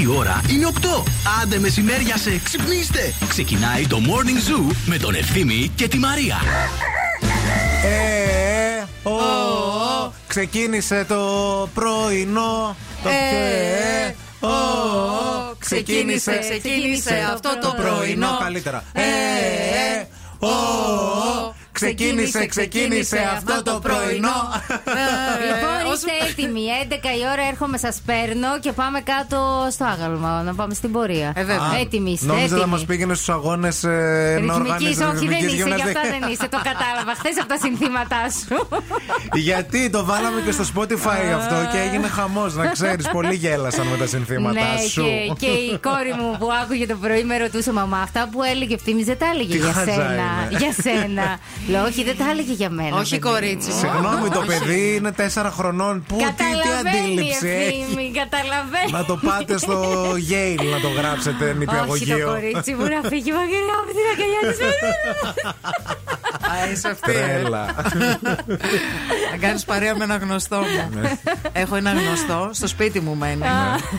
Η ώρα είναι 8. Άντε μεσημέρια σε ξυπνήστε. Ξεκινάει το Morning Zoo με τον Ευθύμη και τη Μαρία. Ε, ο, ο, ξεκίνησε το πρωινό. Το ε, ο, ξεκίνησε, ξεκίνησε αυτό το πρωινό. Καλύτερα. Ε, ο, Ξεκίνησε, ξεκίνησε αυτό το πρωινό. Λοιπόν, είστε έτοιμοι. 11 η ώρα έρχομαι, σας παίρνω και πάμε κάτω στο άγαλμα. Να πάμε στην πορεία. Ε, έτοιμοι είστε. Νόμιζα να μας πήγαινε στους αγώνες ε, Ρυθμικής, όχι δεν είσαι, γι' αυτά δεν είσαι. Το κατάλαβα χθες από τα συνθήματά σου. Γιατί το βάλαμε και στο Spotify αυτό και έγινε χαμός, να ξέρεις. Πολλοί γέλασαν με τα συνθήματά ναι, σου. Και, η κόρη μου που άκουγε το πρωί με ρωτούσε μαμά αυτά που έλεγε ευθύνη δεν τα έλεγε για σένα. Για σένα. Λέω, όχι, δεν τα έλεγε για μένα. Όχι, κορίτσι. Συγγνώμη, το παιδί είναι 4 χρονών. Πού, τι, τι αντίληψη έχει; Καταλαβαίνει. Να το πάτε στο Yale να το γράψετε νηπιαγωγείο. Όχι, το κορίτσι μου να φύγει μακριά από την αγκαλιά της. Α, είσαι αυτή. ε. Τρέλα. Να κάνεις παρέα με ένα γνωστό μου. Ναι. Έχω ένα γνωστό, στο σπίτι μου μένει.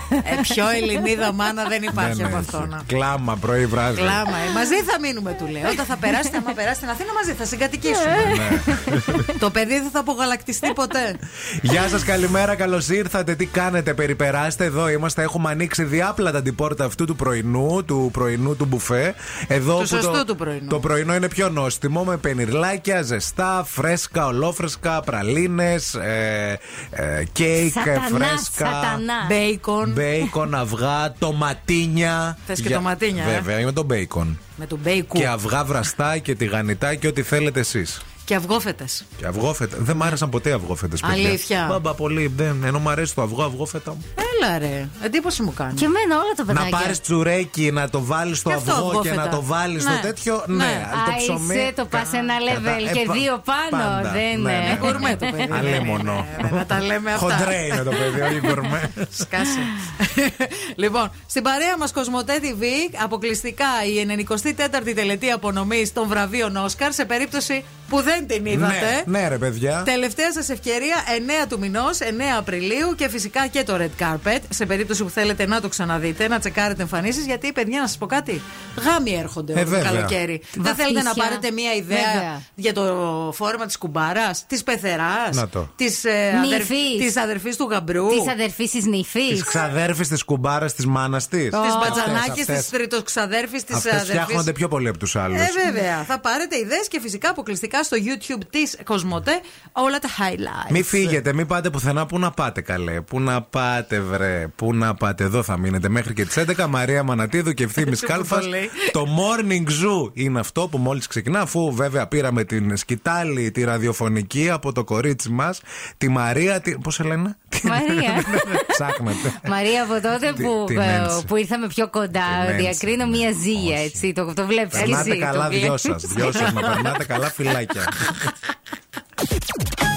Ε, Πιο Ελληνίδα μάνα δεν υπάρχει Ναι, από ναι. αυτόν. Κλάμα πρωί βράδυ. Κλάμα. ε. Μαζί θα μείνουμε, του λέει. Όταν θα περάσετε, άμα περάσετε στην Αθήνα μαζί, θα συγκατοικήσουμε. Ναι. Το παιδί δεν θα απογαλακτιστεί ποτέ. Γεια σας, καλημέρα, καλώς ήρθατε. Τι κάνετε, περιπεράστε. Εδώ είμαστε. Έχουμε ανοίξει διάπλατα την πόρτα αυτού του πρωινού, του πρωινού του μπουφέ. Εδώ Του που σωστού το, του πρωινού. Το πρωινό είναι πιο νόστιμο με πενιρλάκια, ζεστά, φρέσκα, ολόφρεσκα, πραλίνες, ε, ε, κέικ, Σατανά, φρέσκα. σατανά. Μπέικον. Μπέικον, αυγά, τοματίνια. Θες και Για- τοματίνια, ε; Βέβαια, με το μπέικον. Με το μπέικον. Και αυγά βραστά και τηγανιτά και ό,τι θέλετε εσείς. Και αυγόφετες. Και αυγόφετα. Δεν μ' άρεσαν ποτέ οι αυγόφετες. Αλήθεια. Μπα μπα πολύ. Δεν, ενώ μου αρέσει το αυγό, αυγόφετα μου. Έλα ρε. Εντύπωση μου κάνει. Και εμένα όλα τα Να παιδάκια. πάρεις τσουρέκι, να το βάλεις στο Γι' αυτό αυγό και αυγόφετα. να το βάλεις στο Ναι. τέτοιο. Ναι, Ναι. αλλά το Α, ψωμί. είσαι, το πας ένα Κατα- level ε, και πα- δύο πάνω, πάντα. δεν Ναι, είναι. ναι. Γκουρμέ το παιδί. Αλίμονο. Ναι, ναι, Να τα λέμε αυτά. Χοντρέ είναι το παιδί, όχι γκουρμέ. Σκάσε. λοιπόν, στην παρέα μας Κοσμοτέ TV, αποκλειστικά η 94η τελετή απονομής των βραβείων Όσκαρ, σε περίπτωση που δεν την είδατε. Ναι, ναι, ρε παιδιά. Τελευταία σας ευκαιρία 9 του μηνός, 9 Απριλίου και φυσικά και το Red Carpet. Σε περίπτωση που θέλετε να το ξαναδείτε, να τσεκάρετε εμφανίσεις. Γιατί, παιδιά, να σας πω κάτι. Γάμοι έρχονται Ε, όλο το βέβαια. καλοκαίρι. Δεν Βαφτίσια. θέλετε να πάρετε μία ιδέα Βέβαια. για το φόρμα της κουμπάρας, της πεθεράς, Να το. της Νύφης. αδερφής του γαμπρού. Της αδερφής της νυφής. Της ξαδέρφης της κουμπάρας της μάνας της. Της μπατζανάκης, της τριτοξαδέρφης, της Αυτές αδερφής. φτιάχνονται πιο πολύ από τους άλλους. Ε, βέβαια. Θα πάρετε ιδέες και φυσικά αποκλειστικά στο YouTube της Κοσμοτέ όλα τα highlights. Μην φύγετε, μην πάτε πουθενά. Πού να πάτε, καλέ; Πού να πάτε, βρε; Πού να πάτε; Εδώ θα μείνετε μέχρι και τις 11. Μαρία Μανατίδου και ευθύνη Έτσι που Κάλφας. το λέει. Το morning zoo είναι αυτό που μόλις ξεκινά. Αφού βέβαια πήραμε την σκητάλη, τη ραδιοφωνική από το κορίτσι μας. Τη Μαρία. Τη... Πώς σε λένε, Μαρία. Ψάχνετε. Μαρία, από τότε Τι- που, τι ε, Νέντσι. που ήρθαμε πιο κοντά, Τι Νέντσι. διακρίνω μία ζύγια, Όχι. έτσι. Το, το βλέπεις και Περνάτε εσύ. καλά, το δυο βλέπεις. σας. Δυο σας να περνάτε καλά, φυλάκια. Давайте.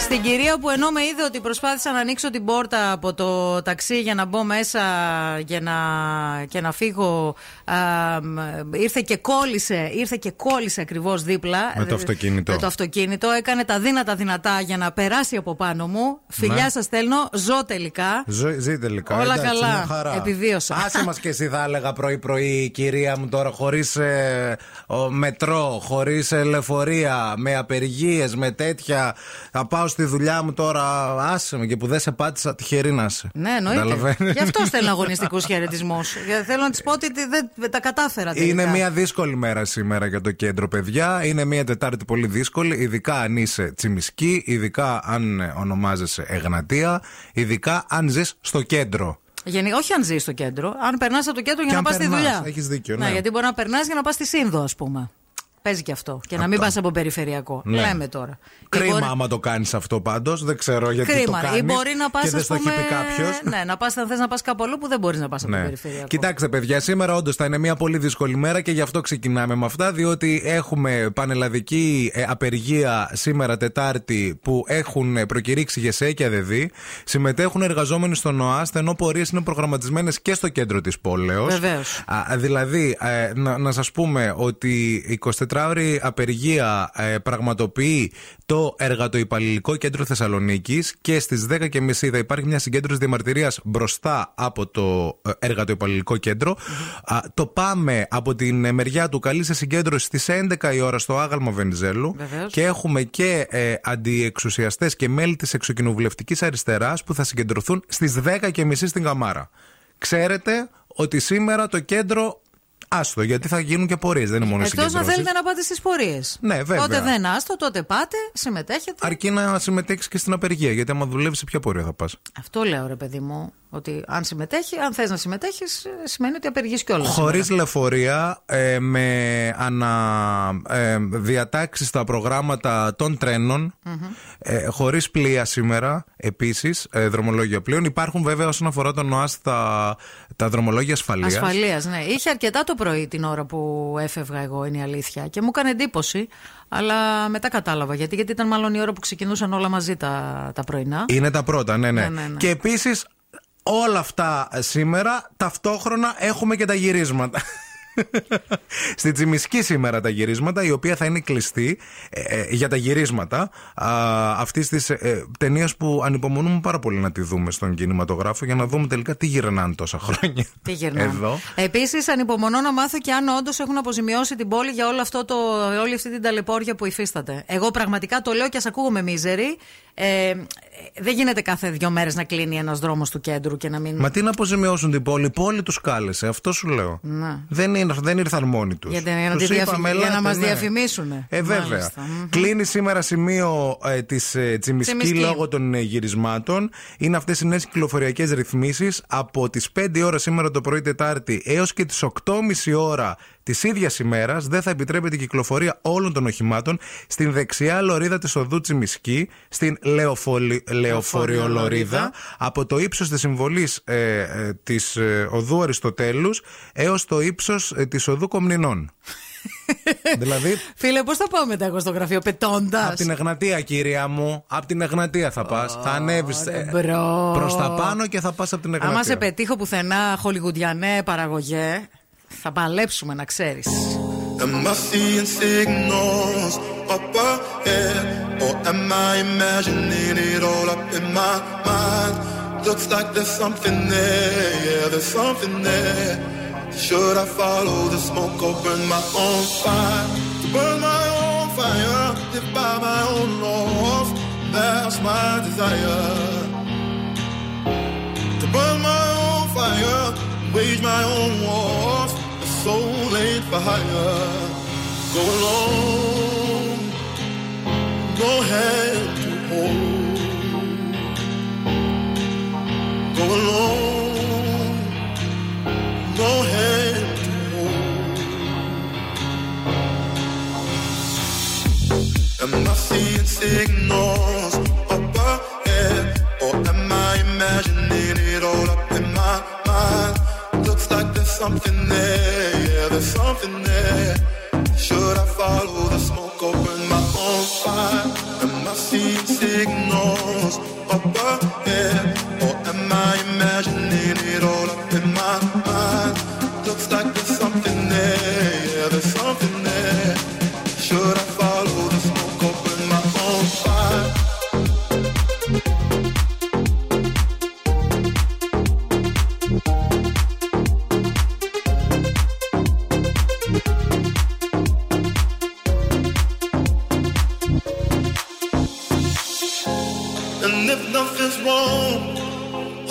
Στην κυρία που ενώ με είδε ότι προσπάθησα να ανοίξω την πόρτα από το ταξί για να μπω μέσα για να, και να φύγω, ήρθε και κόλλησε. Ήρθε και κόλλησε ακριβώς δίπλα. Με το αυτοκίνητο. Με το αυτοκίνητο. Έκανε τα δύνατα δυνατά για να περάσει από πάνω μου. Φιλιά ναι. σας στέλνω. Ζω τελικά. Ζω, ζει τελικά. Όλα καλά. Επιβίωσα. Άσε μας και εσύ, θα έλεγα πρωί-πρωί, κυρία μου, τώρα χωρίς ε, ο, μετρό, χωρίς ελεφορία, με απεργίες, με τέτοια. Θα πάω στη δουλειά μου τώρα, άσε με και που δεν σε πάτησα, τυχερή να. Ναι, εννοείται. Γι' αυτό θέλω αγωνιστικούς χαιρετισμούς. Θέλω να της πω ότι δεν τα κατάφερα. Είναι μια δύσκολη μέρα σήμερα για το κέντρο, παιδιά. Είναι μια Τετάρτη πολύ δύσκολη, ειδικά αν είσαι τσιμισκή, ειδικά αν ονομάζεσαι Εγνατία, ειδικά αν ζεις στο κέντρο. Γενικά, όχι αν ζεις στο κέντρο, αν περνάς από το κέντρο για να πας στη δουλειά. Έχεις ναι, ναι, γιατί μπορεί να περνάς για να πας στη Σύνδο, ας πούμε. Παίζει και αυτό. Και να μην πας από περιφερειακό. Ναι. Λέμε τώρα. Ή Κρίμα μπορεί- άμα το κάνεις αυτό πάντως. Δεν ξέρω γιατί Κρίμα. το κάνεις. Ή μπορεί να πας, και ας δεν στο πούμε. έχει πει κάποιος. Ναι, να πα, αν θες να πας κάπου αλλού που δεν μπορείς να πας από Ναι. περιφερειακό. Κοιτάξτε, παιδιά, σήμερα όντως θα είναι μια πολύ δύσκολη μέρα και γι' αυτό ξεκινάμε με αυτά. Διότι έχουμε πανελλαδική ε, απεργία σήμερα Τετάρτη που έχουν ε, προκηρύξει ΓΕΣΕ και ΑΔΕΔΗ. Συμμετέχουν εργαζόμενοι στον ΟΑΣΤ ενώ πορείες είναι προγραμματισμένες και στο κέντρο της πόλεως. Βεβαίως. Δηλαδή, ε, να, να σας πούμε ότι η 24ωρη απεργία ε, πραγματοποιεί το εργατοϊπαλληλικό κέντρο Θεσσαλονίκης και στις 10.30 θα υπάρχει μια συγκέντρωση διαμαρτυρίας μπροστά από το ε, εργατοϊπαλληλικό κέντρο. Α, το πάμε από την ε, μεριά του καλή σε συγκέντρωση στις 11 η ώρα στο άγαλμα Βενιζέλου. Βεβαίως. Και έχουμε και ε, αντιεξουσιαστές και μέλη της εξοκοινοβουλευτικής αριστεράς που θα συγκεντρωθούν στις 10.30 στην Καμάρα. Ξέρετε ότι σήμερα το κέντρο. Άστο, γιατί θα γίνουν και πορείες, δεν είναι μόνο Εκτός να συγκεντρώσεις. θέλετε να πάτε στις πορείες. Ναι, βέβαια. Τότε δεν άστο, τότε πάτε, συμμετέχετε. Αρκεί να συμμετέχεις και στην απεργία. Γιατί άμα δουλεύεις, σε ποια πορεία θα πας; Αυτό λέω ρε παιδί μου. Ότι αν συμμετέχει, αν θες να συμμετέχεις, σημαίνει ότι απεργείς κιόλας. Χωρίς λεωφορεία, ε, με ανα, ε, διατάξεις στα προγράμματα των τρενων ε, χωρίς πλοία σήμερα επίσης, ε, δρομολόγια πλοίων. Υπάρχουν βέβαια όσον αφορά τον ΟΑΣ τα, τα δρομολόγια ασφαλείας. Ασφαλείας, ναι. Είχε αρκετά το πρωί την ώρα που έφευγα εγώ, είναι η αλήθεια. Και μου έκανε εντύπωση, αλλά μετά κατάλαβα γιατί. Γιατί ήταν μάλλον η ώρα που ξεκινούσαν όλα μαζί τα, τα πρωινά. Είναι τα πρώτα, ναι, ναι. Ναι, ναι, ναι. Και επίσης όλα αυτά σήμερα ταυτόχρονα έχουμε και τα γυρίσματα. Στη Τσιμισκή σήμερα τα γυρίσματα, η οποία θα είναι κλειστή ε, ε, για τα γυρίσματα αυτή της ε, ταινίας που ανυπομονούμε πάρα πολύ να τη δούμε στον κινηματογράφο για να δούμε τελικά τι γυρνάνε τόσα χρόνια. Τι γυρνάνε. Εδώ. Επίσης, ανυπομονώ να μάθω και αν όντως έχουν αποζημιώσει την πόλη για όλο αυτό το, όλη αυτή την ταλαιπώρια που υφίσταται. Εγώ πραγματικά το λέω και ας ακούγομαι μίζερη. Ε, δεν γίνεται κάθε δύο μέρες να κλείνει ένας δρόμος του κέντρου και να μην. Μα τι να αποζημιώσουν την πόλη, η πόλη τους κάλεσε, αυτό σου λέω. Να. Δεν, είναι, δεν ήρθαν μόνοι τους. Για, για να, τη διαφη- για να μας διαφημίσουν. Ε, βέβαια. Κλείνει σήμερα σημείο ε, της ε, Τσιμισκή Τσιμισκή. λόγω των ε, γυρισμάτων. Είναι αυτές οι νέες κυκλοφοριακές ρυθμίσεις από τις 5 ώρα σήμερα το πρωί Τετάρτη έως και τις 8.30 ώρα της ίδιας ημέρας. Δεν θα επιτρέπεται η κυκλοφορία όλων των οχημάτων στην δεξιά λωρίδα της οδού Τσιμισκή, στην Λεωφολι... Λεωφοριολωρίδα, από το ύψος της συμβολής ε, ε, της ε, οδού Αριστοτέλους έως το ύψος ε, της οδού Κομνηνών. δηλαδή Φίλε, πώς θα πάω μετά εγώ στο γραφείο πετώντας; από την Εγνατία, κυρία μου. Από την Εγνατία θα πας. θα ανέβεις μπρο. προς τα πάνω και θα πας από την Εγνατία. Άμα σε πετύχω πουθενά χολιγουντιανέ παραγωγέ, θα παλέψουμε να ξέρει. Am I seeing signals up ahead? Or am I imagining it all up in my mind? Looks like there's something there, yeah, there's something there. Should I follow the smoke or burn my own fire? To burn my own fire, live by my own laws. That's my desire. To burn my own fire, wage my own wars. A soul ain't for hire. Go alone, no hand to hold. Go alone, no hand to hold. Am I seeing signals up ahead? Or am something there, yeah, there's something there. Should I follow the smoke or burn my own fire? Am I seeing signals up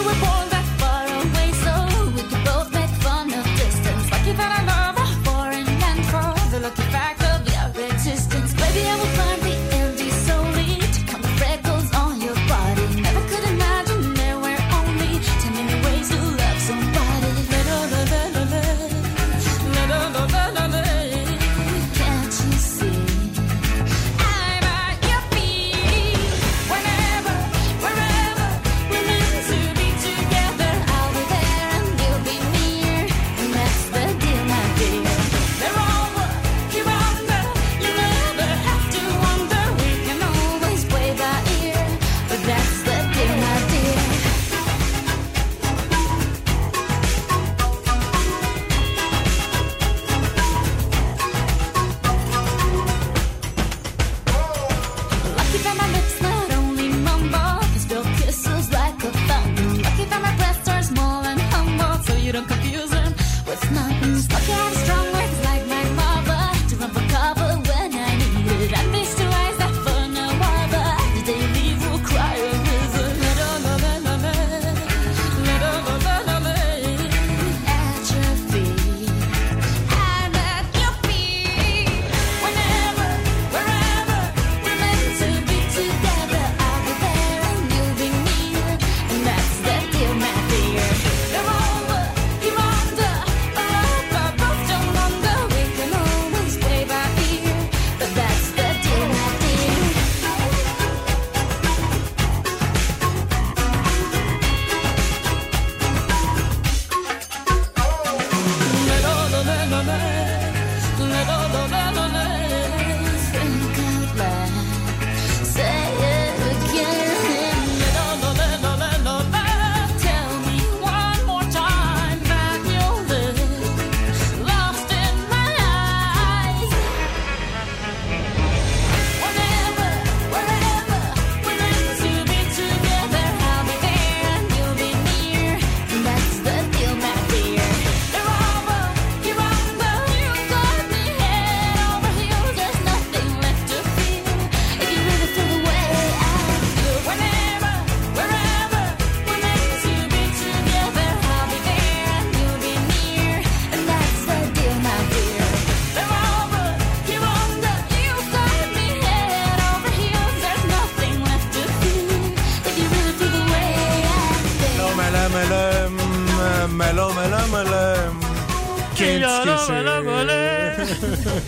You were born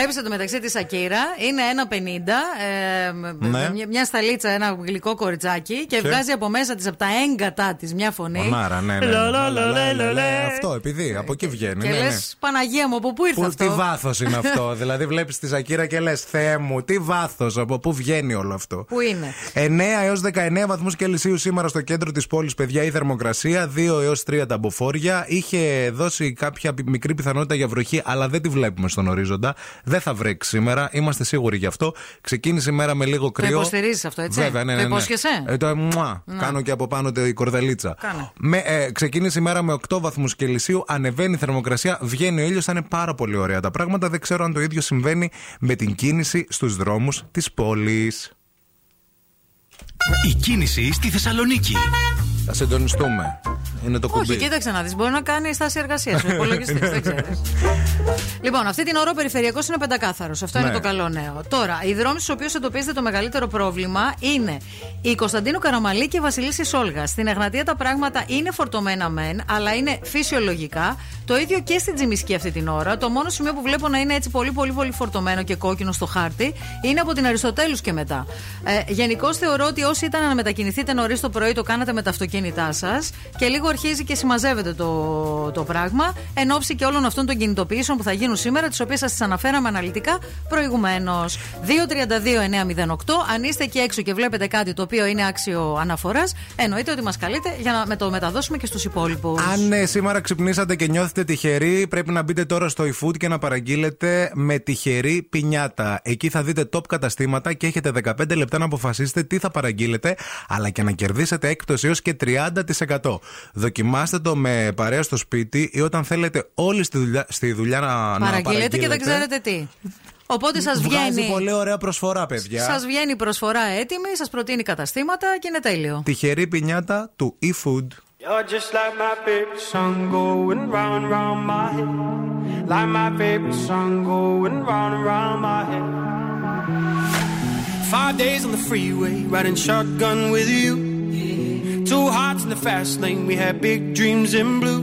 Βλέπεις το μεταξύ της Ακύρα είναι 1,50. Ε, Ναι. μια, μια σταλίτσα, ένα γλυκό κοριτσάκι και, Και; βγάζει από μέσα της από τα έγκατά της μια φωνή. Μονάρα, ναι, ναι. ναι. Λα, λα, Λα, λα, λα, λα, λα, λα, λα. λα. Αυτό, επειδή από εκεί βγαίνει. Και ναι, λες, ναι. Παναγία μου, από πού ήρθε Πού, αυτό; τι βάθος είναι αυτό. δηλαδή, βλέπεις τη Σακύρα και λες: Θεέ μου, τι βάθος, από πού βγαίνει όλο αυτό; Πού είναι; 9 έως 19 βαθμούς Κελσίου σήμερα στο κέντρο της πόλης, παιδιά, η θερμοκρασία. 2 έως 3 τα μποφόρια. Είχε δώσει κάποια πι- μικρή πιθανότητα για βροχή, αλλά δεν τη βλέπουμε στον ορίζοντα. Δεν θα βρέξει σήμερα, είμαστε σίγουροι γι' αυτό. Ξεκίνησε η μέρα με λίγο κρύο. υποστηρίζεις αυτό, έτσι; Βέβαια, ναι, Το ναι, ναι. υπόσχεσαι; Ε, το, μουά, Να. Κάνω και από πάνω τη κορδελίτσα. Κάνε. Με, ε, ξεκίνησε η μέρα με 8 βαθμούς Κελσίου, ανεβαίνει η θερμοκρασία, βγαίνει ο ήλιος, θα είναι πάρα πολύ ωραία τα πράγματα. Δεν ξέρω αν το ίδιο συμβαίνει με την κίνηση στους δρόμους της πόλης. Η κίνηση στη Θεσσαλονίκη. Θα συντονιστούμε. Είναι το κουμπί. Όχι, κοίταξε να δεις. Μπορεί να κάνει στάση εργασίας. Ο υπολογιστής, δεν ξέρεις. Λοιπόν, αυτή την ώρα ο περιφερειακός είναι πεντακάθαρος. Αυτό Ναι. είναι το καλό νέο. Τώρα, οι δρόμοι στους οποίους εντοπίζεται το μεγαλύτερο πρόβλημα είναι η Κωνσταντίνου Καραμαλή και η Βασιλίση Σόλγα. Στην Εγνατία τα πράγματα είναι φορτωμένα μεν, αλλά είναι φυσιολογικά. Το ίδιο και στην Τζιμισκή αυτή την ώρα. Το μόνο σημείο που βλέπω να είναι έτσι πολύ πολύ πολύ φορτωμένο και κόκκινο στο χάρτη είναι από την Αριστοτέλους και μετά. Ε, Γενικώ θεωρώ ότι όσοι ήταν να μετακινηθείτε νωρίς το πρωί το κάνατε με τα αυτοκίνητά σας και λίγο αρχίζει και συμμαζεύεται το, το πράγμα εν ώψη και όλων αυτών των κινητοποιήσεων που θα γίνουν σήμερα, τις οποίες σας τις αναφέραμε αναλυτικά προηγουμένως. 232-908. Αν είστε εκεί έξω και βλέπετε κάτι το οποίο είναι άξιο αναφοράς, εννοείται ότι μας καλείτε για να με το μεταδώσουμε και στους υπόλοιπους. Αν ε, σήμερα ξυπνήσατε και νιώθετε τυχεροί, πρέπει να μπείτε τώρα στο eFood και να παραγγείλετε με τυχερή πινιάτα. Εκεί θα δείτε top καταστήματα και έχετε 15 λεπτά να αποφασίσετε τι θα παραγγείλετε, αλλά και να κερδίσετε έκπτωση έως και 30%. Δοκιμάστε το με παρέα στο σπίτι ή όταν θέλετε όλοι στη δουλειά, στη δουλειά να, να Παραγγείλετε και δεν ξέρετε τι. Οπότε σα Βγάζει βγαίνει. πολύ ωραία προσφορά, παιδιά. Σα βγαίνει η προσφορά έτοιμη, σα προτείνει καταστήματα και είναι τέλειο. Τυχερή πινιάτα του eFood. You're just like my favorite song going round and round my head. Like my favorite song going round and round my head. Five days on the freeway, riding shotgun with you. Two hearts in the fast lane, we had big dreams in blue.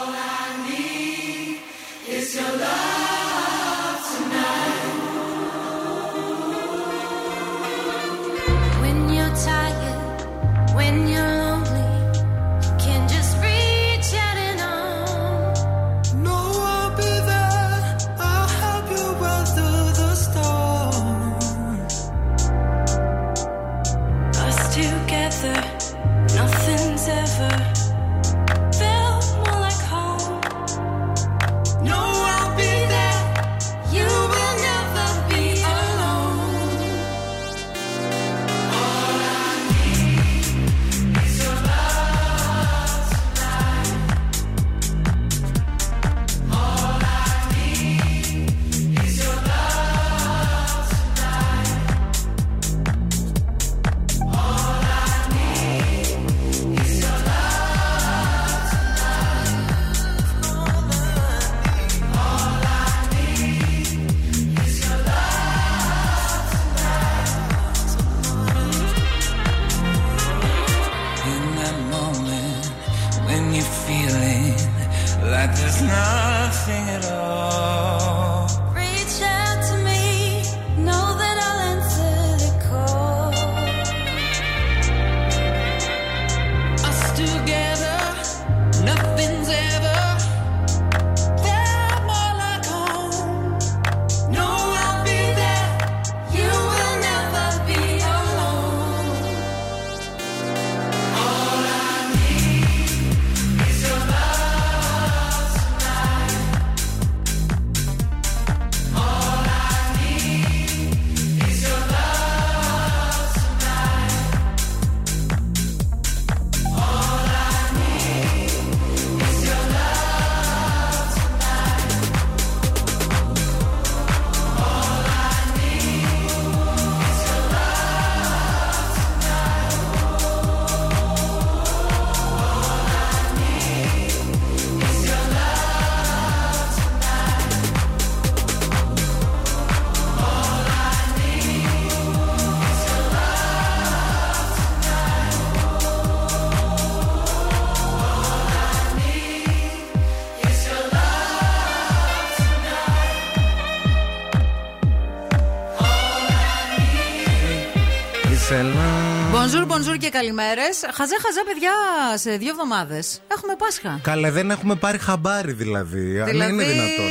Bonjour, bonjour και καλημέρες. Χαζέ, χαζέ, παιδιά, σε δύο εβδομάδες έχουμε Πάσχα. Καλέ, δεν έχουμε πάρει χαμπάρι δηλαδή. Αν Δηλαδή, είναι δυνατόν.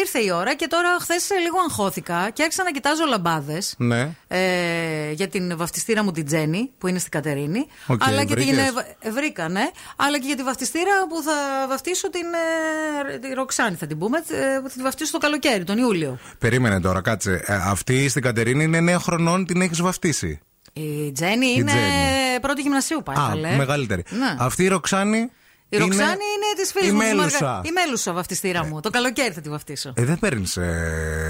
ήρθε η ώρα και τώρα χθες λίγο αγχώθηκα και άρχισα να κοιτάζω λαμπάδες. Ναι. Ε, για την βαφτιστήρα μου την Τζέννη που είναι στην Κατερίνη. Οκ, αλλά και την. βρήκες. ε, βρήκα, ναι. Αλλά και για τη βαφτιστήρα που θα βαφτίσω την. Ε, τη Ροξάνη, θα την πούμε. ε, που θα τη βαφτίσω το καλοκαίρι, τον Ιούλιο. Περίμενε τώρα, κάτσε. Ε, αυτή στην Κατερίνη είναι 9 χρονών, την έχεις βαφτίσει. Η Τζέννη Η είναι Τζέννη. πρώτη γυμνασίου, πάει. Α, καλέ. μεγαλύτερη. Ναι. Αυτή η Ροξάνη. Η Ροξάνη είναι της φίλης η μου. της Μέλουσσα. Μαργα- Η μέλουσα βαφτιστήρα μου. Το καλοκαίρι θα τη βαφτίσω. Ε, δεν παίρνεις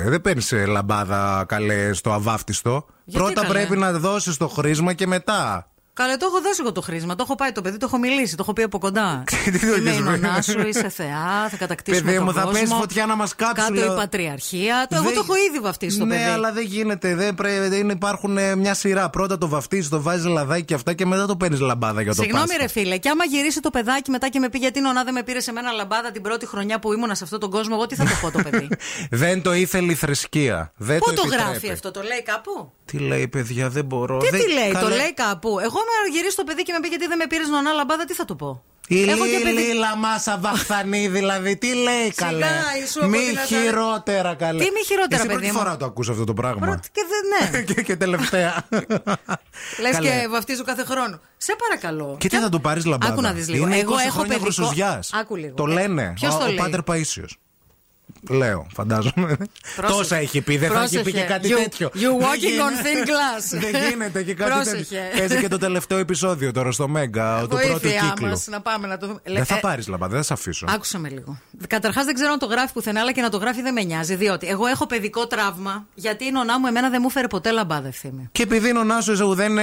δεν παίρνεις, ε, λαμπάδα καλέ στο αβάφτιστο. Γιατί, Πρώτα καλέ; πρέπει να δώσεις το χρήσμα και μετά. Καλέ, το έχω δώσει εγώ το χρήσμα. Το έχω πάει το παιδί, το έχω μιλήσει, το έχω πει από κοντά. Τι το Είμαι η έχεις πει; νονά σου, είσαι θεά, θα κατακτήσουμε Παιδί τον μου, θα κόσμο. πέσει φωτιά να μας κάψουν. Κάτω λέω. η πατριαρχία. Το, εγώ Δεν- το έχω ήδη βαφτίσει το ναι, παιδί. αλλά δεν γίνεται. Δεν πρέ... δεν υπάρχουν ε, μια σειρά. Πρώτα το βαφτίζεις, το βάζεις λαδάκι και αυτά και μετά το παίρνεις λαμπάδα για το Συγγνώμη, Πάσχα. ρε φίλε, και άμα γυρίσει το παιδάκι μετά και με πει γιατί νονά δεν με πήρε σε μένα λαμπάδα την πρώτη χρονιά που ήμουνα σε αυτόν τον κόσμο, εγώ τι θα το πω το παιδί; δεν το ήθελε η θρησκεία. Δεν Πού το επιτρέπει. γράφει αυτό, το λέει κάπου; Τι λέει, παιδιά, δεν μπορώ. Τι δεν... τι λέει, Καλέ. το λέει κάπου; Εγώ με γυρίσει το παιδί και με πει γιατί δεν με πήρες νονά λαμπάδα, τι θα του πω. Η Έχω και παιδί- Λίλα Μάσα Βαχθανή, δηλαδή, τι λέει Σιγά, καλέ; Ιησού από Μη τη Ναζαρέ. χειρότερα καλέ. Τι μη χειρότερα, Εσύ παιδί πρώτη μου; φορά το ακούς αυτό το πράγμα. Πρώτη και δεν ναι. και, και τελευταία. Λες Καλέ. και βαφτίζω κάθε χρόνο. Σε παρακαλώ. Και τι θα του πάρεις λαμπάδα; Άκου να δεις λίγο. Είναι Εγώ 20 έχω χρόνια παιδικό- Χρυσουζιάς. Άκου λίγο. Το Ε, λένε. ποιος ο, το ο λέει; Πάτερ Παΐσιος. Λέω, φαντάζομαι. Τόσα έχει πει, δεν θα έχει πει και Πρόσεχε. κάτι You- τέτοιο. you Δεν walking on γίνεται. thin glass. Δεν γίνεται και κάτι Πρόσεχε. τέτοιο. Παίζει και το τελευταίο επεισόδιο τώρα στο Μέγκα, του πρώτου Βοήθεια κύκλου. μα να πάμε να το δούμε. Δεν θα Ε, πάρεις λαμπάδα, δεν θα σε αφήσω. Άκουσα με λίγο. Καταρχάς δεν ξέρω αν το γράφει πουθενά, αλλά και να το γράφει δεν με νοιάζει. Διότι εγώ έχω παιδικό τραύμα, γιατί η νονά μου εμένα δεν μου 'φερε ποτέ λαμπάδα ευθύμη. Και επειδή ο Νάσος δεν ε,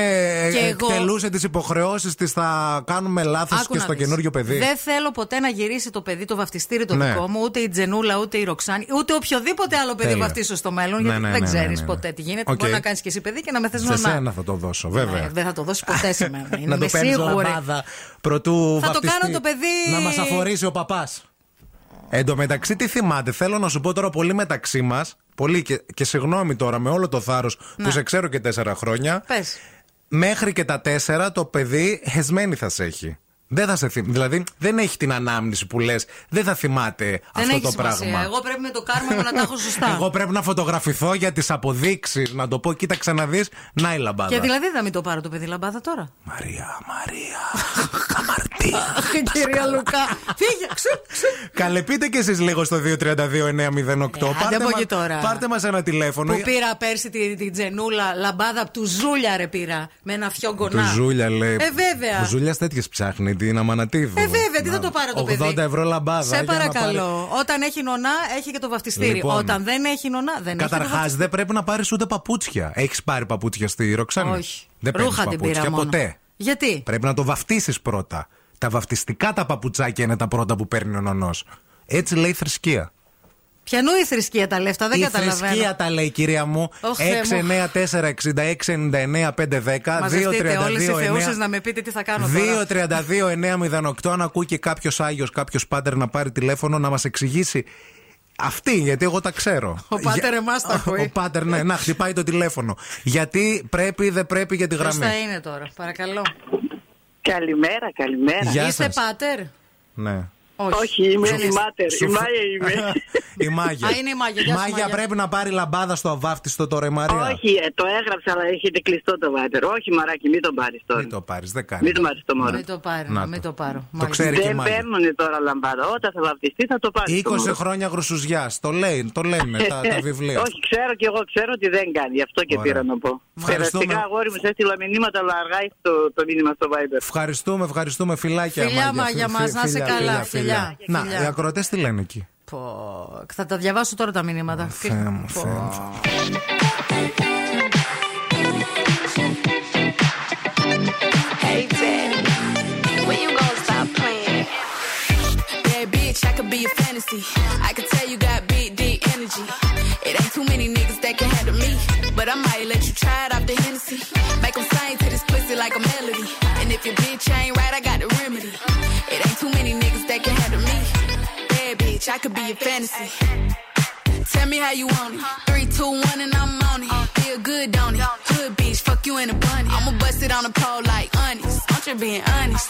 Και εγώ- εκτελούσε τις υποχρεώσεις της, θα κάνουμε λάθος Άκου και να στο δεις. καινούριο παιδί. Δεν θέλω ποτέ να γυρίσει το παιδί, το βαφτιστήρι το Ναι. δικό μου, ούτε η Τζενούλα, ούτε η Ροξάνη, ούτε οποιοδήποτε άλλο παιδί Τέλεια. βαφτίσω στο μέλλον, Ναι, γιατί ναι, δεν ναι, ναι, ξέρεις ναι, ναι. ποτέ τι γίνεται. Οκ. Μπορεί να κάνεις και εσύ παιδί και να με θες Σε νονά. σένα θα το δώσω, βέβαια. Ναι, δεν θα το δώσεις ποτέ σε μένα. να Είμαι το παίρνεις σίγουρη. λαμπάδα προτού Θα το βαφτιστεί. κάνω το παιδί. Να μας αφορήσει ο παπάς. Εν τω μεταξύ, τι θυμάται, θέλω να σου πω τώρα πολύ μεταξύ μας. Πολύ και, και συγγνώμη τώρα με όλο το θάρρος που σε ξέρω και τέσσερα χρόνια. Πες. Μέχρι και τα τέσσερα το παιδί χεσμένη θα σε έχει. Δεν θα σε θυμ... Δηλαδή δεν έχει την ανάμνηση που λες, δεν θα θυμάται Δεν αυτό έχει το σημασία. πράγμα. Εγώ πρέπει με το κάρμα μου να τα έχω σωστά. Εγώ πρέπει να φωτογραφηθώ για τις αποδείξεις, να το πω, κοίταξε να δεις, να η λαμπάδα. Και δηλαδή θα μην το πάρω το παιδί λαμπάδα τώρα. Μαρία, Μαρία, αμαρτία. Αχ, κυρία Λουκά. Φύγε, ξου, ξου. Καλέ, πείτε κι εσείς λίγο στο 232-908. άντε από μα- εκεί τώρα. πάρτε μας ένα τηλέφωνο. Που πήρα πέρσι την τη τζενούλα λαμπάδα από του Ζούλια, ρε πήρα. Με ένα φιόγκονά. Του Ζούλια λέει. Ε, βέβαια. Ο Ζούλιας τέτοιες ψάχνει, την Αμανατίδου. Ε, βέβαια, τι θα το πάρω το 80 παιδί. ευρώ λαμπάδα. Σε για να παρακαλώ. Όταν έχει νονά, έχει και το βαφτιστήρι. Λοιπόν. Όταν δεν έχει νονά, δεν έχει. το Καταρχάς, βαφτιστήρι. δεν πρέπει να πάρεις ούτε παπούτσια. Έχεις πάρει παπούτσια στη Ροξάνη; Όχι. Δεν παίρνεις Ρούχα την παπούτσια πήρα μόνο. ποτέ. Γιατί; Πρέπει να το βαφτίσεις πρώτα. Τα βαφτιστικά τα παπουτσάκια είναι τα πρώτα που παίρνει ο νονός. Έτσι λέει η θρησκεία. Πιανού η θρησκεία τα λεφτά, δεν η καταλαβαίνω. θρησκεία τα λέει, κυρία μου. Ωχ, Θεέ μου. 694-6699-510. Μαζευτείτε όλες οι 232-9. θεούσε να με πείτε τι θα κάνω τώρα. 2-32-908 αν ακούει και κάποιος Άγιος, κάποιος πάντερ να πάρει τηλέφωνο να μας εξηγήσει. Αυτή, γιατί εγώ τα ξέρω. Ο πάτερ Για- εμάς τα ακούει. Ο πάτερ, ναι, να χτυπάει το τηλέφωνο. Γιατί πρέπει, δεν πρέπει για τη Ποιος γραμμή. θα είναι τώρα, παρακαλώ. Καλημέρα, καλημέρα. Γεια Είστε σας. πάτερ. Ναι. Όχι, είμαι Δεν η είστε. Μάτερ. Η Σου- Μάγια είμαι. Η Μάγια. Α, είναι η Μάγια. Γεια σου, Μάγια Μάγια. πρέπει να πάρει λαμπάδα στο αβάφτιστο τώρα η Μαρία. Όχι, ε, το έγραψα, αλλά έχετε κλειστό το βάτερ. Όχι, μαράκι, μην τον πάρεις τώρα. Μην το πάρεις, δεν κάνει. Μην το πάρεις το μόνο. Μην το πάρω, Να μην το. το πάρω. Το Μάλιστα. ξέρει και η Δεν Μάγια. παίρνουν τώρα λαμπάδα. Όταν θα βαπτιστεί θα το πάρεις. 20 χρόνια γρουσουζιάς. Το λέει, το λένε τα, τα βιβλία. Όχι, ξέρω και εγώ ξέρω ότι δεν κάνει. Γι' αυτό και Ωραία. πήρα να πω. Ευχαριστούμε. Περαστικά, αγόρι μου, σε έστειλα μηνύματα, αλλά αργά έχει το, το μήνυμα στο Viber. Ευχαριστούμε, ευχαριστούμε. Φιλάκια, Φιλιά, Μάγια. Μάγια Φι- μας, φι- να είσαι φιλιά, καλά. Φιλιά, Φιλιά. Να, Φιλιά. οι ακροτέ τι λένε εκεί. Πω, Θα τα διαβάσω τώρα τα μηνύματα. Θεέ μου, Θεέ μου. Hey, Daddy, when you gonna stop playing? Bad bitch, I could be a fantasy. I could tell you got big, deep energy. It ain't too many niggas that can handle me. But I might let you try it off the Hennessy. Make 'em sing to this pussy like a melody. If your bitch ain't right, I got the remedy. It ain't too many niggas that can handle me. Bad bitch, I could be a fantasy. Tell me how you want it. Three, two, one, and I'm on it. Feel good, don't it? Hood bitch, fuck you in a bunny. I'ma bust it on the pole like honest. I'm just being honest.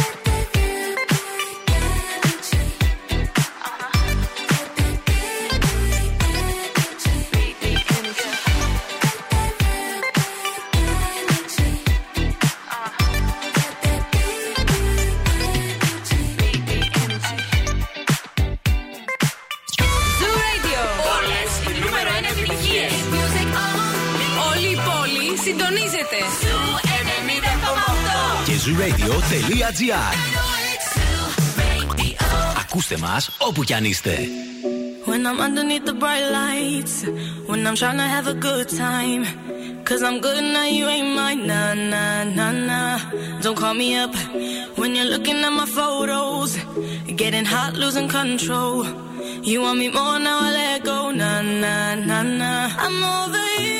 πόλη συντονίζεται. Zoo 90,8. Και zooradio.gr Ακούστε μας όπου κι αν είστε. When I'm underneath the bright lights, when I'm trying to have a good time. Cause I'm good now, you ain't mine. Nah, nah, nah, nah. Don't call me up when you're looking at my photos. Getting hot, losing control. You want me more now, I let go. Nah, nah, nah, nah. I'm over you,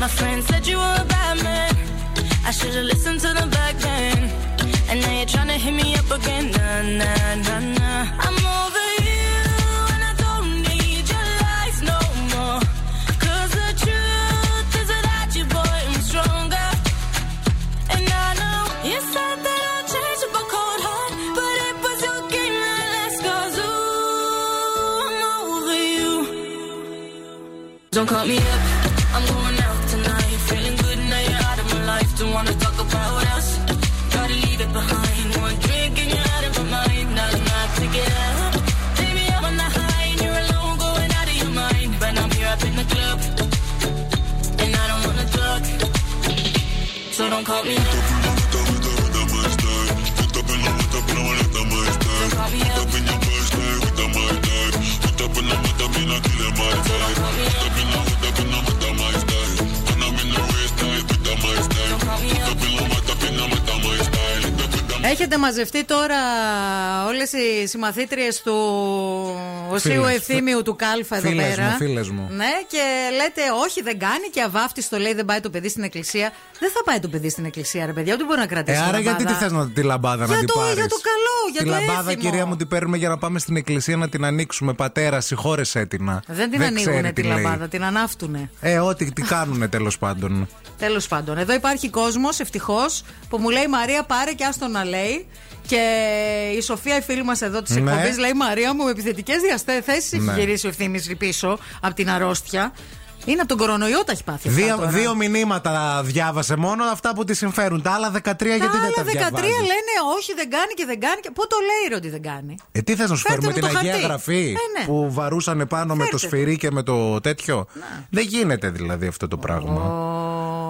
My friend said you were a bad man. I should've listened to them back then. And now you're trying to hit me up again. Nah, nah, nah, nah. I'm over you. And I don't need your lies no more. Cause the truth is without you, boy, I'm stronger. And I know you said that I'll change up a cold heart, but it was your game that last cause ooh, I'm over you. Don't call me up, don't call me up. Έχετε μαζευτεί τώρα όλες οι συμμαθήτριες του Δημοσίου Φίλες. Ευθύμιου του Κάλφα εδώ Φίλες πέρα. μου, φίλες μου. Ναι, και λέτε όχι, δεν κάνει και αβάφτιστο λέει δεν πάει το παιδί στην εκκλησία. Δεν θα πάει το παιδί στην εκκλησία, ρε παιδιά, ούτε μπορεί να κρατήσει. Ε, άρα λαμπάδα. γιατί τι θες να τη λαμπάδα Για να την το- πάρεις; για το καλό, για τη το λαμπάδα, έθιμο. κυρία μου, την παίρνουμε για να πάμε στην εκκλησία να την ανοίξουμε. Πατέρα, συγχώρεσέ την. να. Δεν την ξέρει ανοίγουνε τι τη λέει. λαμπάδα, την ανάφτουνε. Ε, ό,τι τι κάνουνε τέλος πάντων. Τέλος πάντων, εδώ υπάρχει κόσμος, ευτυχώς, που μου λέει Μαρία, πάρε και άστο να λέει. Και η Σοφία, η φίλη μας εδώ της Ναι. εκπομπής, λέει Μαρία μου, με επιθετικέ διαθέσει Ναι. έχει γυρίσει ο ευθύνης πίσω από την αρρώστια. Είναι από τον κορονοϊό τα έχει πάθει. αυτά Δύο, τώρα. δύο μηνύματα διάβασε μόνο αυτά που τη συμφέρουν. Τα άλλα 13 Τα γιατί δεν τα άλλα 13 διαβάζεις; λένε όχι, δεν κάνει και δεν κάνει. Και πού το λέει ρε, ότι δεν κάνει; Ε, τι θες να σου Φέρτε φέρουμε μου την το Αγία χαρτί. Γραφή Ε, ναι. που βαρούσαν πάνω με το Φέρτε το. σφυρί και με το τέτοιο; Δεν γίνεται δηλαδή αυτό το πράγμα. Ω,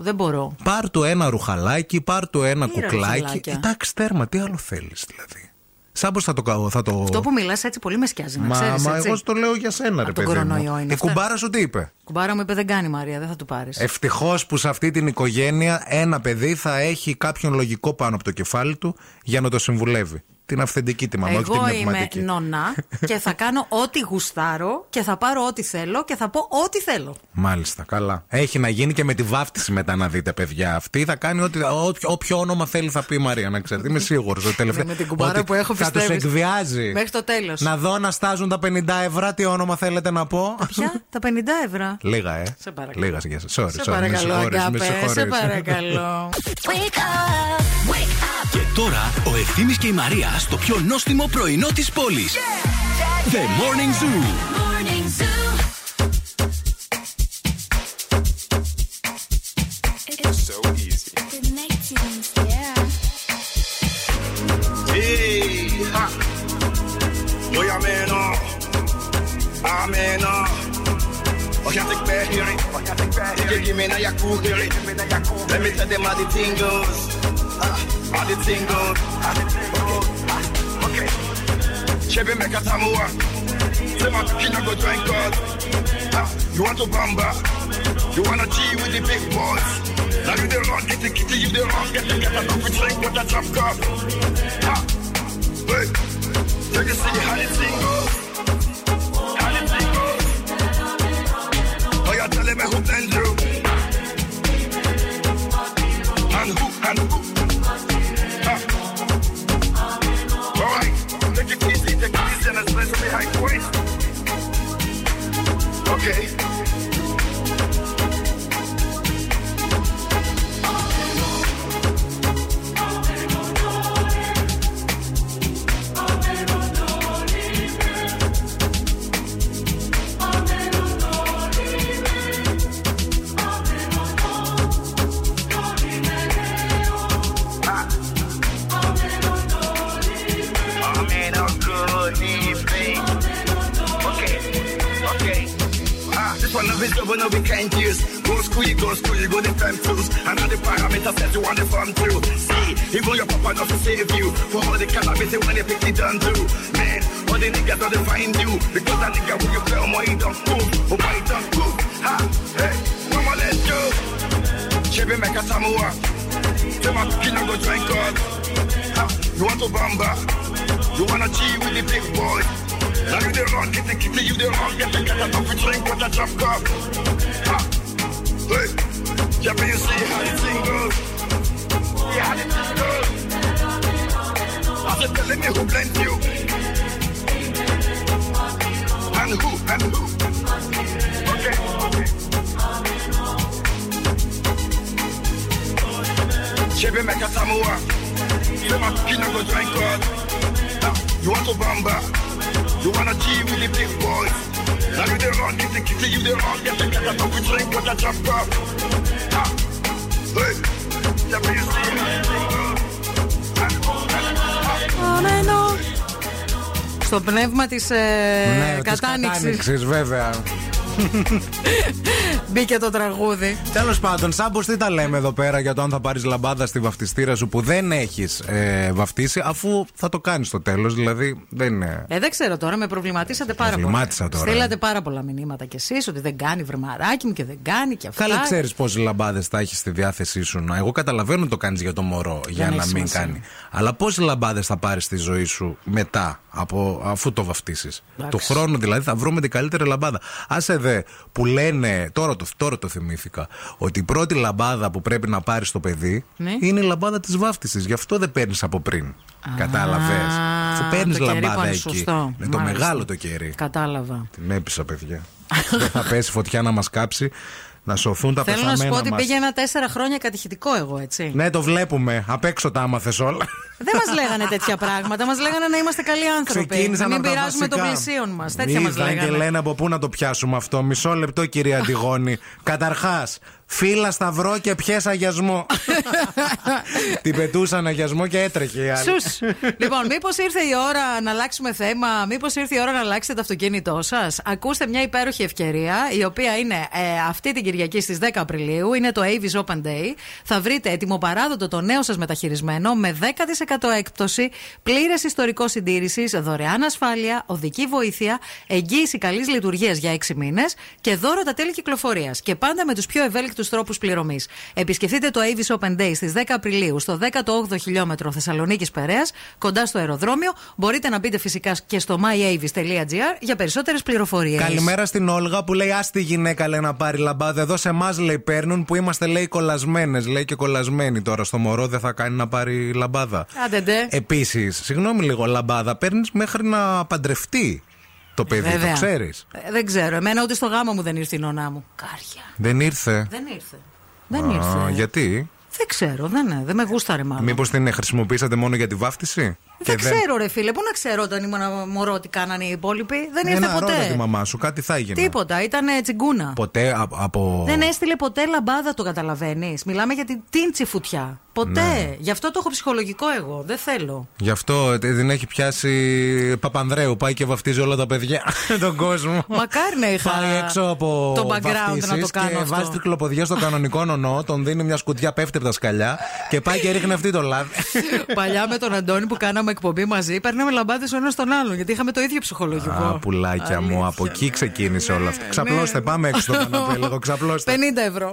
δεν μπορώ. Πάρ του ένα ρουχαλάκι, πάρ του ένα Τι ρε κουκλάκι. ρουχαλάκια; Εντάξει, τέρμα, τι άλλο θέλεις δηλαδή. Σαν πώ θα το κάνω, θα το. Αυτό που μιλάς έτσι πολύ με σκιάζει, να Μα, ξέρεις, μα έτσι. εγώ στο λέω για σένα, ρε Από τον παιδί. κορονοϊό Μου. είναι Η αυτά. κουμπάρα σου τι είπε; Κουμπάρα μου είπε δεν κάνει Μαρία, δεν θα του πάρεις. Ευτυχώς που σε αυτή την οικογένεια ένα παιδί θα έχει κάποιον λογικό πάνω από το κεφάλι του για να το συμβουλεύει. Την αυθεντική τη μαμά, όχι την Εγώ είμαι πνευματική. νονά και θα κάνω ό,τι γουστάρω και θα πάρω ό,τι θέλω και θα πω ό,τι θέλω. Μάλιστα, καλά. Έχει να γίνει και με τη βάφτιση μετά να δείτε, παιδιά. Αυτή θα κάνει ό,τι, όποιο, όποιο όνομα θέλει θα πει η Μαρία, να ξέρετε. Είμαι σίγουρος. Ναι, με την κουμπάρα που έχω, Θα τους πιστεύεις. εκβιάζει. Μέχρι το τέλος. Να δω να στάζουν τα 50 ευρώ, τι όνομα θέλετε να πω. Ποια, τα 50 ευρώ. Λίγα, ε. Σε παρακαλώ. Λίγας, για σας. Sorry, Σε sorry, με παρακαλώ, συγχωρείς, με αγάπη, σε συγχωρείς. παρακαλώ. Και τώρα ο Ευθύμης και η Μαρία στο πιο νόστιμο πρωινό της πόλης. The Morning Zoo. So easy. Hey, ha. Mooi ameno. Ameno. Wat gaat ik bij hier? Kijk je mee naar je koe hier? Let me tell them how the thing goes. Ah, How the thing goes. Okay. Okay. Chebe make a tamua. Say my kina go drink God. Ah, You want to bamba? You wanna G with the big boys? Now you the wrong, get the kitty, you the wrong, get the get a coffee drink with a drop cup. Ah, hey, take a see how the thing goes. Me who blend you? And who, and who? Ah. All right, take point. Okay. This double, no be kind years. Go school, you go school, you go the time tools. And all the parameters that you want to farm through. See, even your papa not to save you. For all the calamity when they pick it down too. Man, all the niggas don't find you. Because that nigga when you play on my don't move. Oh, my don't. Ha, hey, mama, let's go. Chebe make a samoa. My kid go drink God. Ha, you want to bamba? You wanna G with the big boy? Now you the wrong, get the kitty, you the wrong, get the get a coffee drink with a drop cup. Ha, hey, yeah, but you see how the thing goes. Yeah, how the thing goes. I said, telling me who blend you. And who, and who. Okay, okay. Chebe make a samoa. Go drink God. You want to bamba? You wanna G with the big boys? Now you the wrong, get the kitty, you the wrong, get the get a coffee drink with a drop cup. Ah, hey, yeah, but you see how the thing goes. Στο πνεύμα τη ε, Ναι, της κατάνοιξη. κατάνοιξης, βέβαια. Μπήκε το τραγούδι. Τέλος πάντων, σαν τι τα λέμε εδώ πέρα για το αν θα πάρεις λαμπάδα στη βαφτιστήρα σου που δεν έχεις ε, βαφτίσει, αφού θα το κάνεις στο τέλος. Δηλαδή δεν είναι. Ε, δεν ξέρω τώρα, με προβληματίσατε πάρα πολύ. Προβλημάτισα τώρα. Στείλατε πάρα πολλά μηνύματα κι εσείς ότι δεν κάνει βρεμαράκι μου και δεν κάνει και αυτά. Καλά, ξέρεις πόσες λαμπάδες θα έχεις στη διάθεσή σου. Να, Εγώ καταλαβαίνω ότι το κάνεις για το μωρό, για έχει να μην σημασία. κάνει. Αλλά πόσες λαμπάδες θα πάρεις στη ζωή σου μετά, από, αφού το βαφτίσεις; Του χρόνου δηλαδή θα βρούμε την καλύτερη λαμπάδα. Άσε δε που λένε, τώρα το, τώρα το θυμήθηκα, ότι η πρώτη λαμπάδα που πρέπει να πάρεις το παιδί Ναι. είναι η λαμπάδα της βάφτισης. Γι' αυτό δεν παίρνεις από πριν. Κατάλαβες. Αφού παίρνεις το κερί που λαμπάδα είναι εκεί. σωστό. Είναι το Μάλιστα. μεγάλο το κερί. Κατάλαβα. Την έπεισα, παιδιά. δεν θα πέσει φωτιά να μας κάψει, να σωθούν τα Θέλω να πεθαμένα σου πω ότι μας. πήγαινα τέσσερα χρόνια κατηχητικό εγώ, έτσι. Ναι, το βλέπουμε. Απ' έξω τα άμαθες όλα. Δεν μας λέγανε τέτοια πράγματα. Μας λέγανε να είμαστε καλοί άνθρωποι. Ξεκίνησαν να μην από τα πειράζουμε των βασικά. πλησίων μας. Τέτοια μας Είδαν και λέγανε. λένε από πού να το πιάσουμε αυτό; Μισό λεπτό, κυρία Αντιγόνη. Καταρχάς, φύλλα σταυρό και πιες αγιασμό. Την πετούσαν αγιασμό και έτρεχε η άλλη. Σους. λοιπόν, μήπως ήρθε η ώρα να αλλάξουμε θέμα, μήπως ήρθε η ώρα να αλλάξετε το αυτοκίνητό σας; Ακούστε μια υπέροχη ευκαιρία, η οποία είναι ε, αυτή την Κυριακή στις 10 Απριλίου. Είναι το Avis Open Day. Θα βρείτε έτοιμο παράδοτο το νέο σας μεταχειρισμένο με 10% έκπτωση, πλήρε ιστορικό συντήρηση, δωρεάν ασφάλεια, οδική βοήθεια, εγγύηση καλή λειτουργία για 6 μήνε και δώρο τα τέλη κυκλοφορία. Και πάντα με του πιο ευέλικτου τρόπου πληρωμή. Επισκεφτείτε το Avis Open Day στι 10 Απριλίου στο 18ο χιλιόμετρο Θεσσαλονίκη Περαία, κοντά στο αεροδρόμιο. Μπορείτε να μπείτε φυσικά και στο myavis.gr για περισσότερε πληροφορίε. Καλημέρα στην Όλγα που λέει: Α τη γυναίκα λέει να πάρει λαμπάδα. Εδώ σε εμά λέει παίρνουν που είμαστε λέει κολλασμένε. Λέει και κολλασμένοι τώρα. Στο μωρό δεν θα κάνει να πάρει λαμπάδα. Άντε ντε. Επίσης, συγγνώμη λίγο, λαμπάδα παίρνεις μέχρι να παντρευτεί το παιδί, Βέβαια. το ξέρεις; Ε, δεν ξέρω. Εμένα ούτε στο γάμο μου δεν ήρθε η νονά μου. Κάρια. Δεν ήρθε; Δεν ήρθε. Δεν Α, ήρθε. γιατί, Δεν ξέρω. Δεν, δεν με γούσταρε μάλλον. Μήπως την χρησιμοποίησατε μόνο για τη βάφτιση; Δεν ξέρω, ρε φίλε. Πού να ξέρω όταν ήμουν μωρό τι κάνανε οι υπόλοιποι. Δεν ήρθε Ένα ρώτα τη ποτέ. μαμά σου, κάτι θα έγινε. Τίποτα. Ήταν τσιγκούνα. Ποτέ α- από. Δεν έστειλε ποτέ λαμπάδα, το καταλαβαίνεις. Μιλάμε για την τίντσι φουτιά. Ποτέ. Ναι. Γι' αυτό το έχω ψυχολογικό εγώ. Δεν θέλω. Γι' αυτό ε, την έχει πιάσει Παπανδρέου. Πάει και βαφτίζει όλα τα παιδιά, τον κόσμο. Μακάρι να είχα Πάει έξω από το background να βαφτίσεις το κάνω και αυτό. βάζει τρικλοποδιά στο κανονικό νονό, τον δίνει μια σκουτιά, πέφτει από τα σκαλιά και πάει και ρίχνει αυτή το λάδι. Παλιά με τον Αντώνη που κάναμε εκπομπή μαζί, παίρναμε λαμπάδες ο ένας τον άλλον. Γιατί είχαμε το ίδιο ψυχολογικό. Α, πουλάκια μου, από εκεί ξεκίνησε όλο αυτό. Ξαπλώστε, πάμε έξω στο καναπέ λίγο, ξαπλώστε. 50 ευρώ.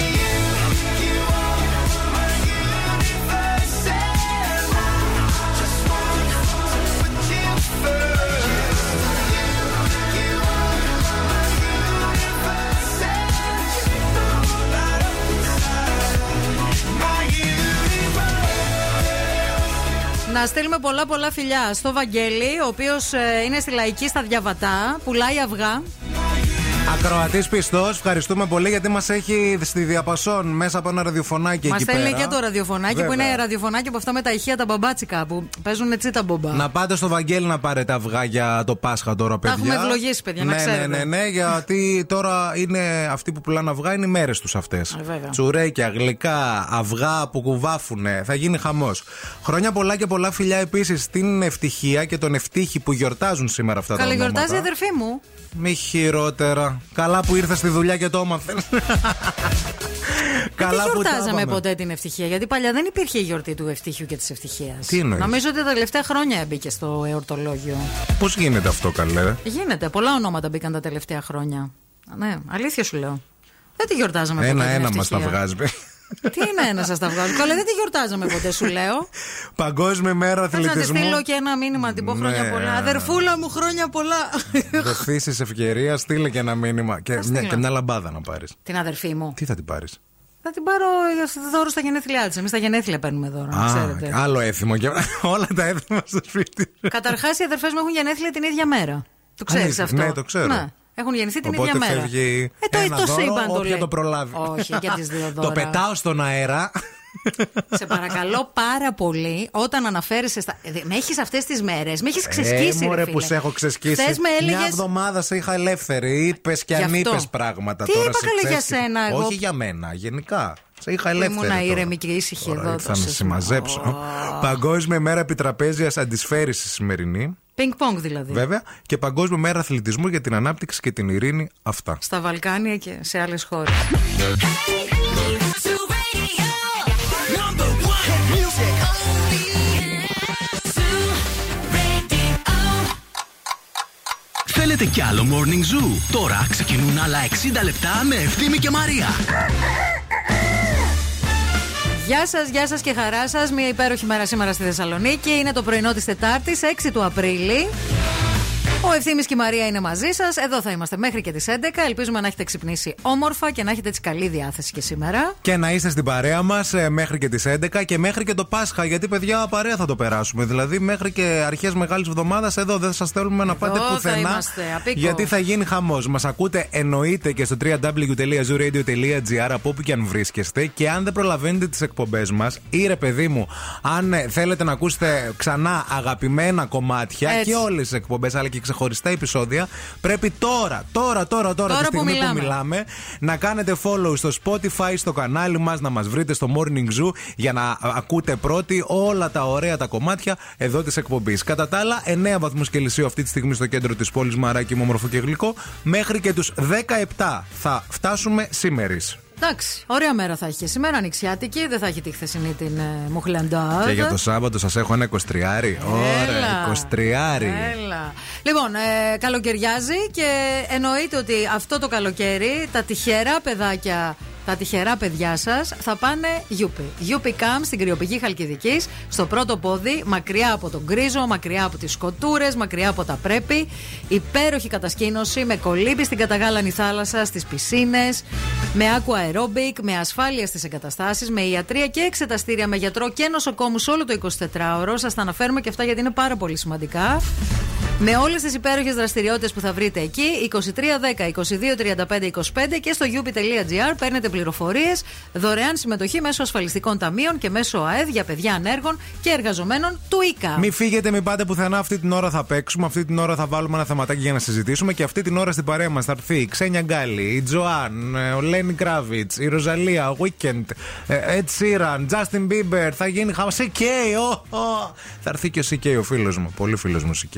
Να στείλουμε πολλά πολλά φιλιά στο Βαγγέλη, ο οποίος είναι στη λαϊκή στα διαβατά, πουλάει αυγά. Ακροατής πιστός, ευχαριστούμε πολύ γιατί μας έχει στη διαπασόν μέσα από ένα ραδιοφωνάκι Μας εκεί στέλνει πέρα. και το ραδιοφωνάκι που Βέβαια. είναι ραδιοφωνάκι από αυτά με τα ηχεία τα μπαμπάτσικα που παίζουν έτσι τα μπομπά. Να πάτε στο Βαγγέλη να πάρετε αυγά για το Πάσχα τώρα, παιδιά. έχουμε ευλογήσει, παιδιά, να ναι, ξέρετε. Ναι, ναι, ναι, γιατί τώρα είναι αυτοί που πουλάνε αυγά είναι οι μέρες τους αυτές. Ε, βέβαια. Τσουρέκια, γλυκά, αυγά που κουβάφουνε. Θα γίνει χαμός. Χρόνια πολλά και πολλά φιλιά επίσης στην ευτυχία και τον ευτύχη που γιορτάζουν σήμερα αυτά τα ονόματα. Καλογιορτάζει η αδερφή μου. Μη χειρότερα. Καλά που ήρθες στη δουλειά και το έμαθες. Δεν Καλά που τα γιορτάζαμε είπαμε. ποτέ την ευτυχία. Γιατί παλιά δεν υπήρχε η γιορτή του ευτυχίου και της ευτυχίας. Τι εννοείς; Νομίζω ότι τα τελευταία χρόνια μπήκε στο εορτολόγιο. Πώς γίνεται αυτό, καλέ; Γίνεται. Πολλά ονόματα μπήκαν τα τελευταία χρόνια. Ναι, αλήθεια σου λέω. Δεν τη γιορτάζαμε ποτέ. την Ένα-ένα μας τα ευτυχία. βγάζει. Τι είναι ένα σας τα βγάζω. Καλά, δεν τη γιορτάζαμε ποτέ, σου λέω. Παγκόσμια μέρα Κάτσε να τη αθλητισμού. στείλω και ένα μήνυμα να την πω χρόνια Ναι. πολλά. Αδερφούλα μου, χρόνια πολλά. Δεχθήσει ευκαιρία, στείλε και ένα μήνυμα. Και μια, στείλω. και μια λαμπάδα να πάρεις. την αδερφή μου. Τι θα την πάρεις; Θα την πάρω για δώρο στα γενέθλιά της. Εμείς τα γενέθλια παίρνουμε δώρο, να ξέρετε. άλλο έθιμο. Και... όλα τα έθιμα στο σπίτι. Καταρχάς, οι αδερφές μου έχουν γενέθλια την ίδια μέρα. Το ξέρεις Αλήθεια, αυτό. ναι, το ξέρω. Ναι. Έχουν γεννηθεί την Οπότε ίδια μέρα. φεύγει Ε, το, ένα το δώρο, είπαν το όποια λέει. το προλάβει. Όχι, για τις δύο δώρα. Το πετάω στον αέρα. Σε παρακαλώ πάρα πολύ, όταν αναφέρεσαι στα. Ε, Με έχεις αυτές τις μέρες, με έχεις ξεσκίσει. Ε, μωρέ, ρε, που φίλε. σε έχω ξεσκίσει. Χθες με Μια έλεγες- εβδομάδα σε είχα ελεύθερη. Είπες και Γι' αν αυτό. είπε πράγματα Τι τώρα. είπα σε καλέ για ξέσκει- σένα, εγώ; Όχι για μένα, γενικά. Σε είχα Που ελεύθερη. ήμουνα τώρα. ήρεμη και ήσυχη Τώρα εδώ. ήρθα να τόσες- συμμαζέψω. Παγκόσμια μέρα επιτραπέζιας αντισφαίρισης σημερινή. Πινκ πονγκ δηλαδή. Βέβαια. Και Παγκόσμια μέρα αθλητισμού για την ανάπτυξη και την ειρήνη. Αυτά. Στα Βαλκάνια και σε άλλες χώρες. Θέλετε κι άλλο Morning Zoo; Τώρα ξεκινούν άλλα 60 λεπτά με Ευθύμη και Μαρία. Γεια σας, γεια σας και χαρά σας. Μια υπέροχη μέρα σήμερα στη Θεσσαλονίκη. Είναι το πρωινό της Τετάρτης, 6 του Απρίλη. Ο Ευθύνη και η Μαρία είναι μαζί σας. Εδώ θα είμαστε μέχρι και τις 11. Ελπίζουμε να έχετε ξυπνήσει όμορφα και να έχετε έτσι καλή διάθεση και σήμερα. Και να είστε στην παρέα μας μέχρι και τις 11 και μέχρι και το Πάσχα. Γιατί, παιδιά, παρέα θα το περάσουμε. Δηλαδή, μέχρι και αρχές μεγάλης εβδομάδας εδώ δεν σας θέλουμε να πάτε Εδώ θα πουθενά. είμαστε, απίκο. Γιατί θα γίνει χαμός. Μας ακούτε εννοείται και στο www.zooradio.gr από όπου και αν βρίσκεστε. Και αν δεν προλαβαίνετε τις εκπομπές μας, ή ρε παιδί μου, αν ε, θέλετε να ακούσετε ξανά αγαπημένα κομμάτια Έτσι. και όλες τις εκπομπές, αλλά και ξεχωριστά επεισόδια, πρέπει τώρα, τώρα, τώρα, τώρα, Τώρα τη που στιγμή μιλάμε. μιλάμε, να κάνετε follow στο Spotify, στο κανάλι μας, να μας βρείτε στο Morning Zoo για να ακούτε πρώτοι όλα τα ωραία τα κομμάτια εδώ της εκπομπής. Κατά τα άλλα, 9 βαθμούς Κελσίου αυτή τη στιγμή στο κέντρο της πόλης Μαράκι μου, όμορφο και γλυκό, μέχρι και τους 17 θα φτάσουμε σήμερα. Εντάξει, ωραία μέρα θα έχει και σήμερα, ανοιξιάτικη. Δεν θα έχει τη χθεσινή την ε, Μουχλαντά. Και για το Σάββατο σας έχω ένα 23. Ωραία, 23. Έλα. Λοιπόν, ε, καλοκαιριάζει και εννοείται ότι αυτό το καλοκαίρι τα τυχερά παιδάκια, τα τυχερά παιδιά σας θα πάνε γιούπι. Γιούπι Camp στην κρυοπηγή Χαλκιδικής, στο πρώτο πόδι, μακριά από τον γκρίζο, μακριά από τις σκοτούρε, μακριά από τα πρέπει. Υπέροχη κατασκήνωση με κολύμπη στην καταγάλανη θάλασσα, στις πισίνες, με aqua aerobic, με ασφάλεια στις εγκαταστάσεις, με ιατρία και εξεταστήρια, με γιατρό και νοσοκόμους όλο το 24ωρο. Σας τα αναφέρουμε και αυτά γιατί είναι πάρα πολύ σημαντικά. Με όλες τις υπέροχες δραστηριότητες που θα βρείτε εκεί, 2310 2235 25 και στο yupi.gr παίρνετε πληροφορίες, δωρεάν συμμετοχή μέσω ασφαλιστικών ταμείων και μέσω ΑΕΔ για παιδιά ανέργων και εργαζομένων του ΙΚΑ. Μην φύγετε, μην πάτε πουθενά. Αυτή την ώρα θα παίξουμε. Αυτή την ώρα θα βάλουμε ένα θεματάκι για να συζητήσουμε. Και αυτή την ώρα στην παρέα μας θα έρθει η Ξένια Γκάλη, η Τζοάν, ε, ο Λένι Κράβιτς, η Ροζαλία, ο Weekend, ε, Ed Sheeran, Justin Bieber. Θα γίνει χαμό. CK, ο, ο. Θα έρθει και ο CK, ο φίλος μου. Πολύ φίλος μου CK.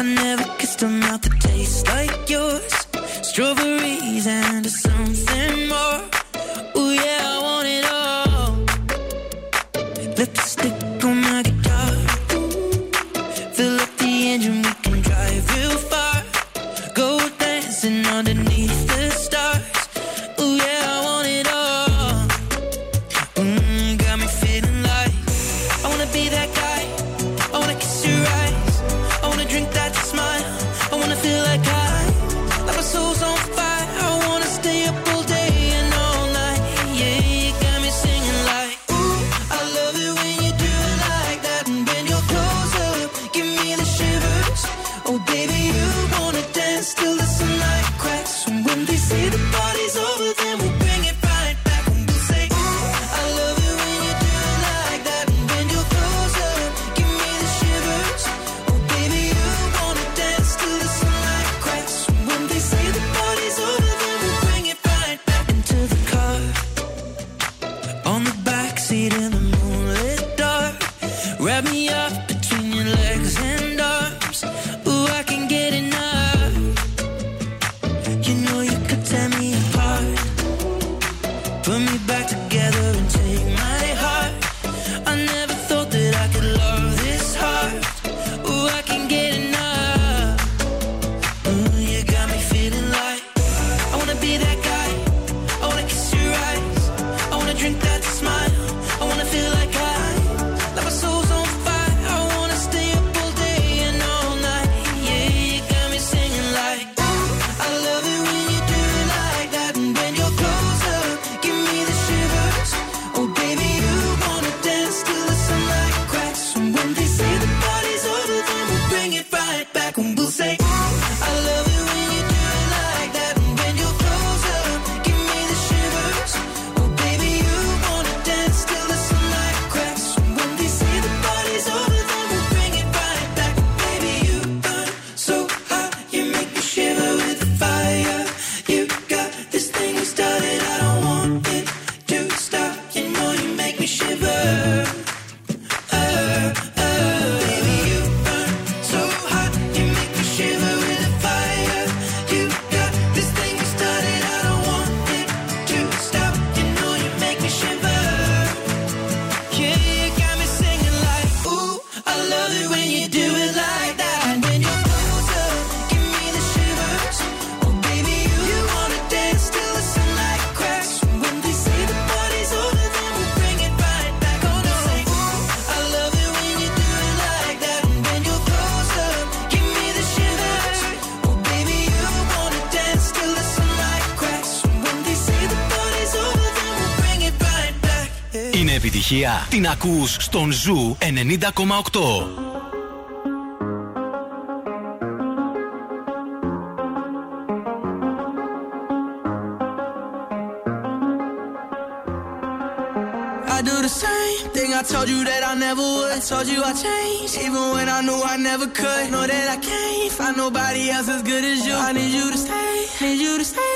I never kissed a mouth that tastes like yours. Strawberries and a. ακούς στον Ζου 90,8. I do the same thing I told you that I never would. I told you I changed, even when I knew I never could. Know that I can't find nobody else as good as you. I need you to stay, need you to stay.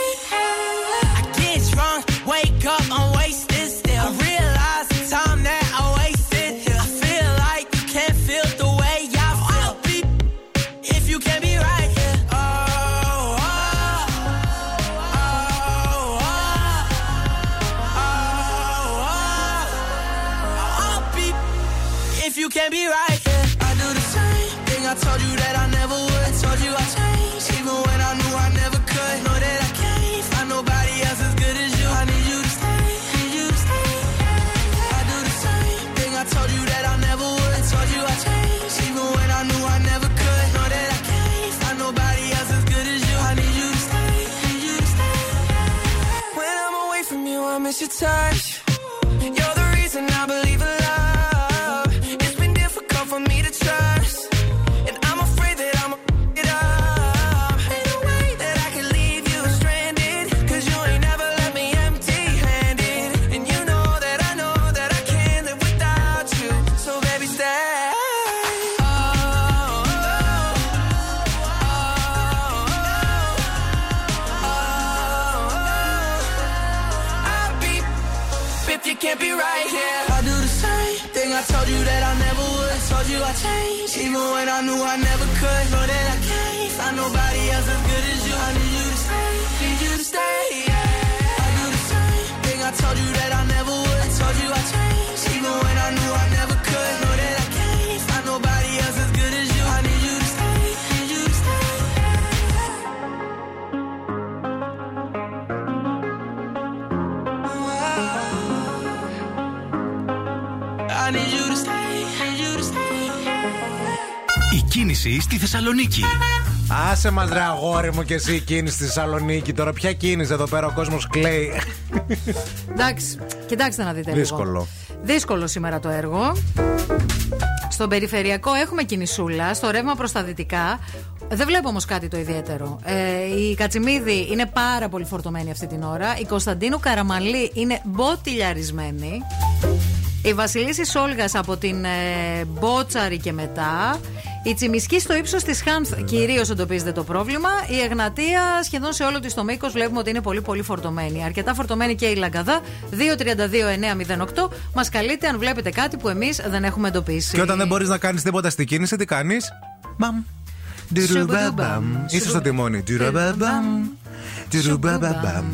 Άσε μας ρε αγόρι μου και εσύ κίνηση στη Θεσσαλονίκη. Τώρα ποια κίνηση εδώ πέρα ο κόσμος κλαίει. Εντάξει, κοιτάξτε να δείτε λίγο. Δύσκολο. Δύσκολο σήμερα το έργο. Στον περιφερειακό έχουμε κινησούλα, στο ρεύμα προς τα δυτικά. Δεν βλέπω όμως κάτι το ιδιαίτερο. Ε, η Κατσιμίδη είναι πάρα πολύ φορτωμένη αυτή την ώρα. Η Κωνσταντίνου Καραμαλή είναι μποτιλιαρισμένη. Η Βασιλίση Σόλγα από την ε, Μπότσαρη και μετά. Η Τσιμισκή στο ύψος της Χάνθ κυρίως εντοπίζεται το πρόβλημα. Η Εγνατία σχεδόν σε όλο της το μήκος βλέπουμε ότι είναι πολύ πολύ φορτωμένη. Αρκετά φορτωμένη και η Λαγκαδά 232-908. Μας καλείτε αν βλέπετε κάτι που εμείς δεν έχουμε εντοπίσει. Και όταν δεν μπορείς να κάνεις τίποτα στην κίνηση, τι κάνεις; Μπαμ. Ντουρουμπαμπαμ. Είσαι στο τιμόνι. Ντουρουμπαμπαμ. Ντουρουμπαμπαμ.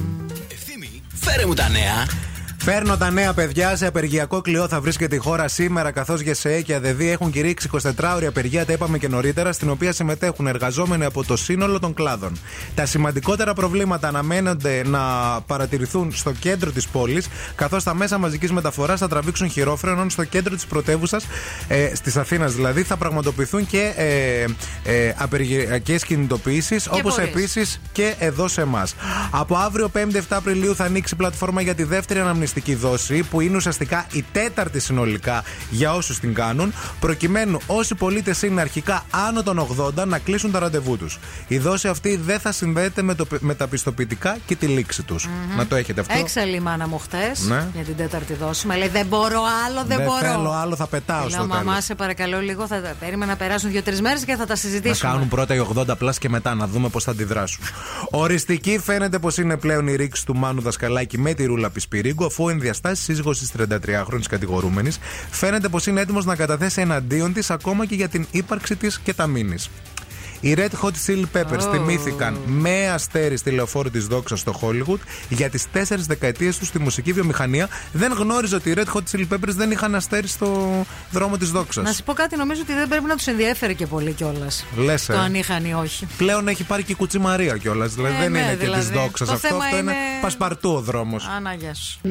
Φέρε μου τα νέα. Φέρνω τα νέα παιδιά. Σε απεργιακό κλειό θα βρίσκεται η χώρα σήμερα, καθώς ΓΕΣΕ και ΑΔΕΔΗ έχουν κηρύξει 24 ώρια απεργία, τα είπαμε και νωρίτερα, στην οποία συμμετέχουν εργαζόμενοι από το σύνολο των κλάδων. Τα σημαντικότερα προβλήματα αναμένονται να παρατηρηθούν στο κέντρο της πόλης, καθώς τα μέσα μαζικής μεταφοράς θα τραβήξουν χειρόφρενο στο κέντρο της πρωτεύουσας, ε, της Αθήνας δηλαδή, θα πραγματοποιηθούν και ε, ε, απεργιακές κινητοποιήσεις, όπως πορείες. επίσης και εδώ σε εμάς. Από αύριο 5η 7 Απριλίου θα ανοίξει η πλατφόρμα για τη δεύτερη αναμνηστική δόση, που είναι ουσιαστικά η τέταρτη συνολικά για όσους την κάνουν, προκειμένου όσοι πολίτες είναι αρχικά άνω των 80 να κλείσουν τα ραντεβού τους. Η δόση αυτή δεν θα συνδέεται με, το, με τα πιστοποιητικά και τη λήξη τους. Να το έχετε αυτό. Έξαλλη η μάνα μου χθες Ναι. για την τέταρτη δόση. Μα λέει δεν μπορώ άλλο, δεν, Δεν μπορώ. θέλω άλλο, θα πετάω Λέω, στο μαμά, τέλος. σε παρακαλώ λίγο. Θα τα περίμενα να περάσουν δύο-τρεις μέρες και θα τα Να συζητήσουμε. κάνουν πρώτα οι 80 plus και μετά να δούμε πώς θα αντιδράσουν. Οριστική φαίνεται πως είναι πλέον η ρήξη του Μάνου Δασκαλάκη με τη Ρούλα Πισπυρίγκου, αφού ο εν διαστάσει σύζυγος της 33χρονης κατηγορούμενης φαίνεται πως είναι έτοιμος να καταθέσει εναντίον της ακόμα και για την ύπαρξη της και τα μήνυ. Οι Red Hot Chili Peppers Oh. τιμήθηκαν με αστέρι στη λεωφόρο της Δόξα στο Hollywood για τις τέσσερις δεκαετίες τους στη μουσική βιομηχανία. Δεν γνώριζα ότι οι Red Hot Chili Peppers δεν είχαν αστέρι στο δρόμο της Δόξας. Να σου πω κάτι, νομίζω ότι δεν πρέπει να τους ενδιαφέρει και πολύ κιόλας. Λες, ε. Το αν είχαν ή όχι. Πλέον έχει πάρει και η κουτσή Μαρία κιόλας. Δηλαδή Ε, δεν ναι, είναι και δηλαδή. τη δόξας Το αυτό. θέμα Αυτό είναι είναι- πασπαρτού ο δρόμος. Άνα, γεια σου.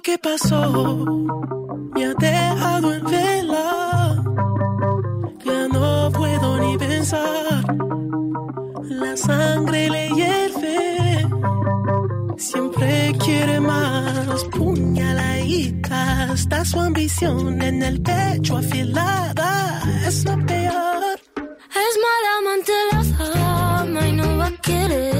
Lo que pasó me ha dejado en vela. Ya no puedo ni pensar. La sangre le hierve. Siempre quiere más. Puñaladita. Está su ambición en el pecho afilada. Es lo peor. Es mala amante la fama y no va a quererme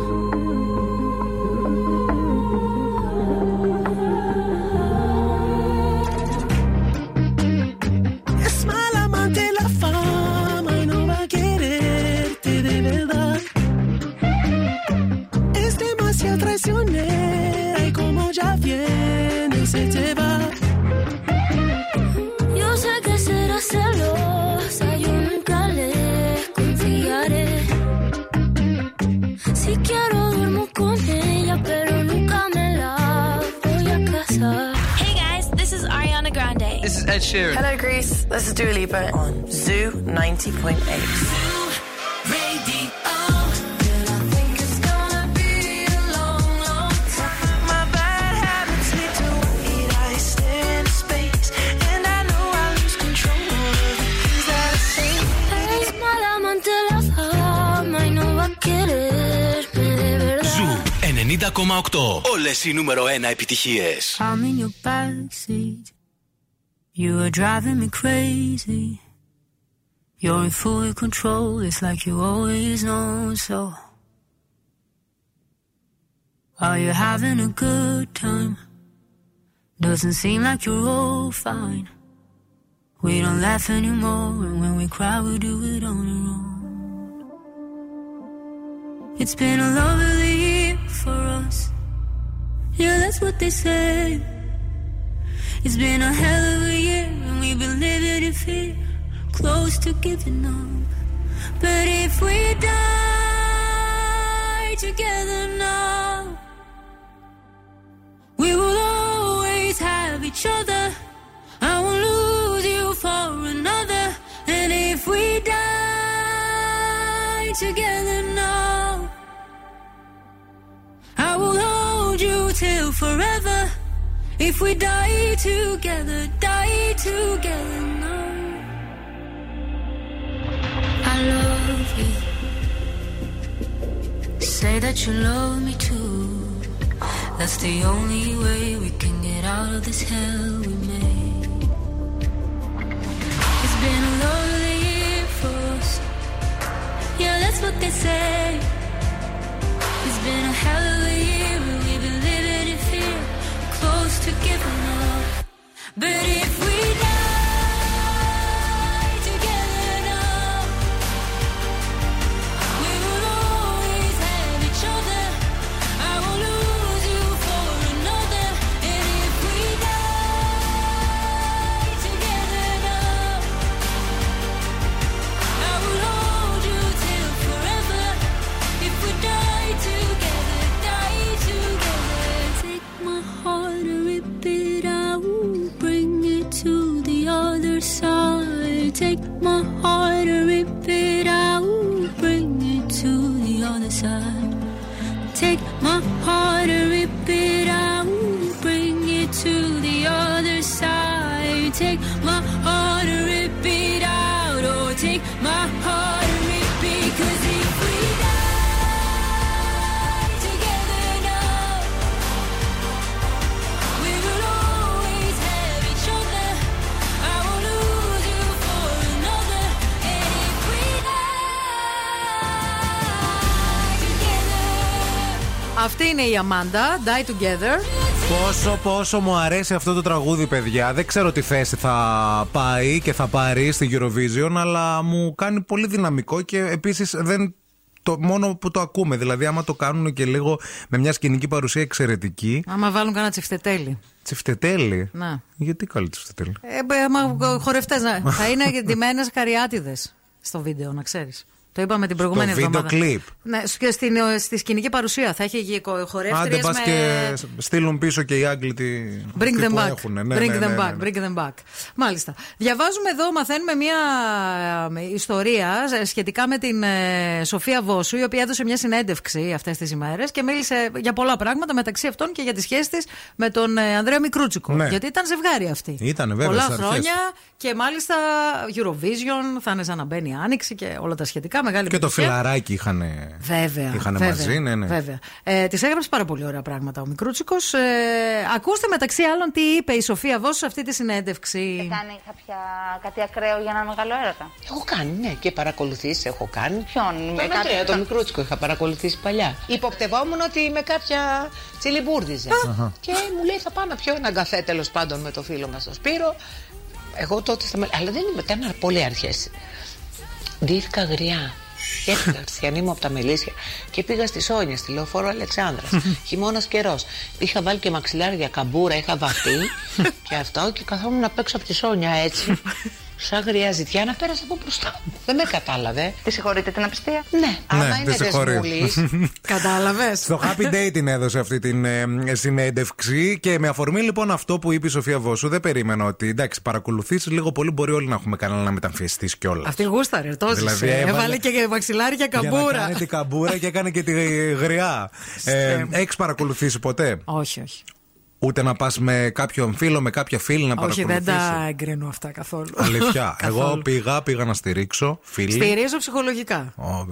Sheeran. Hello, Greece. This is Dua Lipa on Zoo 90.8. I'm in your passage you are driving me crazy. You're in full control. It's like you always know so. Are you having a good time? Doesn't seem like you're all fine. We don't laugh anymore, and when we cry, we do it on our own. It's been a lovely year for us. Yeah, that's what they say. It's been a hell of a year, and we've been living in fear, close to giving up. But if we die together now, we will always have each other. I won't lose you for another. And if we die together now, I will hold you till forever. If we die together, die together now. I love you. Say that you love me too. That's the only way we can get out of this hell we made. It's been a lonely year for us. Yeah, that's what they say. It's been a hell of a to giving up. But if we take my heart and rip it out, bring it to the other side. Take my heart and rip it out, bring it to the other side. Take Αυτή είναι η Αμάντα, Die Together. Πόσο, πόσο μου αρέσει αυτό το τραγούδι, παιδιά. Δεν ξέρω τι θέση θα πάει και θα πάρει στη Eurovision, αλλά μου κάνει πολύ δυναμικό και επίσης δεν. Το μόνο που το ακούμε, δηλαδή άμα το κάνουν και λίγο με μια σκηνική παρουσία εξαιρετική. Άμα βάλουν κανένα τσιφτετέλι. Τσιφτετέλη. Να. Γιατί καλή τσιφτετέλη. Ε, μπε, άμα χορευτές. Θα είναι ντυμένες καριάτιδες στο βίντεο, να ξέρεις. Το είπαμε την προηγούμενη βίντεο εβδομάδα. κλιπ. Ναι, και στην, στη σκηνική παρουσία θα έχει χορεύτριες. Άντε πας με... και στείλουν πίσω και οι Άγγλοι τι. Bring τι them που back. έχουν. Ναι, bring ναι, them ναι, ναι, back. ναι. Bring them back. Μάλιστα. Διαβάζουμε εδώ, μαθαίνουμε μια ε, ιστορία ε, σχετικά με την ε, Σοφία Βόσου, η οποία έδωσε μια συνέντευξη αυτές τις ημέρες και μίλησε για πολλά πράγματα, μεταξύ αυτών και για τη σχέση της με τον ε, Ανδρέα Μικρούτσικο. Ναι. Γιατί ήταν ζευγάρι αυτή. Ήτανε, βέβαια, Πολλά στις αρχές. χρόνια και μάλιστα Eurovision, θα είναι σαν να μπαίνει η Άνοιξη και όλα τα σχετικά. Μεγάλη Και το επιτυχία. φιλαράκι είχαν. Βέβαια. Είχαν βέβαια, μαζί, ναι, ναι. Βέβαια. Ε, Τη έγραψε πάρα πολύ ωραία πράγματα ο Μικρούτσικος. Ε, ακούστε μεταξύ άλλων τι είπε η Σοφία Βόσου σε αυτή τη συνέντευξη. κάνει κάποια, κάτι ακραίο για ένα μεγάλο έρωτα. Έχω κάνει, ναι, και παρακολουθήσεις έχω κάνει. Ποιον, Τον με Ανδρέα, κάποιον- τον μικρούτσικο είχα παρακολουθήσει παλιά. Υποπτευόμουν ότι με κάποια τσιλιμπούρδιζε. Αχα. Και μου λέει θα πάω να πιω έναν καφέ τέλος πάντων με το φίλο μας τον Σπύρο. Εγώ τότε στα μελ- Αλλά δεν είμαι, ήταν πολύ αρχές. Ντύθηκα γριά. Και έφυγα χριστιανή μου από τα Μελίσια και πήγα στη Σόνια, στη λεωφόρο Αλεξάνδρας. Χειμώνας καιρός. Είχα βάλει και μαξιλάρια καμπούρα, είχα βαφτεί και αυτό και καθόμουν απ' έξω από τη Σόνια έτσι. Σαν γριά ζητιά να πέρασε από μπροστά μου. Δεν με κατάλαβε. Τη συγχωρείτε την απιστία; Ναι, άμα Ναι, είναι τη συγχωρεί. δεσμούλης, Κατάλαβες. Στο Happy Day την έδωσε αυτή την ε, συνέντευξη και με αφορμή λοιπόν αυτό που είπε η Σοφία Βόσου, δεν περίμενα ότι εντάξει, παρακολουθήσει λίγο πολύ μπορεί όλοι να έχουμε κανένα να μεταμφιεστείς κιόλας. Αυτή γούσταρε, τόσο. Δηλαδή, έβαλε... έβαλε- και μαξιλάρια Για να καμπούρα. κάνει την καμπούρα και έκανε και τη γριά. Ε, Έχεις παρακολουθήσει ποτέ; Όχι, όχι. Ούτε να πας με κάποιον φίλο, με κάποια φίλη να Όχι, δεν παρακολουθήσεις. τα εγκρίνω αυτά καθόλου. Αλήθεια. Εγώ Καθόλου. πήγα, πήγα να στηρίξω φίλη. Στηρίζω ψυχολογικά. Ω,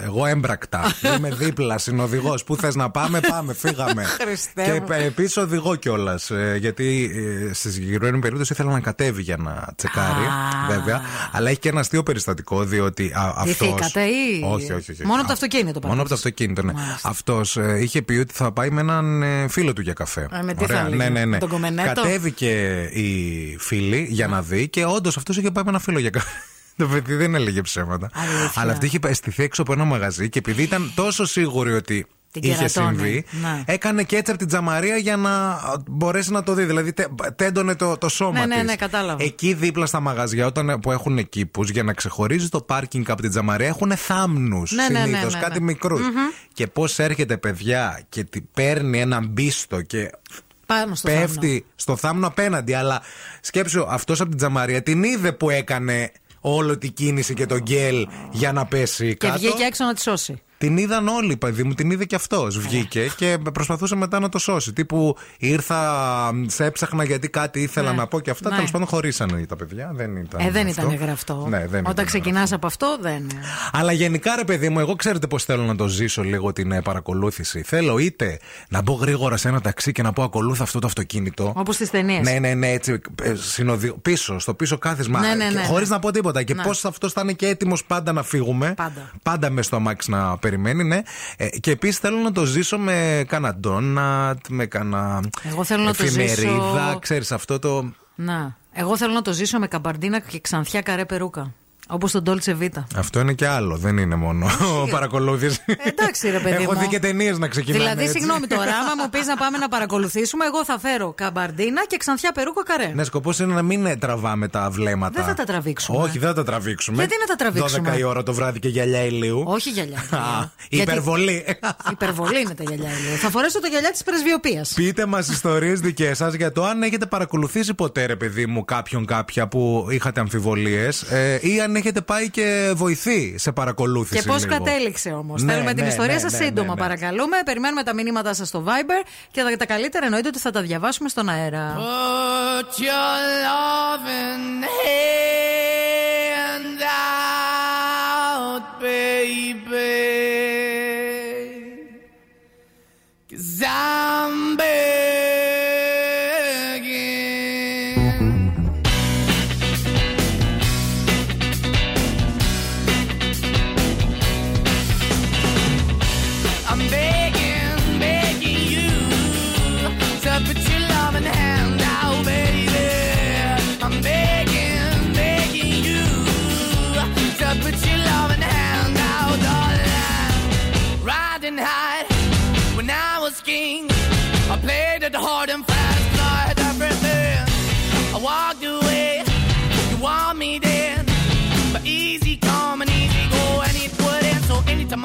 Εγώ έμπρακτα. Είμαι δίπλα, συνοδηγός. Πού θες να πάμε, πάμε, φύγαμε. Χριστέ και μου. επίση οδηγώ κιόλας. Γιατί ε, στη συγκεκριμένη περίπτωση ήθελα να κατέβει για να τσεκάρει, βέβαια. Αλλά έχει και ένα αστείο περιστατικό, διότι αυτό. Ντυθήκατε ή. Όχι, όχι, όχι. Μόνο Α, από το αυτοκίνητο Μόνο από το αυτοκίνητο, ναι. Αυτός είχε πει ότι θα πάει με έναν ε, φίλο του για καφέ. Ε, με τι θα έλεγε, ναι, ναι, ναι. με τον κομμενέτο; Κατέβηκε η φίλη για να δει και όντως αυτός είχε πάει με ένα φίλο για καφέ. Το παιδί δεν έλεγε ψέματα. Αλήθεια. Αλλά αυτή είχε αισθηθεί έξω από ένα μαγαζί και επειδή ήταν τόσο σίγουρη ότι Την είχε κερατώνε. συμβεί, Ναι. έκανε και έτσι από την τζαμαρία για να μπορέσει να το δει. Δηλαδή τε- τέντωνε το, το σώμα Ναι, ναι, της. ναι, κατάλαβα. Εκεί δίπλα στα μαγαζιά, όταν, που έχουν κήπου, για να ξεχωρίζει το πάρκινγκ από την τζαμαρία, έχουν θάμνους Ναι, ναι, ναι, συνήθως, ναι, ναι. κάτι μικρούς. Μμμ. Και πώς έρχεται παιδιά και τι- παίρνει ένα μπίστο και Πάνω στο πέφτει θάμνο. στο θάμνο απέναντι. Αλλά σκέψου, αυτός από την τζαμαρία την είδε που έκανε όλη την κίνηση και τον γκέλ για να πέσει Και κάτω. βγήκε έξω να τη σώσει. Την είδαν όλοι, παιδί μου, την είδε και αυτός. Βγήκε και προσπαθούσε μετά να το σώσει. Τύπου ήρθα, σε έψαχνα γιατί κάτι ήθελα Ναι. να πω και αυτά. Ναι. Τέλος πάντων, χωρίσανε τα παιδιά. Δεν ήταν. Ε, δεν αυτό. ήταν γραφτό. Ναι, δεν Όταν ήταν ξεκινάς από αυτό, δεν. αλλά γενικά, ρε παιδί μου, εγώ ξέρετε πώς θέλω να το ζήσω λίγο την ε, παρακολούθηση. Θέλω είτε να μπω γρήγορα σε ένα ταξί και να πω ακολούθα αυτό το αυτοκίνητο. Όπως στι ταινίες. Ναι, ναι, ναι, έτσι. ε, συνοδι- Πίσω, στο πίσω κάθισμα. Ναι, ναι, ναι, Χωρίς ναι. να πω τίποτα. Και Ναι. πώς αυτός θα είναι και έτοιμος πάντα να φύγουμε. Πάντα. Πάντα με στο αμάξι να περιμένει, ναι. Ε, και επίσης θέλω να το ζήσω με κάνα ντόνατ, με κάνα. Εγώ θέλω να το εφημερίδα, ζήσω- ξέρεις αυτό το. Να. Εγώ θέλω να το ζήσω με καμπαρντίνα και ξανθιά καρέ περούκα. Όπως τον Dolce Vita. Αυτό είναι και άλλο, δεν είναι μόνο παρακολούθηση. Εντάξει, ρε παιδί Έχω μου. δει και ταινίες να ξεκινάνε. Δηλαδή, έτσι. συγγνώμη τώρα, άμα μου πεις να πάμε να παρακολουθήσουμε, εγώ θα φέρω καμπαρντίνα και ξανθιά περούκα καρέ. Ναι, σκοπός είναι να μην ε, τραβάμε τα βλέμματα. Δεν θα τα τραβήξουμε. Όχι, δεν θα τα τραβήξουμε. Γιατί να τα τραβήξουμε; 12 η ώρα το βράδυ και γυαλιά ηλίου. Όχι γυαλιά. Α, Γιατί- Υπερβολή. Υπερβολή είναι τα γυαλιά. ηλίου. Θα φορέσω το γυαλιά της πρεσβειοποία. Πείτε μας ιστορίες δικές σας για το αν έχετε παρακολουθήσει ποτέ, ρε παιδί μου, κάποιον κάποια που είχατε αμφιβολίες ε, ή αν αν έχετε πάει και βοηθή σε παρακολούθηση. Και πώς λίγο. κατέληξε όμως. Ναι, Θέλουμε την ναι, ιστορία ναι, σας ναι, σύντομα, ναι, ναι. παρακαλούμε. Περιμένουμε τα μηνύματά σας στο Viber και τα, τα καλύτερα εννοείται ότι θα τα διαβάσουμε στον αέρα. Put your loving hand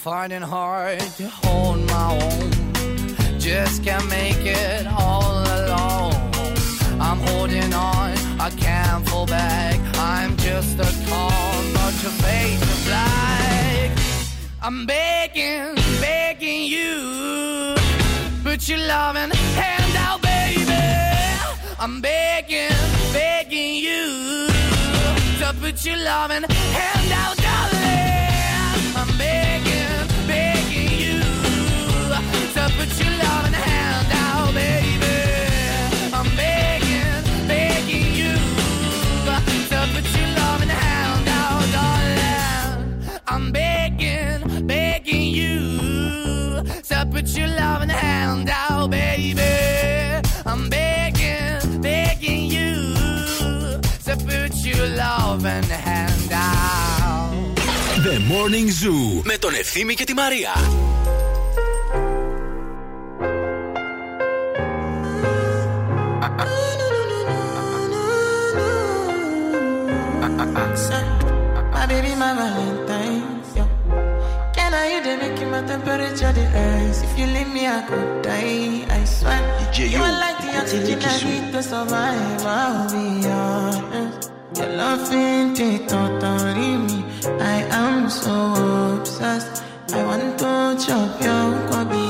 finding hard to hold my own. Just can't make it all alone. I'm holding on, I can't fall back. I'm just a call, but your face is black. I'm begging, begging you. Put your loving hand out, baby. I'm begging, begging you. To put your loving hand out, put your loving hand out, baby. I'm begging, begging you. To put your loving hand out, darling. I'm begging, begging you. So put your loving hand out, baby. I'm begging, begging you. So put your loving hand out. The Morning Zoo με τον Ευθύμη και τη Μαρία. My baby, my Valentine. Yo. Can I you they make my temperature the rise? If you leave me, I could die. I swear. DJ you Yo, are like the oxygen I need to survive. I'll be honest. Your love ain't totally me. I am so obsessed. I want to chop your kwabi.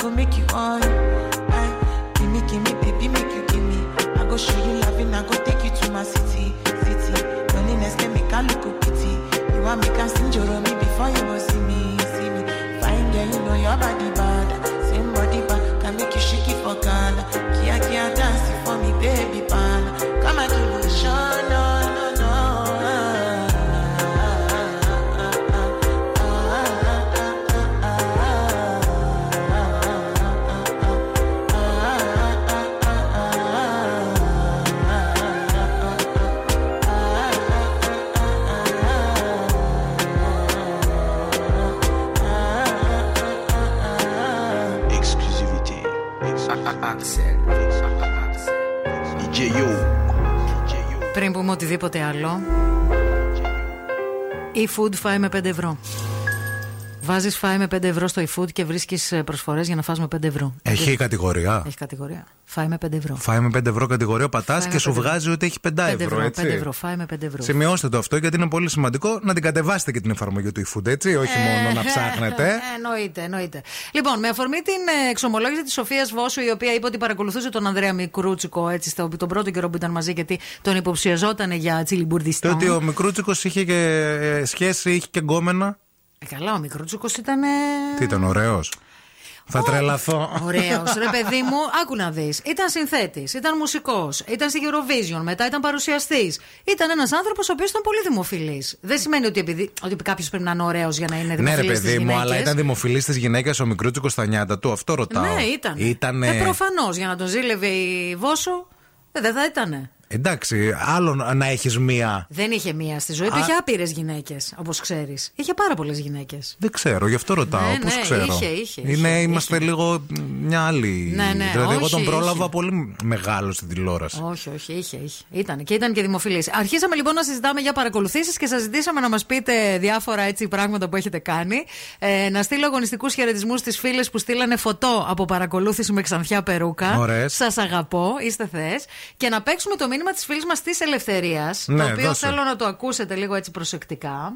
Go make you on. Aye, give me, give me, baby, make you give me. I go show you loving, I go take you to my city, city. Loneliness can make I look a pity. You want me can sing your me before you go see me, see me. Fine girl, you know your body bad. Same body bad, can make you shake it for Ghana. Kia kia dance for me, baby pan. Come and give me a οτιδήποτε άλλο. E-food φάει με 5 ευρώ. Βάζεις φάει με 5 ευρώ στο e-food και βρίσκεις προσφορές για να φας με 5 ευρώ. Έχει κατηγορία. Έχει κατηγορία. Φάει με 5 ευρώ. Φάει με 5 ευρώ κατηγορία, πατάς Φάει με και σου πέντε βγάζει ότι έχει 5 5 ευρώ, ευρώ, έτσι. 5 ευρώ, φάει με 5 ευρώ. Σημειώστε το αυτό γιατί είναι πολύ σημαντικό να την κατεβάσετε και την εφαρμογή του eFood, έτσι, όχι μόνο να ψάχνετε. Ε, εννοείται, εννοείται. Λοιπόν, με αφορμή την ε, εξομολόγηση της Σοφίας Βόσου, η οποία είπε ότι παρακολουθούσε τον Ανδρέα Μικρούτσικο έτσι, στο, τον πρώτο καιρό που ήταν μαζί, γιατί τον υποψιαζόταν για Το τσιλιμπουρδιστό. ότι ο Μικρούτσικος είχε και ε, σχέση, είχε και γκόμενα. Ε, καλά, ο Μικρούτσικο ήταν. Τι ήταν, ωραίος; Θα τρελαθώ. Ωραίος, ρε παιδί μου, άκου να δεις. Ήταν συνθέτης, ήταν μουσικός, ήταν στη Eurovision, μετά ήταν παρουσιαστής. Ήταν ένας άνθρωπος ο οποίος ήταν πολύ δημοφιλής. Δεν σημαίνει ότι, επειδή, ότι κάποιος πρέπει να είναι ωραίος για να είναι Ναι, ρε δημοφιλής. παιδί μου, αλλά ήταν δημοφιλής της γυναίκας ο Μικρούτσικο στα νιάτα του. Αυτό ρωτάω. Ναι, ήταν. Ήτανε- Ε, προφανώς για να τον ζήλευε η Βόσο, ε, δεν θα ήταν. Εντάξει, άλλο να έχεις μία. Δεν είχε μία στη ζωή του, Α. είχε άπειρες γυναίκες, όπως ξέρεις. Είχε πάρα πολλές γυναίκες. Δεν ξέρω, γι' αυτό ρωτάω. Ναι, Πώς ναι, ξέρω. είχε, είχε, Είναι, είχε, είμαστε λίγο μια άλλη. Ναι, ναι, δηλαδή, εγώ όχι, τον πρόλαβα είχε. πολύ μεγάλο στην τηλεόραση. Όχι, όχι, είχε, είχε. Ήταν και ήταν και δημοφιλής. Αρχίσαμε λοιπόν να συζητάμε για παρακολουθήσεις και σας ζητήσαμε να μας πείτε διάφορα έτσι πράγματα που έχετε κάνει. Ε, να στείλω αγωνιστικούς χαιρετισμούς στις φίλες που στείλανε φωτό από παρακολούθηση με ξανθιά περούκα. Ωραίες. Σας αγαπώ, είστε θε. Και να παίξουμε το μήνυμα της φίλης μας της Ελευθερίας. Ναι, το οποίο δώσε. θέλω να το ακούσετε λίγο έτσι προσεκτικά.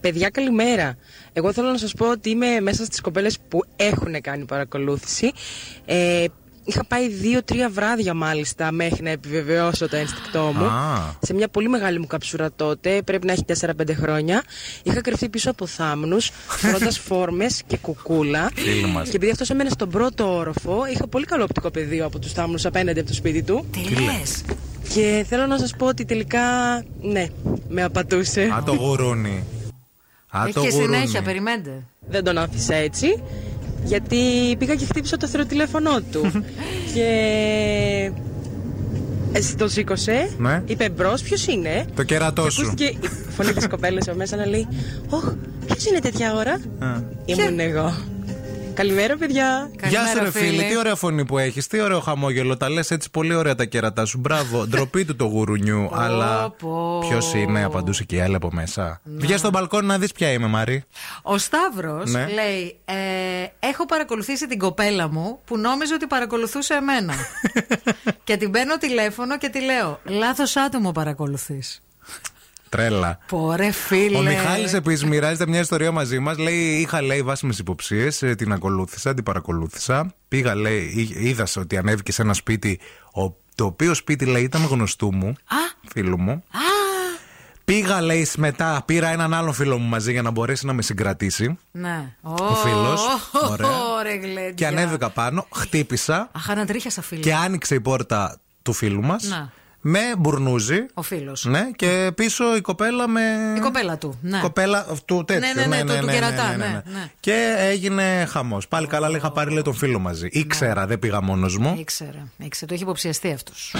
Παιδιά, καλημέρα. Εγώ θέλω να σας πω ότι είμαι μέσα στις κοπέλες που έχουν κάνει παρακολούθηση. Ε, είχα πάει δύο-τρία βράδια μάλιστα μέχρι να επιβεβαιώσω το ένστικτό μου. Α. Σε μια πολύ μεγάλη μου καψούρα τότε, πρέπει να έχει 4-5 χρόνια. Είχα κρυφτεί πίσω από θάμνους, φορώντας φόρμες και κουκούλα. Φίλοι μας. Και επειδή αυτός έμενε στον πρώτο όροφο, είχα πολύ καλό οπτικό πεδίο από τους θάμνους απέναντι από το σπίτι του. Τι λες; Και θέλω να σας πω ότι τελικά, ναι, με απατούσε. Α το γουρούνι. Α Έχει το και γουρούνι. συνέχεια, περιμένετε. Δεν τον άφησα έτσι. Γιατί πήγα και χτύπησα το θεροτηλέφωνό του. και. Εσύ το σήκωσε. Ναι. Είπε μπρος, ποιος είναι; Το κέρατό Και σου. ακούστηκε η φωνή της κοπέλας από μέσα να λέει: Ωχ, ποιος είναι τέτοια ώρα; Α. Ήμουν εγώ. Καλημέρα, παιδιά. Γεια σου, ρε φίλε, τι ωραία φωνή που έχεις, τι ωραίο χαμόγελο. Τα λες έτσι πολύ ωραία τα κέρατά σου. Μπράβο, ντροπή του το γουρουνιού. αλλά πω. ποιος είναι, απαντούσε και η άλλη από μέσα. Βγες στο μπαλκόνι να δεις ποια είμαι, Μαρή. Ο Σταύρος Ναι. λέει: ε, Έχω παρακολουθήσει την κοπέλα μου που νόμιζε ότι παρακολουθούσε εμένα. και την παίρνω τηλέφωνο και τη λέω: Λάθος άτομο παρακολουθείς. Τρέλα. Πορε φίλε. Ο Μιχάλης επίσης μοιράζεται μια ιστορία μαζί μας. Λέει: Είχα λέει βάσιμες υποψίες, την ακολούθησα, την παρακολούθησα. Πήγα, λέει, εί- είδα ότι ανέβηκε σε ένα σπίτι, ο- το οποίο σπίτι λέει ήταν γνωστού μου, φίλου μου. Πήγα, λέει, μετά πήρα έναν άλλο φίλο μου μαζί για να μπορέσει να με συγκρατήσει. Ναι. Ο φίλος. Ωραία. Ωραία, γλέντια. Και ανέβηκα πάνω, χτύπησα Αχ, ανατρίχιασα φίλε. και άνοιξε η πόρτα του φίλου μας. Να. με μπουρνούζι. Ο φίλος. Ναι, και πίσω η κοπέλα με. Η κοπέλα του. Ναι. Κοπέλα του τέτοιου. Ναι, ναι, ναι, του- του κερατά, ναι, ναι. Και έγινε χαμός. Πάλι καλά, λέει, είχα πάρει λέει, τον φίλο μαζί. Ήξερα, δεν πήγα μόνος μου. Ήξερε, ήξερε. Το έχει υποψιαστεί αυτός.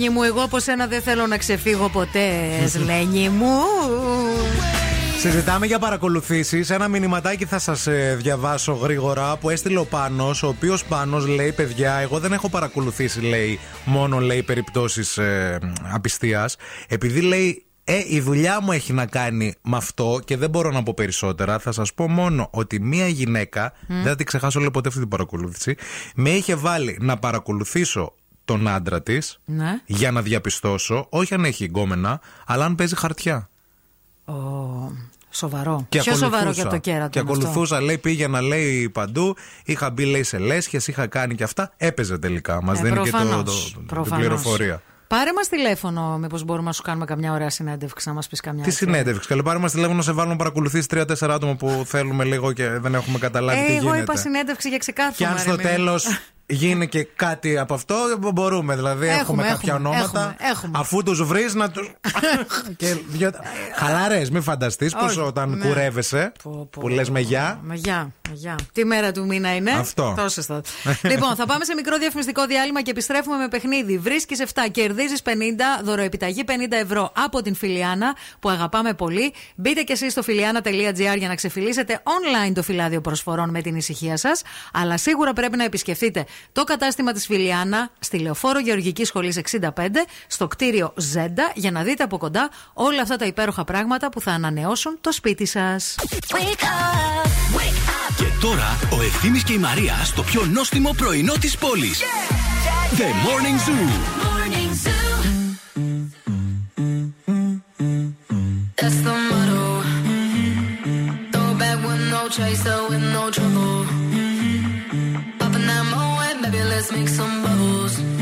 Λένι μου, εγώ από σένα δεν θέλω να ξεφύγω ποτέ, Λένι μου. Συζητάμε για παρακολουθήσεις. Ένα μηνυματάκι θα σας διαβάσω γρήγορα που έστειλε ο Πάνος, ο οποίος Πάνος λέει: Παιδιά, εγώ δεν έχω παρακολουθήσει, λέει, μόνο λέει περιπτώσεις ε, απιστίας. Επειδή λέει ε, η δουλειά μου έχει να κάνει με αυτό και δεν μπορώ να πω περισσότερα. Θα σας πω μόνο ότι μία γυναίκα, Μμ. δεν θα την ξεχάσω λέει ποτέ αυτή την παρακολούθηση, με είχε βάλει να παρακολουθήσω τον άντρα της Ναι. για να διαπιστώσω, όχι αν έχει γκόμενα, αλλά αν παίζει χαρτιά. Ω, σοβαρό. Και Πιο σοβαρό ακολουθούσα. και από το κέρατο. Και είναι αυτό. ακολουθούσα, λέει, πήγαινα, λέει παντού. Είχα μπει, λέει, σε λέσχες, είχα κάνει και αυτά. Έπαιζε τελικά. Μας Ε, δίνει και το, προφανώς, το- την προφανώς. πληροφορία. Πάρε μας τηλέφωνο, μήπως μπορούμε να σου κάνουμε καμιά ωραία συνέντευξη, να μας πεις καμιά. Τι έτσι. συνέντευξη. Καλή πάρε μας τηλέφωνο να σε βάλουμε να παρακολουθήσει τρία-τέσσερα άτομα που θέλουμε λίγο και δεν έχουμε καταλάβει Ε, τι εγώ γίνεται. είπα συνέντευξη για ξεκάθαρο. Και αν στο τέλος γίνει και κάτι από αυτό, μπορούμε. Δηλαδή έχουμε, Έχουμε, κάποια έχουμε, ονόματα. έχουμε, έχουμε. Αφού τους βρεις να του. και δυο... Χαλαρές, μην φανταστείς πω Όχι, όταν ναι. κουρεύεσαι, που λες με γεια. Με γεια, με γεια. Τι μέρα του μήνα είναι; Αυτό. Τόσες θα. λοιπόν, θα πάμε σε μικρό διαφημιστικό διάλειμμα και επιστρέφουμε με παιχνίδι. Βρίσκεις 7, κερδίζεις 50, δωροεπιταγή 50 ευρώ από την Φιλιάνα που αγαπάμε πολύ. Μπείτε και εσείς στο φιλιάνα.gr για να ξεφυλίσετε online το φυλάδιο προσφορών με την ησυχία σας. Αλλά σίγουρα πρέπει να επισκεφτείτε το κατάστημα της Φιλιάνα στη Λεωφόρο Γεωργικής Σχολής 65 στο κτίριο Ζέντα για να δείτε από κοντά όλα αυτά τα υπέροχα πράγματα που θα ανανεώσουν το σπίτι σας. Και τώρα ο Ευθύμης και η Μαρία στο πιο νόστιμο πρωινό της πόλης. The Morning Zoo. That's the motto. Throw back with no chaser, with no trouble. Let's make some bubbles.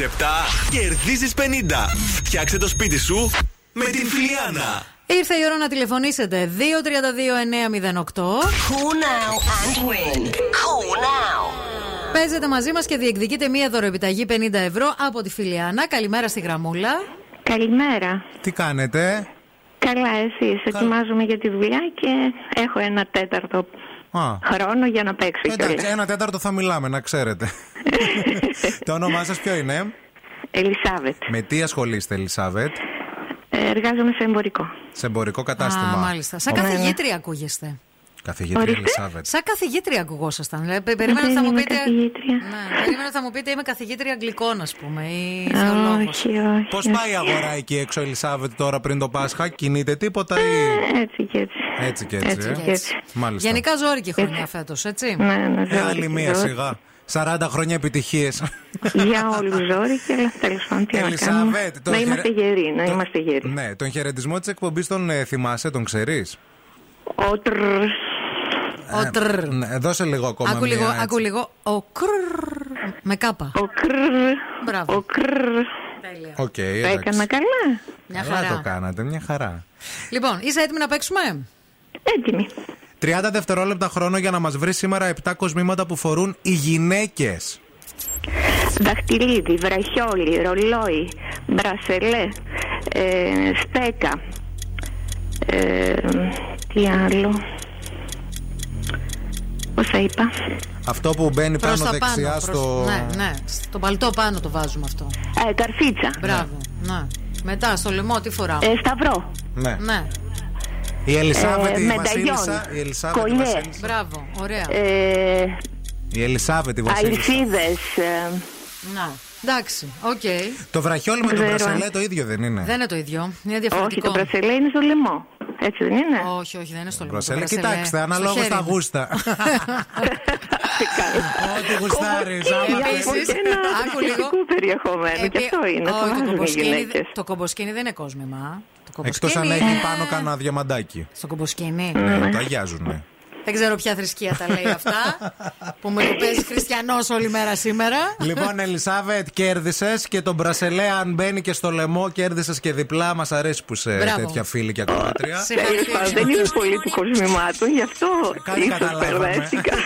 7, κερδίζεις 50. Φτιάξε το σπίτι σου με την Φιλιάνα. Ήρθε η ώρα να τηλεφωνήσετε. 232-908. Call now and win. Call now. Παίζετε μαζί μας και διεκδικείτε μία δωροεπιταγή 50 ευρώ από τη Φιλιάνα. Καλημέρα στη γραμμούλα. Καλημέρα. Τι κάνετε, Καλά, εσείς. Ετοιμάζομαι για τη δουλειά και έχω ένα τέταρτο Α. χρόνο για να παίξω Εντάξει, κιόλας. ένα τέταρτο θα μιλάμε, να ξέρετε. το όνομά σας ποιο είναι, Ελισάβετ. Με τι ασχολείστε, Ελισάβετ, Ε, Εργάζομαι σε εμπορικό. σε εμπορικό κατάστημα. Α, μάλιστα. Σαν Ναι, ναι. καθηγήτρια ακούγεστε. Καθηγήτρια Ορίστε. Ελισάβετ. Σαν καθηγήτρια ακουγόσασταν. Δηλαδή, πε- περίμενα Δεν ότι θα μου είμαι πείτε. καθηγήτρια. Ναι, περίμενα ότι θα μου πείτε είμαι καθηγήτρια Αγγλικών, ας πούμε, ή θεολόγος. Όχι, όχι. Πώς πάει η αγορά εκεί έξω, Ελισάβετ, τώρα πριν το Πάσχα, κινείται τίποτα ή. Έτσι και έτσι. Έτσι και έτσι, Έτσι ε. και έτσι. Μάλιστα. Γενικά ζώρικη χρονιά φέτος, έτσι. Ναι, ναι, Ε, άλλη ζόρικη, μία ζόρικη. σιγά. 40 χρόνια επιτυχίες. Για όλους ζόρικη, αλλά τέλος πάντων τι να κάνουμε. Ελισάβετ, το Να χαιρε- είμαστε γεροί, να το- είμαστε γεροί. Ναι, τον χαιρετισμό της εκπομπής τον ε, θυμάσαι, τον ξέρεις; Ο τρρρ. Ο τρρ. Ναι, δώσε λίγο ακόμα. Άκου μία, λίγο, έτσι. άκου λίγο. Ο κρρρ. Με κάπα. Ο κρρρ. Μπράβο. Ο κρρρ. Οκ, Το εντάξει. έκανα καλά. Μια Καλά χαρά. το κάνατε, μια χαρά. Λοιπόν, είσαι έτοιμη να παίξουμε; Έτοιμη. 30 δευτερόλεπτα χρόνο για να μας βρει σήμερα 7 κοσμήματα που φορούν οι γυναίκες. Δαχτυλίδι, βραχιόλι, ρολόι, μπρασελέ, ε, στέκα. Ε, τι άλλο. Πόσα είπα. Αυτό που μπαίνει Προς πάνω τα πάνω. δεξιά προς- στο. Ναι, ναι. Στο παλτό πάνω το βάζουμε αυτό. Ε, καρφίτσα. Μπράβο. Ναι. Μετά στο λαιμό τι φοράω; Ε, σταυρό. Ναι. Ναι. Η Ελισάβετ, Ε, η μενταγιόν. Βασίλισσα. Η Ελισάβετ, η Κολλιές. Βασίλισσα. Μπράβο. Ωραία. Ε, Η Ελισάβετ, η Βασίλισσα. αλυσίδες. Ε, Να. Εντάξει. Οκ. Το βραχιόλι με το Ξέρω. μπρασελέ το ίδιο δεν είναι. Δεν είναι το ίδιο. Είναι όχι, διαφορετικό. το μπρασελέ είναι στο λαιμό. Έτσι δεν είναι; Όχι, όχι, δεν είναι στο λαιμό. Μπρασελέ, Το κοιτάξτε, στο αναλόγως χέρι τα είναι. γούστα. Ό,τι γουστάρεις. Επίσης, Και ένα άκου λίγο. θρησκευτικού περιεχομένου. Και Επί- αυτό είναι. Το Όχι, το βάζουν οι κομποσκίνη, γυναίκες. το κομποσκίνη δεν είναι κόσμημα. Το Εκτός αν κομποσκίνη έχει είναι- πάνω κανένα διαμαντάκι. Στο κομποσκίνη. Ναι, το αγιάζουνε. Δεν ξέρω ποια θρησκεία τα λέει αυτά. που με το παίζει χριστιανός όλη μέρα σήμερα. Λοιπόν, Ελισάβετ, κέρδισες και τον Μπρασελέ, αν μπαίνει και στο λαιμό, κέρδισες και διπλά. Μας αρέσει που σε Μπράβο. τέτοια φίλη και ακροάτρια. Τέλος πάντων, Δεν είμαι πολύ του κοσμημάτων, γι' αυτό Κάτι ίσως καταλάβαμε. μπερδεύτηκα.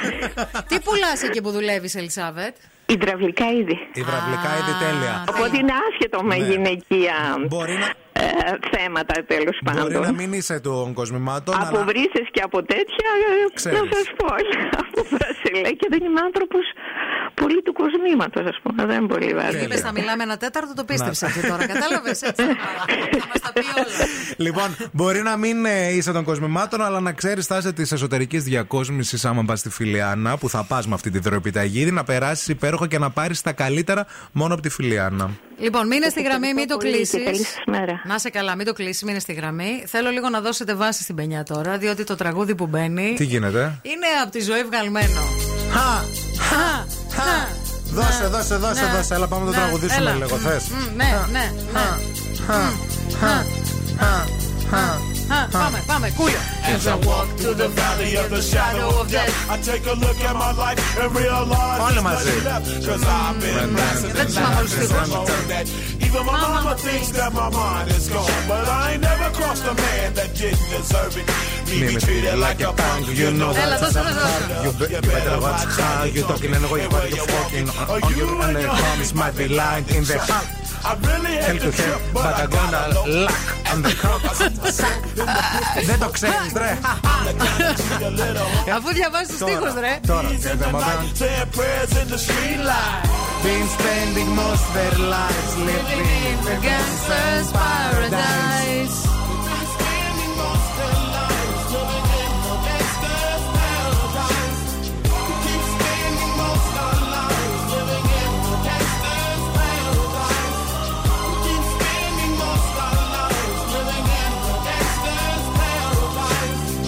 Τι πουλάς εκεί που δουλεύεις, Ελισάβετ; Υδραυλικά είδη. Υδραυλικά είδη τέλεια. Οπότε είναι άσχετο με Ναι. γυναικεία Μπορεί να- ε, θέματα τέλος Μπορεί να πάντων. μην είσαι των κοσμημάτων, Από αλλά βρύσες και από τέτοια, ε, Ξέρεις. να σας πω, από Βρασιλέ και δεν είμαι άνθρωπος πολύ του κοσμήματος, ας πούμε, δεν πολύ βάζω. Είπε θα μιλάμε ένα τέταρτο, το πίστεψε αυτό τώρα. Κατάλαβες έτσι. Θα μας τα πει όλα. Λοιπόν, μπορεί να μην ε, είσαι των κοσμημάτων, αλλά να ξέρεις τάση της εσωτερικής διακόσμησης άμα πας στη Φιλιάνα, που θα πας με αυτή τη δροεπιταγίδη, να περάσεις υπέροχα και να πάρεις τα καλύτερα μόνο από τη Φιλιάνα. Λοιπόν, μείνε στη γραμμή, μην το πολύ και κλείσεις. καλή σας μέρα. Να σε καλά, μην το κλείσεις, μείνε στη γραμμή. Θέλω λίγο να δώσετε βάση στην πενιά τώρα, διότι το τραγούδι που μπαίνει Τι γίνεται; είναι από τη ζωή βγαλμένο. Χα! Χα! Χα! Δώσε, δώσε, δώσε, Ναι. δώσε. Έλα, πάμε να το Ναι, τραγουδήσουμε έλα. λίγο. Θες. Μμ, Ναι, ναι, As I walk through the valley of the shadow of death, I take a look at my life and realize that nothing left. I've been blasting and that Even my mama thinks that my mind is gone, but I ain't never crossed a man that didn't deserve it. Me be treated like a punk, you know that. You, you better watch how you talking and what you're fucking. Or you and the promise might be lying in the heart. I really Hell hate to the hell, trip, but I'm gonna luck on the cross. Δεν το ξέρεις, ρε. Αφού διαβάζει του Τώρα, στίχους, ρε. Τώρα, δεν το μάθαμε. saying prayers in the street light. Been spending most their lives living in the Gangsters Paradise.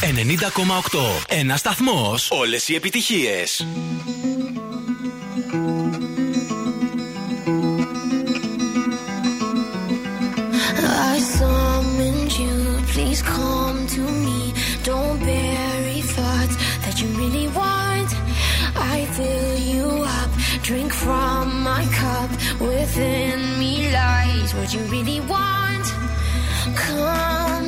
90,8. Ένα σταθμό. Όλε οι επιτυχίε. I summoned you, please come to me. Don't bury thoughts that you really want. I fill you up, drink from my cup. Within me lies what you really want. Come,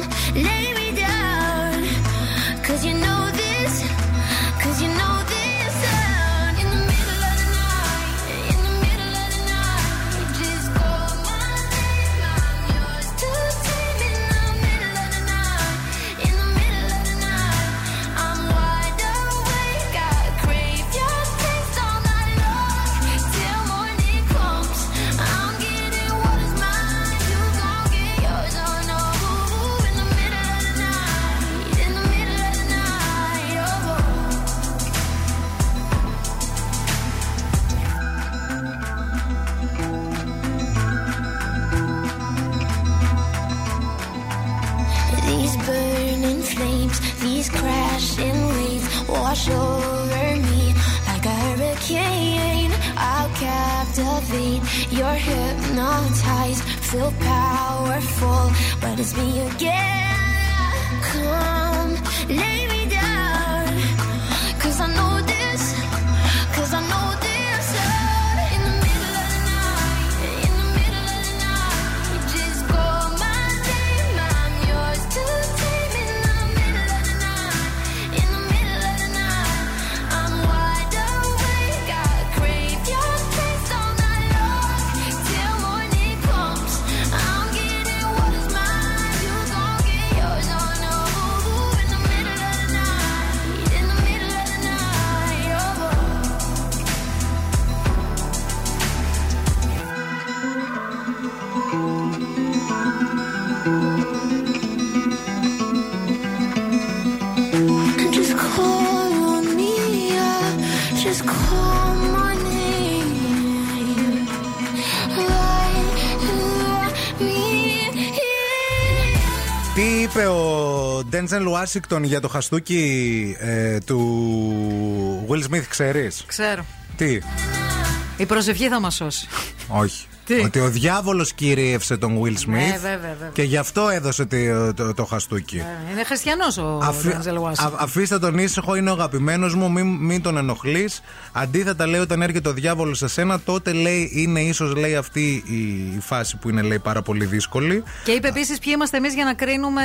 feel powerful, but it's me again. Ο Ντέντζεν Ουάσιγκτον για το χαστούκι ε, του Will Smith, ξέρεις; Ξέρω. Τι, Η προσευχή θα μας σώσει. όχι. Τι; Ότι ο διάβολος κυρίευσε τον Will Smith Ε, βέβαια, βέβαια. και γι' αυτό έδωσε το, το, το χαστούκι. Ε, Είναι χριστιανός ο Αφή- Ντέντζελ Ουάσιγκτον. α- αφήστε τον ήσυχο, είναι ο αγαπημένος μου, μην, μην τον ενοχλείς. Αντίθετα, λέει, όταν έρχεται ο διάβολος σε σένα, τότε λέει, είναι ίσως λέει αυτή η, η φάση που είναι λέει πάρα πολύ δύσκολη. Και είπε επίσης ποιοι είμαστε εμείς για να κρίνουμε.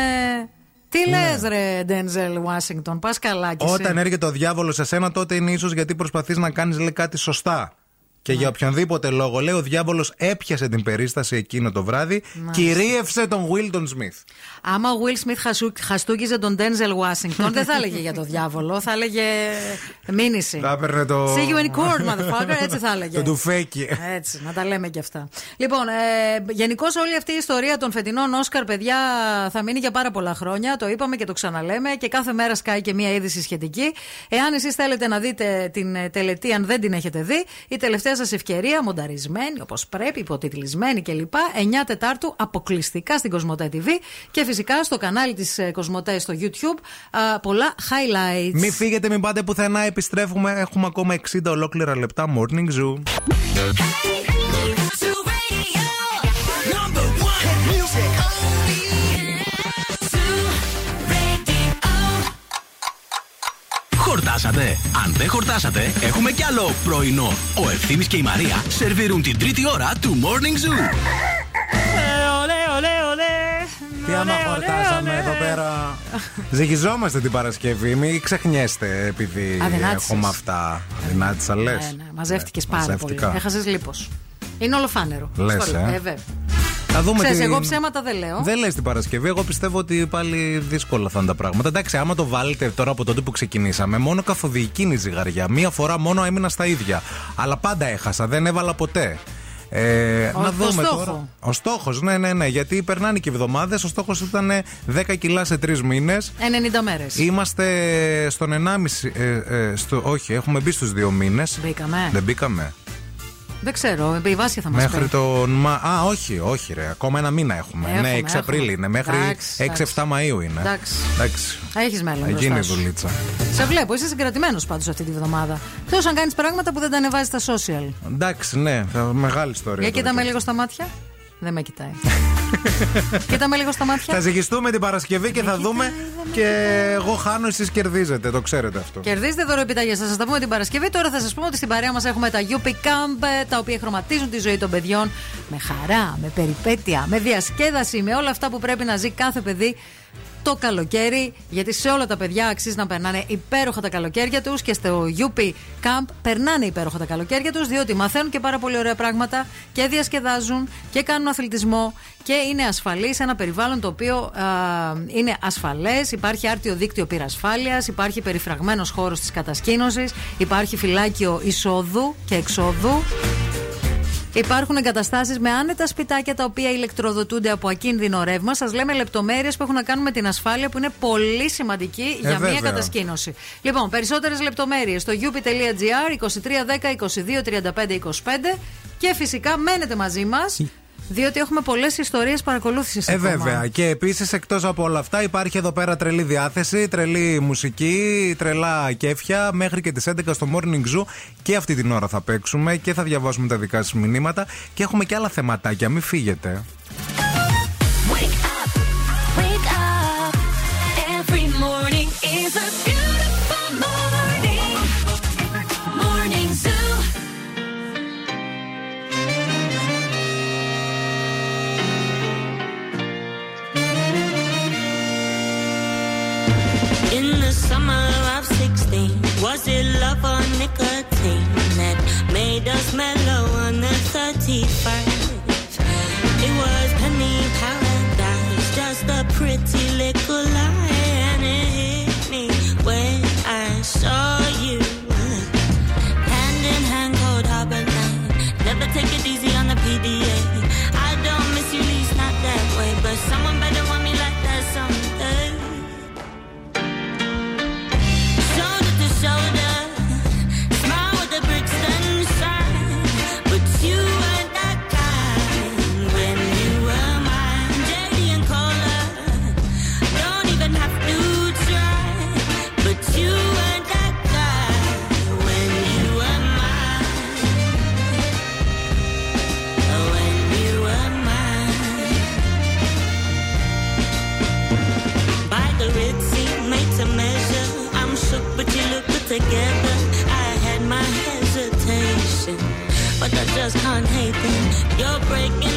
Τι Ναι. λες, ρε Ντέντζελ Ουάσιγκτον, πας καλά κι εσύ. Όταν έρχεται ο διάβολος σε σένα, τότε είναι ίσως γιατί προσπαθείς να κάνεις κάτι σωστά. Και Ναι. για οποιονδήποτε λόγο, λέει, ο διάβολος έπιασε την περίσταση εκείνο το βράδυ, Μάλιστα. κυρίευσε τον Βίλτον Σμιθ. Άμα ο Will Smith χασού, χαστούκιζε τον Ντέντζελ Ουάσιγκτον, δεν θα έλεγε για το διάβολο, θα έλεγε μήνυση. Θα έπαιρνε το. See you in court, motherfucker, έτσι θα έλεγε. Το τουφέκι. Έτσι, να τα λέμε και αυτά. Λοιπόν, ε, γενικώς όλη αυτή η ιστορία των φετινών Όσκαρ, παιδιά, θα μείνει για πάρα πολλά χρόνια. Το είπαμε και το ξαναλέμε και κάθε μέρα σκάει και μία είδηση σχετική. Εάν εσείς θέλετε να δείτε την ε, τελετή, αν δεν την έχετε δει, η τελευταία σας ευκαιρία, μονταρισμένη όπως πρέπει, υποτιτλισμένη κλπ. 9 Τετάρτου αποκλειστικά στην Κοσμοτέ TV και φυσικά στο κανάλι της Κοσμοτέ στο YouTube. α, πολλά highlights. Μην φύγετε, μην πάτε πουθενά. Επιστρέφουμε. Έχουμε ακόμα 60 ολόκληρα λεπτά Morning Zoo. Number one hit music only. Χορτάσατε. Αν δεν χορτάσατε, έχουμε κι άλλο πρωινό. Ο Ευθύνη και η Μαρία σερβίρουν την τρίτη ώρα του Morning Zoo. Ολέ, ολέ, ολέ. Τι άμα χορτάσαμε εδώ πέρα. Ζυγιζόμαστε την Παρασκευή, μην ξεχνιέστε επειδή Αδυνάτησες. έχουμε αυτά. Αδυνάτησα λες. Ναι, ναι, μαζεύτηκε πάρα πολύ. μαζεύτηκα. Έχασες λίπος. Είναι ολοφάνερο. Λες, Στο λέω. ε. βέβαια. Θα δούμε Ξέρεις, τι- εγώ ψέματα δεν λέω. Δεν λες την Παρασκευή. Εγώ πιστεύω ότι πάλι δύσκολα θα είναι τα πράγματα. Εντάξει, άμα το βάλετε τώρα από τότε που ξεκινήσαμε, μόνο καθοδική είναι η ζυγαριά. Μία φορά μόνο έμεινα στα ίδια. Αλλά πάντα έχασα, δεν έβαλα ποτέ. Ε, Ο- να το δούμε στόχο. τώρα. Ο στόχος, ναι, ναι, ναι. Γιατί περνάνε και εβδομάδες. Ο στόχος ήταν 10 κιλά σε 3 μήνες. 90 μέρες. Είμαστε στον 1,5. Ε, ε, στο, όχι, έχουμε μπει στους 2 μήνες. Μπήκαμε. Δεν μπήκαμε. Δεν ξέρω, η Βάσια θα μας Μέχρι πει. τον. Μα... Α, όχι, όχι, ρε. Ακόμα ένα μήνα έχουμε. Έχουμε, ναι, 6 έχουμε. Απρίλη είναι. Μέχρι Εντάξει, 6-7 Μαου είναι. Εντάξει. Εντάξει. Έχεις μέλλον. Θα γίνει μπροστά σου. δουλίτσα. Σε βλέπω, είσαι συγκρατημένος πάντως αυτή τη βδομάδα. Εκτό αν κάνεις πράγματα που δεν τα ανεβάζεις στα social. Εντάξει, ναι, θα- μεγάλη ιστορία. Για το κοίτα με 16. λίγο στα μάτια. Δεν με κοιτάει. κοίτα με λίγο στα μάτια. Θα ζυγιστούμε την Παρασκευή και θα δούμε. Και εγώ χάνω, εσείς κερδίζετε. Το ξέρετε αυτό. Κερδίζετε δώρο επιταγές. Θα σας τα πούμε την Παρασκευή. Τώρα θα σας πούμε ότι στην παρέα μας έχουμε τα UP Camp, ε, τα οποία χρωματίζουν τη ζωή των παιδιών με χαρά, με περιπέτεια, με διασκέδαση, με όλα αυτά που πρέπει να ζει κάθε παιδί το καλοκαίρι. Γιατί σε όλα τα παιδιά αξίζει να περνάνε υπέροχα τα καλοκαίρια τους και στο UP Camp περνάνε υπέροχα τα καλοκαίρια τους, διότι μαθαίνουν και πάρα πολύ ωραία πράγματα και διασκεδάζουν και κάνουν αθλητισμό και είναι ασφαλή σε ένα περιβάλλον το οποίο α, είναι ασφαλές. Υπάρχει άρτιο δίκτυο πυρασφάλειας, υπάρχει περιφραγμένος χώρος της κατασκήνωσης, υπάρχει φυλάκιο εισόδου και εξόδου. Υπάρχουν εγκαταστάσεις με άνετα σπιτάκια τα οποία ηλεκτροδοτούνται από ακίνδυνο ρεύμα. Σας λέμε λεπτομέρειες που έχουν να κάνουν με την ασφάλεια που είναι πολύ σημαντική Ε, για μια βέβαια. κατασκήνωση. Λοιπόν, περισσότερες λεπτομέρειες στο up.gr 2310 22 35 25 και φυσικά μένετε μαζί μας. Διότι έχουμε πολλές ιστορίες παρακολούθησης. Ε, βέβαια. Και επίσης, εκτός από όλα αυτά, υπάρχει εδώ πέρα τρελή διάθεση, τρελή μουσική, τρελά κέφια. Μέχρι και τις 11 στο Morning Zoo και αυτή την ώρα θα παίξουμε και θα διαβάσουμε τα δικά σας μηνύματα. Και έχουμε και άλλα θεματάκια. Μην φύγετε. Wake up. Every morning is a was it love or nicotine that made us mellow on the 31st? It was penny paradise, just a pretty little just can't hate them. You're breaking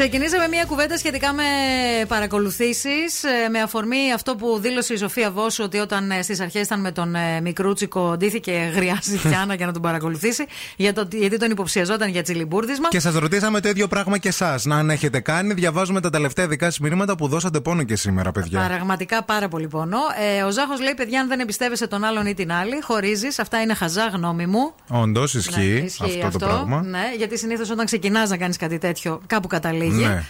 Ξεκινήσαμε μια κουβέντα σχετικά με παρακολουθήσεις. Με αφορμή αυτό που δήλωσε η Σοφία Βόσου ότι όταν στις αρχές ήταν με τον ε, Μικρούτσικο ντύθηκε γριάζει Φιάννα για να τον παρακολουθήσει. Για το, γιατί τον υποψιαζόταν για τσιλιμπούρδισμα. Και σας ρωτήσαμε το ίδιο πράγμα και εσάς. Να αν έχετε κάνει, διαβάζουμε τα τελευταία δικά σας μηνύματα που δώσατε πόνο και σήμερα, παιδιά. Πραγματικά πάρα πολύ πόνο. Ε, ο Ζάχος λέει: Παιδιά, αν δεν εμπιστεύεσαι τον άλλον ή την άλλη, χωρίζεις. Αυτά είναι χαζά γνώμη μου. Όντως, ισχύει, Ναι, ισχύει αυτό, το πράγμα. Ναι, γιατί συνήθως όταν ξεκινάς να κάνεις κάτι τέτοιο, κάπου καταλήγει. Ναι.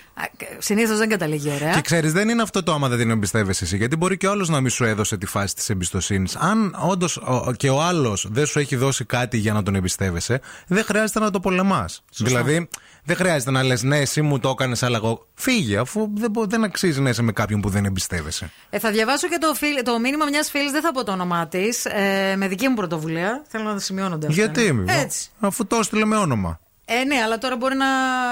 Συνήθως δεν καταλήγει ωραία. Και ξέρεις, δεν είναι αυτό το άμα δεν την εμπιστεύεσαι εσύ. Γιατί μπορεί και ο άλλος να μην σου έδωσε τη φάση της εμπιστοσύνης. Αν όντως και ο άλλος δεν σου έχει δώσει κάτι για να τον εμπιστεύεσαι, δεν χρειάζεται να το πολεμάς. Δηλαδή, δεν χρειάζεται να λες, ναι, εσύ μου το έκανες, αλλά εγώ. Φύγε, αφού δεν, μπο- δεν αξίζει να είσαι με κάποιον που δεν εμπιστεύεσαι. Ε, θα διαβάσω και το, φίλ- το μήνυμα μιας φίλης, δεν θα πω το όνομά της, ε, με δική μου πρωτοβουλία. Θέλω να τα σημειώνονται αυτά. Γιατί, μη- Έτσι. αφού το έστειλε με όνομα. Ε, ναι, αλλά τώρα μπορεί να.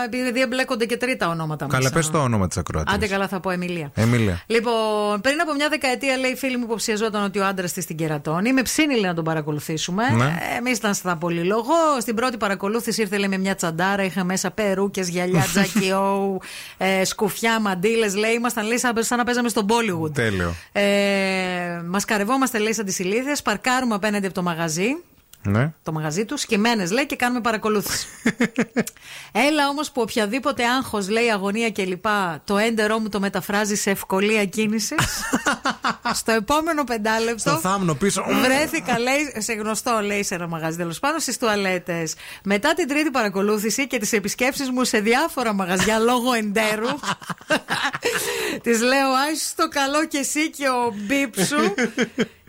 επειδή εμπλέκονται και τρίτα ονόματα Καλά, μέσα. πες το όνομα της ακροατής. Άντε καλά, θα πω Εμιλία. Εμίλια. Λοιπόν, πριν από μια δεκαετία, λέει η φίλη μου, υποψιαζόταν ότι ο άντρας της την κερατώνει. Με ψήνει, λέει, να τον παρακολουθήσουμε. Ναι. Εμείς ήταν στα πολυλογό. Στην πρώτη παρακολούθηση ήρθε, λέει, με μια τσαντάρα. Είχα μέσα περούκες, γυαλιά, τζακιό, ε, σκουφιά, μαντίλε. Λέει, ήμασταν, λέει, σαν, σαν να παίζαμε στον Bollywood. Τέλειο. Ε, Μας καρευόμαστε, λέει, σαν τις ηλίθιες. Παρκάρουμε απέναντι από το μαγαζί. Ναι. Το μαγαζί τους, σκεμμένε λέει και κάνουμε παρακολούθηση. Έλα όμως που οποιαδήποτε άγχος λέει αγωνία κλπ. Το έντερό μου το μεταφράζει σε ευκολία κίνησης. Στο επόμενο πεντάλεπτο. Στο θάμνο πίσω. Βρέθηκα, λέει, σε γνωστό, λέει, σε ένα μαγαζί τέλος πάντων, στις τουαλέτες. Μετά την τρίτη παρακολούθηση και τις επισκέψεις μου σε διάφορα μαγαζιά λόγω εντέρου. τη λέω, Άι το καλό και εσύ και ο μπίπ σου.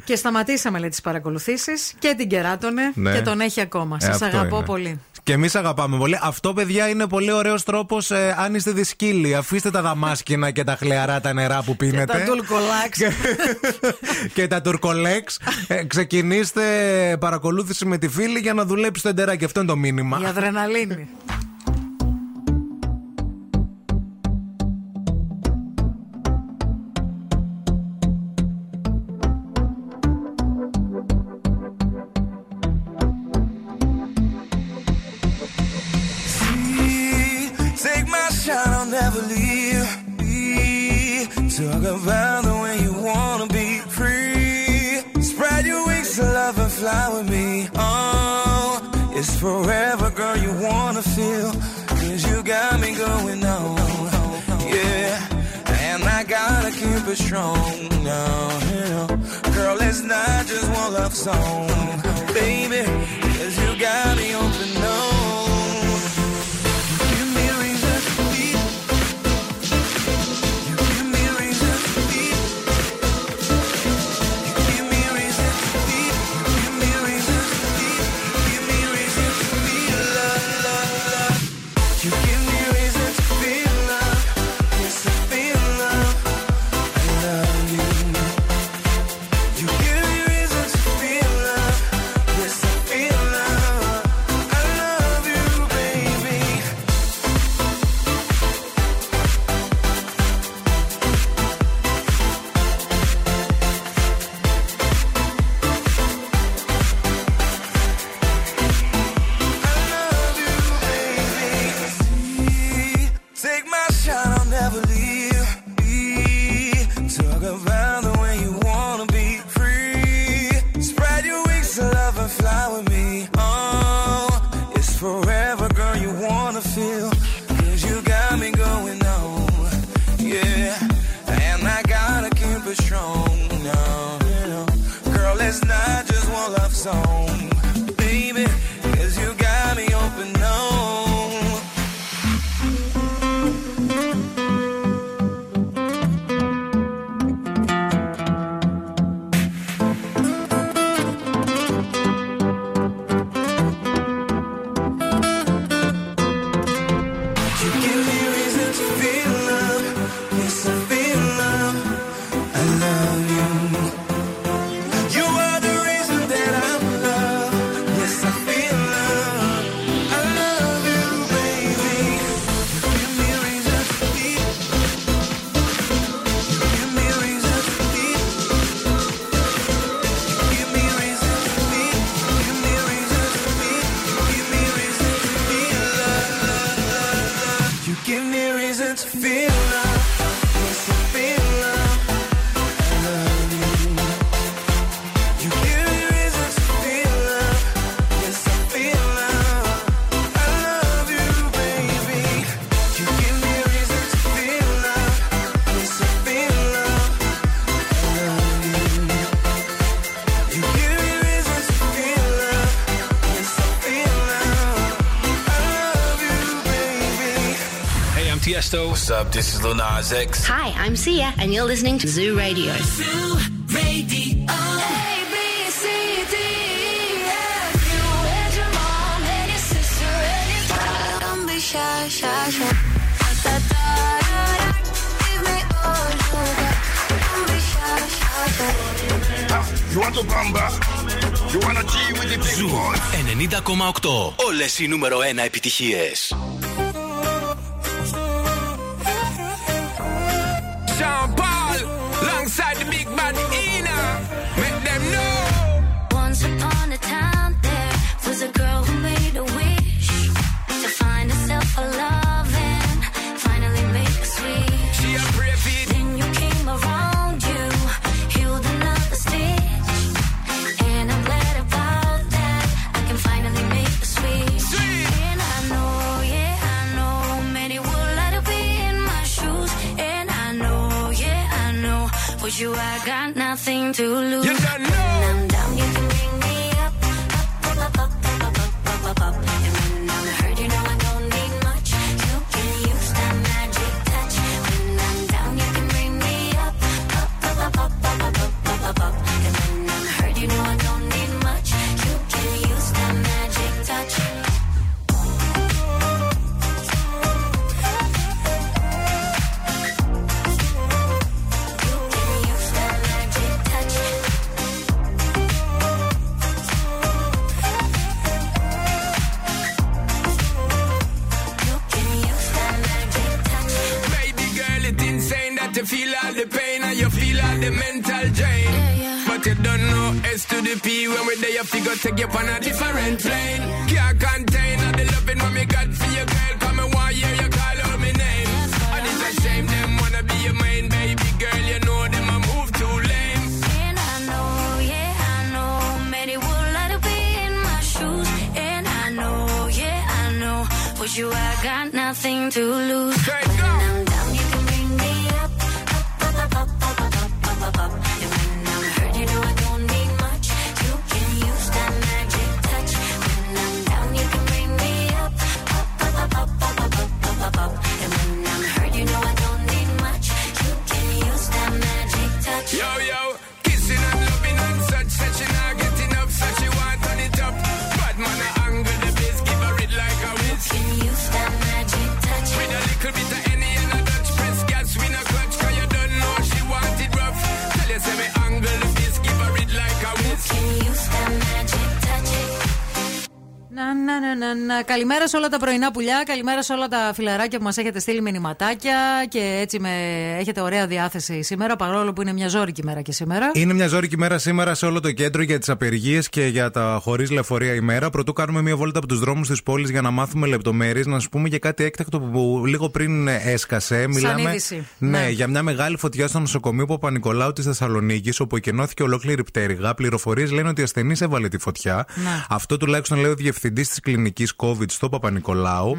Και σταματήσαμε λέει τις παρακολουθήσεις και την κεράτωνε Ναι. και τον έχει ακόμα. Ε, Σας αυτό αγαπώ είναι. πολύ. Και εμείς αγαπάμε πολύ. Αυτό, παιδιά, είναι πολύ ωραίος τρόπος ε, αν είστε δυσκύλοι. Αφήστε τα δαμάσκηνα και τα χλιαρά τα νερά που πίνετε. Τα τουλκολάξ. και τα τουρκολέξ. Ε, ξεκινήστε παρακολούθηση με τη φίλη για να δουλέψει το εντεράκι. Αυτό είναι το μήνυμα. Η αδρεναλίνη. Going on. Yeah, and I gotta keep it strong now. Girl, it's not just one love song, baby. Cause you got me open, no. Tiesto. What's up? This is Lil Nas X. Hi, I'm Sia, and you're listening to Zoo Radio. Zoo Radio. A, B, C, D, E, F. You and your mom and your sister and your dad. Don't be shy, shy, shy. Da, da, da, da, da. Give me all you got. Don't be shy, shy, shy. You want to bamba? You wanna G with the big Ζου 90,8. Όλες οι νούμερο 1 επιτυχίες. to Καλημέρα σε όλα τα πρωινά πουλιά, καλημέρα σε όλα τα φιλαράκια που μας έχετε στείλει μηνυματάκια και έτσι με... έχετε ωραία διάθεση σήμερα, παρόλο που είναι μια ζώρικη μέρα και σήμερα. Είναι μια ζώρικη μέρα σήμερα σε όλο το κέντρο για τις απεργίες και για τα χωρίς λεωφορεία ημέρα. Πρωτού κάνουμε μια βόλτα από τους δρόμους της πόλης για να μάθουμε λεπτομέρειες, να σου πούμε και κάτι έκτακτο που λίγο πριν έσκασε. Μιλάμε είδηση. ναι, Ναι. για μια μεγάλη φωτιά στο νοσοκομείο Παπα-Νικολάου της Θεσσαλονίκης, όπου εκενώθηκε ολόκληρη πτέρυγα. Πληροφορίες λένε ότι ασθενή έβαλε τη φωτιά. Ναι. Αυτό τουλάχιστον λέει ο διευθυντής της κλινικής COVID στο Παπα-Νικολάου.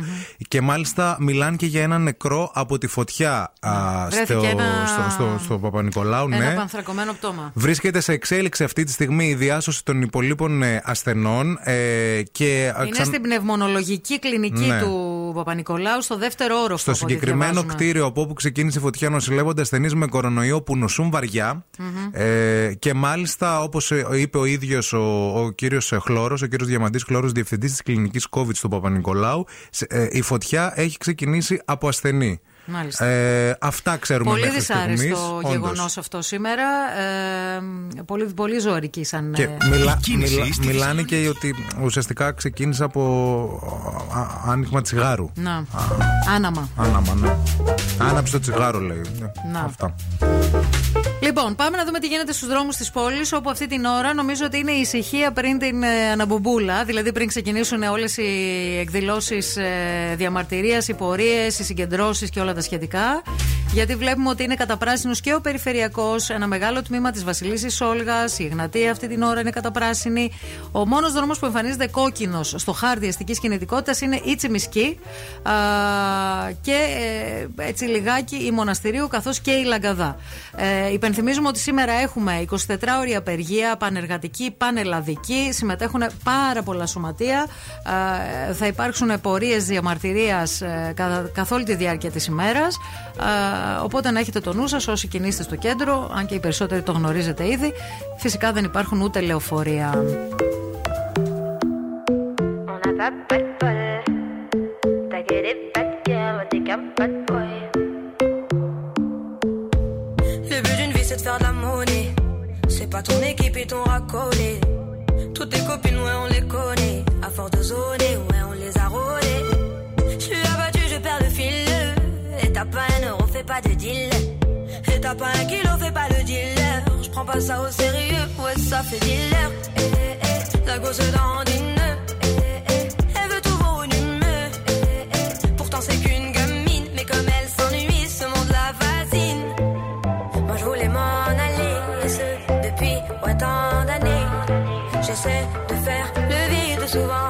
Και μάλιστα μιλάνε και για ένα νεκρό από τη φωτιά α, Βρέθηκε στο, ένα- στο, στο, στο Παπα-Νικολάου. Ένα ναι. πανθρακωμένο πτώμα. Βρίσκεται σε εξέλιξη αυτή τη στιγμή η διάσωση των υπολείπων ε, ασθενών ε, και α, Είναι ξαν- στην πνευμονολογική κλινική Ναι. του Παπα-Νικολάου στο δεύτερο όροφο. στο από ό,τι συγκεκριμένο διαβάζουμε. κτίριο από όπου ξεκίνησε η φωτιά νοσηλεύονται ασθενείς με κορονοϊό που νοσούν βαριά. Ε, και μάλιστα, όπως είπε ο ίδιος ο, ο κύριος Χλώρος, ο κύριος Διαμαντής Χλώρος, διευθυντής της κλινικής COVID του Παπα-Νικολάου, σε- ε, η φωτιά έχει ξεκινήσει από ασθενή. Μάλιστα. Ε, αυτά ξέρουμε Πολύ μέχρι δυσάρεστο στιγμής, γεγονός όντως. αυτό σήμερα. Ε, πολύ, πολύ ζώρικη σαν. Και ε, μιλά, κίνηση μιλά- στη μιλάνε και ότι ουσιαστικά ξεκίνησε από α, άνοιγμα τσιγάρου. Να. Άναμα. Άναμα, ναι. Άναψε το τσιγάρο, λέει. Ναι, Να. Αυτά. Λοιπόν, πάμε να δούμε τι γίνεται στους δρόμους της πόλης, όπου αυτή την ώρα νομίζω ότι είναι η ησυχία πριν την ε, αναμπομπούλα. Δηλαδή πριν ξεκινήσουν όλες οι εκδηλώσεις ε, διαμαρτυρίας, οι πορείες, οι συγκεντρώσεις και όλα τα σχετικά. Γιατί βλέπουμε ότι είναι καταπράσινο και ο περιφερειακός, ένα μεγάλο τμήμα της Βασιλίση Όλγας, η Εγνατία αυτή την ώρα είναι καταπράσινη. Ο μόνος δρόμος που εμφανίζεται κόκκινος στο χάρτη αστικής κινητικότητας είναι η Τσιμισκή α, και ε, έτσι λιγάκι η Μοναστηρίου καθώς και η Λαγκαδά. Ε, υπενθυμίζουμε ότι σήμερα έχουμε 24 ώρια απεργία, πανεργατική, πανελλαδική. Συμμετέχουν πάρα πολλά σωματεία. Ε, θα υπάρξουν πορείες διαμαρτυρίας ε, καθ' καθ' όλη τη διάρκεια της ημέρας. Ε, οπότε να έχετε το νου σας όσοι κινείστε στο κέντρο, αν και οι περισσότεροι το γνωρίζετε ήδη. Φυσικά δεν υπάρχουν ούτε λεωφορεία. Le but c'est de faire de la monnaie. C'est pas ton équipe et ton racolé. Toutes tes copines, ouais, on les connaît. À force de zoner, ouais, on les a rôlées. Je suis abattu, je perds le fil. Et t'as pas un euro, fais pas de deal. Et t'as pas un kilo, fais pas le dealer. Je prends pas ça au sérieux, ouais, ça fait dealer. Eh, eh, eh, la gosse dans une. Souvent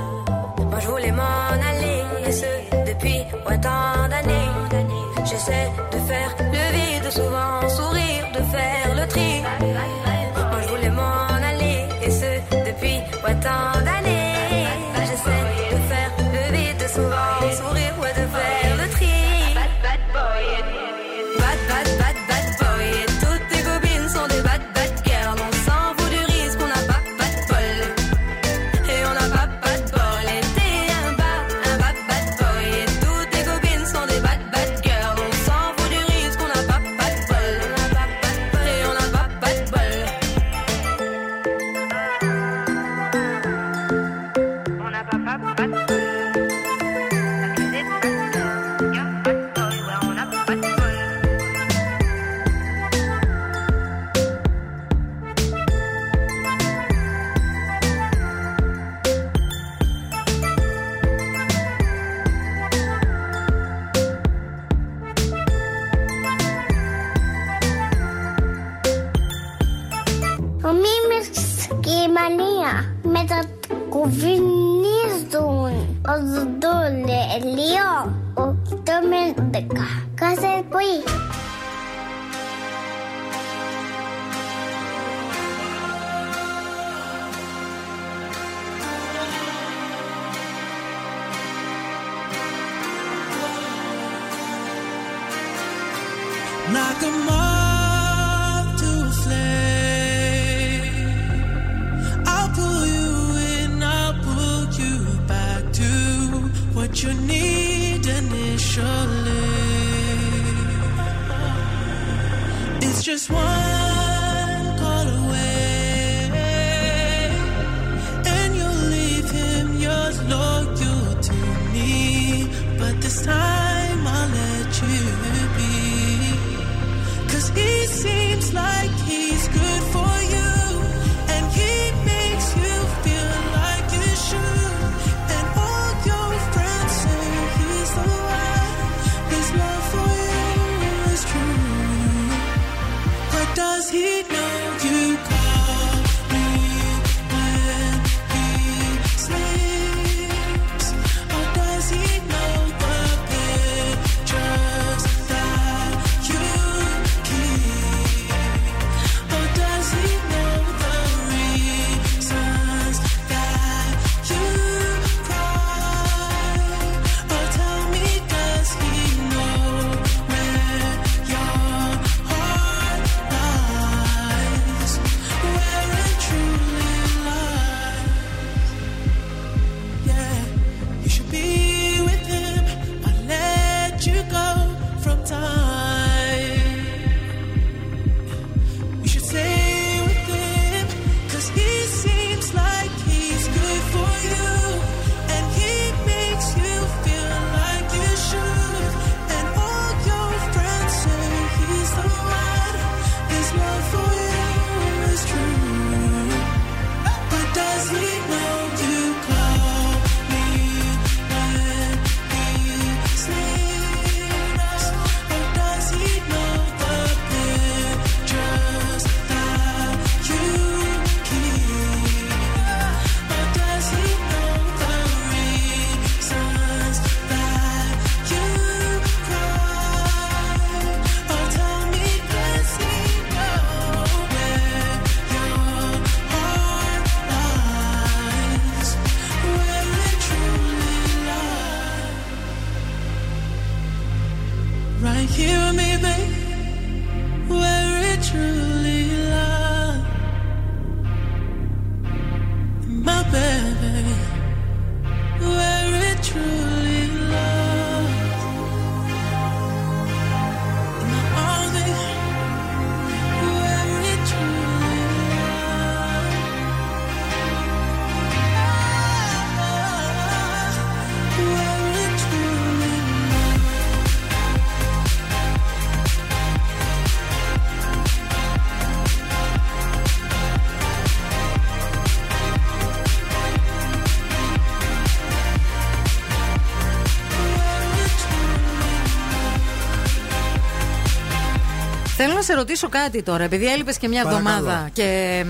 Να σε ρωτήσω κάτι τώρα, επειδή έλειπες και μια Παρακαλώ. εβδομάδα και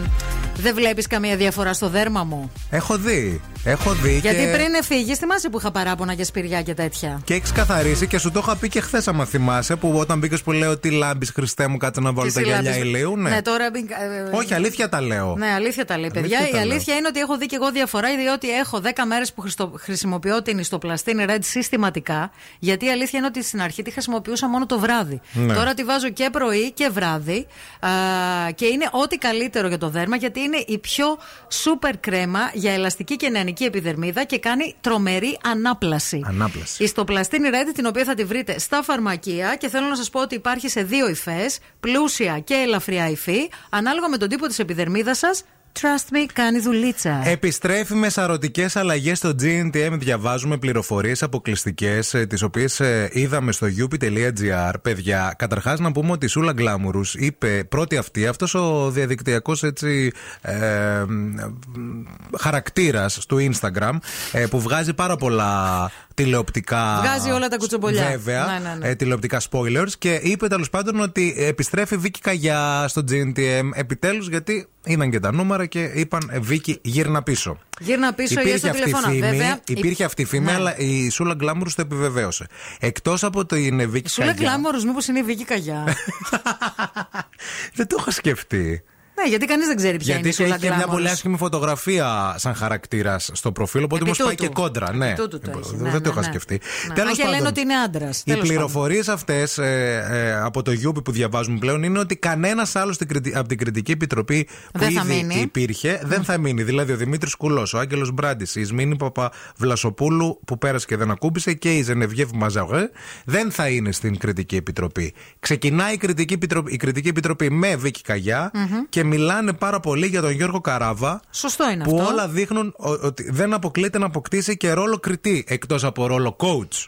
δεν βλέπεις καμία διαφορά στο δέρμα μου. Έχω δει. Έχω δει. Γιατί και... πριν φύγεις, θυμάσαι που είχα παράπονα για σπηριά και τέτοια; Και έχεις καθαρίσει και σου το είχα πει και χθες, άμα θυμάσαι, που όταν μπήκες που λέω τι λάμπεις, Χριστέ μου, κάτσε να βάλω Και τα εσύ γυαλιά λάμπεις. ηλίου. Ναι. Ναι, τώρα. μην- ε, Όχι, αλήθεια τα λέω. Ναι, αλήθεια τα λέει, παιδιά. Αλήθεια τα η λέω. αλήθεια είναι ότι έχω δει και εγώ διαφορά, διότι έχω 10 μέρες που χρηστο- χρησιμοποιώ την ιστοπλαστίνη Red συστηματικά. Γιατί η αλήθεια είναι ότι στην αρχή τη χρησιμοποιούσα μόνο το βράδυ. Ναι. Τώρα τη βάζω και πρωί και βράδυ. Α, και είναι ό,τι καλύτερο για το δέρμα, γιατί είναι η πιο σούπερ κρέμα για ελαστική και νεανική επιδερμίδα και κάνει τρομερή ανάπλαση. Ανάπλαση. Η στοπλαστίνη Red, την οποία θα τη βρείτε στα φαρμακεία και θέλω να σας πω ότι υπάρχει σε δύο υφές, πλούσια και ελαφριά υφή, ανάλογα με τον τύπο της επιδερμίδας σας. Trust me, κάνει δουλίτσα. Επιστρέφει με σαρωτικές αλλαγές στο GNTM. Διαβάζουμε πληροφορίες αποκλειστικές, τις οποίες είδαμε στο yupi.gr. Παιδιά, καταρχάς να πούμε ότι η Σούλα Γκλάμουρους είπε πρώτη αυτή, αυτός ο διαδικτυακός έτσι. Ε, χαρακτήρας στο Instagram ε, που βγάζει πάρα πολλά τηλεοπτικά. Βγάζει όλα τα κουτσομπολιά. Βέβαια. Ναι, ναι, ναι. ε, τηλεοπτικά spoilers και είπε τέλος πάντων ότι επιστρέφει Βίκυ Καγιά στο GNTM επιτέλους γιατί είδαν και τα νούμερα και είπαν ε, Βίκυ γύρνα πίσω. Γύρνα πίσω ή Υπήρχε έστω αυτή, η τηλεφώνα. φήμη, Βέβαια, υπήρχε αυτή η φήμη, Ναι. αλλά η Σούλα Glamorous το επιβεβαίωσε. Εκτός από την Βίκυ Σου λέει Καγιά. Glamorous, μήπως είναι η Βίκη Καγιά. Δεν το είχα σκεφτεί. Ναι, γιατί κανείς δεν ξέρει ποια Γιατί είναι η Σούλα έχει και μια πολύ Glamorous. άσχημη φωτογραφία σαν χαρακτήρας στο προφίλ, οπότε Επί όμως πάει τούτου. και κόντρα. Ναι, Επί τούτου το έχει, δεν ναι, το ναι, είχα ναι. σκεφτεί. Ναι. Τέλος Αν και λένε πάντων, ότι είναι άντρας. Οι πληροφορίες αυτές από το Γιούπι που διαβάζουμε πλέον είναι ότι κανένας άλλος από την κριτική επιτροπή που Δεν θα ήδη μείνει. υπήρχε δεν θα μείνει. Δηλαδή ο Δημήτρης Κουλός, ο Άγγελος Μπράντης, η Ισμήνη Παπαβλασοπούλου που πέρασε και δεν ακούμπησε και η Ζενεβιέβ Μαζαγέ δεν θα είναι στην κριτική επιτροπή. Ξεκινάει η κριτική επιτροπή, η κριτική επιτροπή με Βίκυ Καγιά Μμμ. και μιλάνε πάρα πολύ για τον Γιώργο Καράβα. Σωστό είναι που αυτό. όλα δείχνουν ο- ότι δεν αποκλείεται να αποκτήσει και ρόλο κριτή εκτός από ρόλο coach.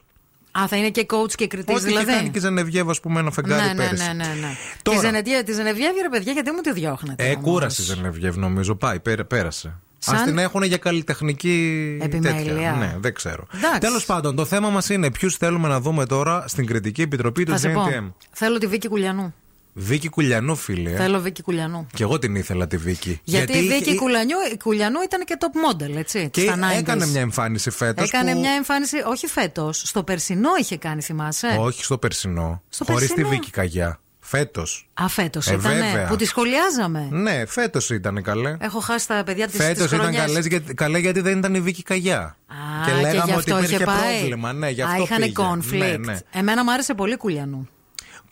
Α, θα είναι και coach και κριτής Ό,τι δηλαδή. είχε κάνει και η Ζενεβιέβ, ας πούμε, ένα φεγγάρι ναι, ναι, πέρυσι. ναι, ναι, ναι. Τώρα. Τη Ζενεβιέβη, τη Ζενεβιέβη, ρε παιδιά, γιατί μου τη διώχνετε. Ε, όμως. κούρασε η Ζενεβιέβ, νομίζω. Πάει, πέρα- πέρασε. Σαν- Α την έχουν για καλλιτεχνική Επιμέλεια. τέτοια. Ναι, δεν ξέρω. Εντάξει. Τέλος πάντων, το θέμα μας είναι ποιους θέλουμε να δούμε τώρα στην κριτική επιτροπή του Θα σε πω. GNTM. Θέλω τη Βίκη Κουλιανού. Βίκη Κουλιανού, φίλε. Θέλω Βίκη Κουλιανού. Και εγώ την ήθελα τη Βίκη. Γιατί, η Βίκη είχε- Κουλιανού, Κουλιανού ήταν και top model, έτσι. Και στα 90s. έκανε μια εμφάνιση φέτος. Έκανε μια εμφάνιση, όχι φέτος, στο περσινό είχε κάνει, θυμάσαι; Όχι στο περσινό. Στο Χωρίς τη περσινό. Βίκη Καγιά. Φέτος. Α, φέτος Ε, ήταν. βέβαια. Που τη σχολιάζαμε. Ναι, φέτος ήταν καλέ. Έχω χάσει τα παιδιά τη Φέτος ήταν καλές, γιατί, καλέ γιατί δεν ήταν η Βίκη Καγιά. Α, και και λέγαμε γι' ότι αυτό υπήρχε είχε πάει. πρόβλημα. Ναι, γι' Α, αυτό είχαν πήγε. conflict. Ναι, ναι. Εμένα μου άρεσε πολύ Κουλιανού.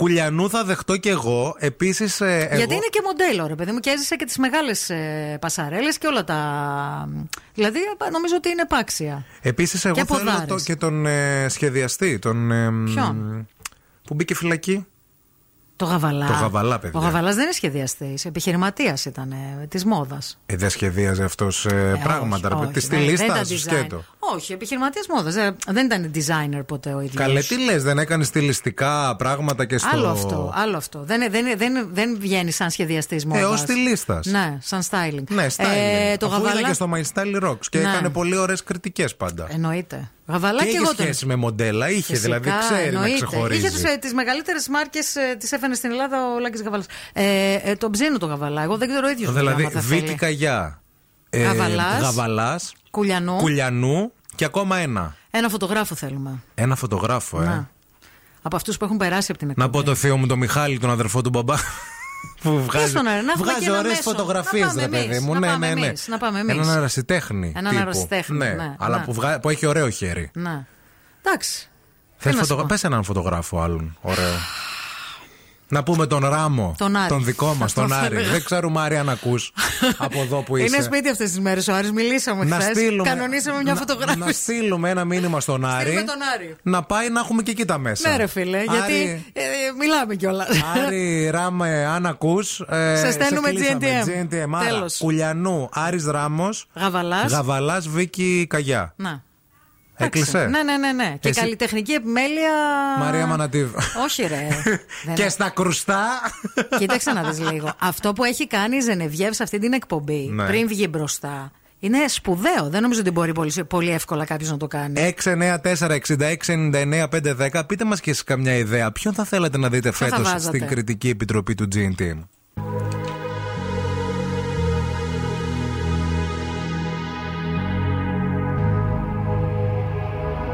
Κουλιανού θα δεχτώ κι εγώ. Επίσης. Γιατί είναι και μοντέλο, ρε παιδί μου, και έζησε και τις μεγάλες ε, πασαρέλες και όλα τα. Δηλαδή, ε, νομίζω ότι είναι επάξια. Επίσης, εγώ Και θέλω ποδάρες. το, και τον ε, σχεδιαστή. Τον, ε, μ, Ποιον; Που μπήκε φυλακή. Το Γαβαλά. Το Γαβαλά, παιδιά. Ο Γαβαλάς δεν είναι σχεδιαστής. Επιχειρηματίας ήταν της μόδας. Ε, δεν σχεδίαζε αυτός πράγματα. ρε παιδί. Τη στη λίστα σου σκέτο. Όχι, επιχειρηματίας μόδας. Δεν ήταν designer ποτέ ο ίδιος. Καλέ, τι λες, δεν έκανε στιλιστικά πράγματα και στο. Άλλο αυτό, άλλο αυτό. Δεν, δεν, δεν, δεν βγαίνει σαν σχεδιαστής μόδας. Ε, ως στιλίστας. Ναι, σαν styling. Ναι, styling. Ε, το Αφού ήταν Γαβαλά. και στο My Style Rocks και Ναι. έκανε πολύ ωραίες κριτικές πάντα. Εννοείται. Γαβαλά και και, είχε εγώ τον. σχέση με μοντέλα, είχε Φυσικά, δηλαδή, ξέρει να εννοείται. ξεχωρίζει. Είχε τις μεγαλύτερες μάρκες, τις έφερε στην Ελλάδα ο Λάκης Γαβαλά. Ε, ε, τον ψήνω το Γαβαλά. Εγώ δεν ξέρω ο ίδιος. Δηλαδή, Βίκη Καγιά. ε, Γαβαλάς. Γαβαλάς, Κουλιανού. Κουλιανού και ακόμα ένα. Ένα φωτογράφο θέλουμε. Ένα φωτογράφο, ε. Να. Από αυτούς που έχουν περάσει από την εκπομπή. Να πω το θείο μου τον Μιχάλη, τον αδερφό του μπαμπά. Που βγάζει, τον αέρα, να έχουμε και βγάζει ένα ωραίες μέσο. φωτογραφίες, Να πάμε ρε παιδί εμείς, μου. να ναι, πάμε ναι, ναι. εμείς, να πάμε εμείς. Έναν ερασιτέχνη. Έναν τύπου. ερασιτέχνη, ναι, αλλά ναι. Που, βγα... που έχει ωραίο χέρι. Ναι. Εντάξει. Θες Τι να σου φωτογρα... πω. Πες έναν φωτογράφο άλλον. Ωραίο. Να πούμε τον Ράμο. Τον Άρη. δικό μας, Αυτό τον θα Άρη. έλεγα. Δεν ξέρουμε, Άρη, αν ακούς από εδώ που είσαι. Είναι σπίτι αυτές τις μέρες ο Άρης, μιλήσαμε να χθες. στείλουμε, Κανονίσαμε μια να- φωτογράφηση. Να στείλουμε ένα μήνυμα στον Άρη. Στείλουμε τον Άρη. Να πάει να έχουμε και εκεί τα μέσα. Ναι, ρε φίλε, Άρη, γιατί ε, μιλάμε κιόλας. Άρη, Ράμε, αν ακούς. Ε, Σε στέλνουμε κλείσαμε. GNTM. GNTM. Άρα, Τέλος. Κουλιανού, Άρης Ράμος. Γαβαλάς. Γαβαλάς, Βίκη Καγιά. Να. Έκλεισε. Ναι, ναι, ναι. ναι. Και Εσύ- καλλιτεχνική επιμέλεια. Μαρία Μανατίδου. Όχι, ρε. Δεν- Και στα κρουστά. Κοίταξε να δεις λίγο. Αυτό που έχει κάνει η Ζενεβιέβ σε αυτή την εκπομπή, Ναι. πριν βγει μπροστά, Είναι σπουδαίο. Δεν νομίζω ότι μπορεί πολύ, πολύ εύκολα κάποιος να το κάνει. 694-6699-510. Πείτε μας και εσείς καμιά ιδέα. Ποιον θα θέλατε να δείτε Ποιο θα φέτος βάζατε; στην κριτική επιτροπή του Dream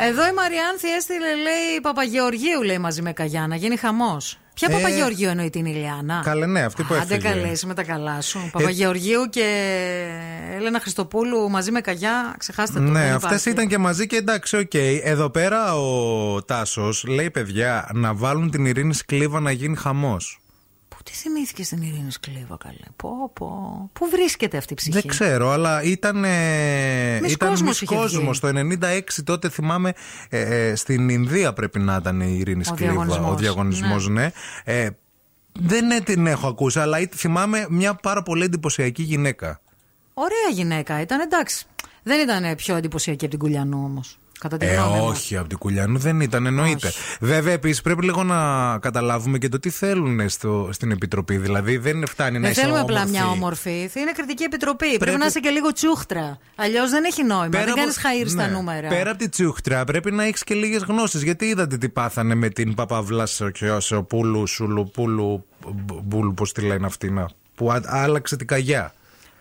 Εδώ η Μαριάνθη έστειλε, λέει, Παπαγεωργίου, λέει, μαζί με Καγιάνα. Γίνει χαμός. Ποια Ε, Παπαγεωργίου εννοεί την Ηλιάνα. Καλέ, ναι, αυτή που Άντε έφυγε. καλέ, είσαι με τα καλά σου. Παπαγεωργίου και Έλενα Χριστοπούλου μαζί με Καγιά, ξεχάστε το. Ναι, δεν αυτές υπάρχει. ήταν και μαζί και εντάξει, οκ. Εδώ πέρα ο Τάσος λέει, παιδιά, να βάλουν την Ειρήνη Σκλίβα να γίνει χαμός. Πού τι θυμήθηκε στην Ειρήνη Σκλίβα, καλέ; Πω, πω. Πού βρίσκεται αυτή η ψυχή; Δεν ξέρω, αλλά ήταν. Ε, Μις ήταν Κόσμος μις είχε Κόσμος. Το 96 τότε θυμάμαι ε, ε, στην Ινδία πρέπει να ήταν η Ειρήνη Ο Σκλίβα. διαγωνισμός. Ο διαγωνισμός, ναι. Ε, δεν ε, την έχω ακούσει, αλλά ή- θυμάμαι μια πάρα πολύ εντυπωσιακή γυναίκα. Ωραία γυναίκα ήταν, εντάξει. Δεν ήταν πιο εντυπωσιακή από την Κουλιανού όμως. Κατά τη Ε, γνώμη μου. όχι, από την Κουλιανού δεν ήταν, εννοείται. Βέβαια, επίσης πρέπει λίγο να καταλάβουμε και το τι θέλουν στο, στην Επιτροπή. Δηλαδή, δεν φτάνει να Δεν είσαι θέλουμε απλά όμορφη. μια όμορφη. Είναι κριτική επιτροπή. Πρέπει, Πρέπει- να είσαι και λίγο τσούχτρα. Αλλιώς δεν έχει νόημα. δεν από- κάνεις χαΐρ στα ναι, νούμερα. Πέρα από τη τσούχτρα, πρέπει να έχεις και λίγες γνώσεις. Γιατί είδατε τι πάθανε με την Παπαβλάσσο Σουλου, Πούλου, Μπούλου, πώς τη λένε αυτή, να, που α- άλλαξε την καγιά.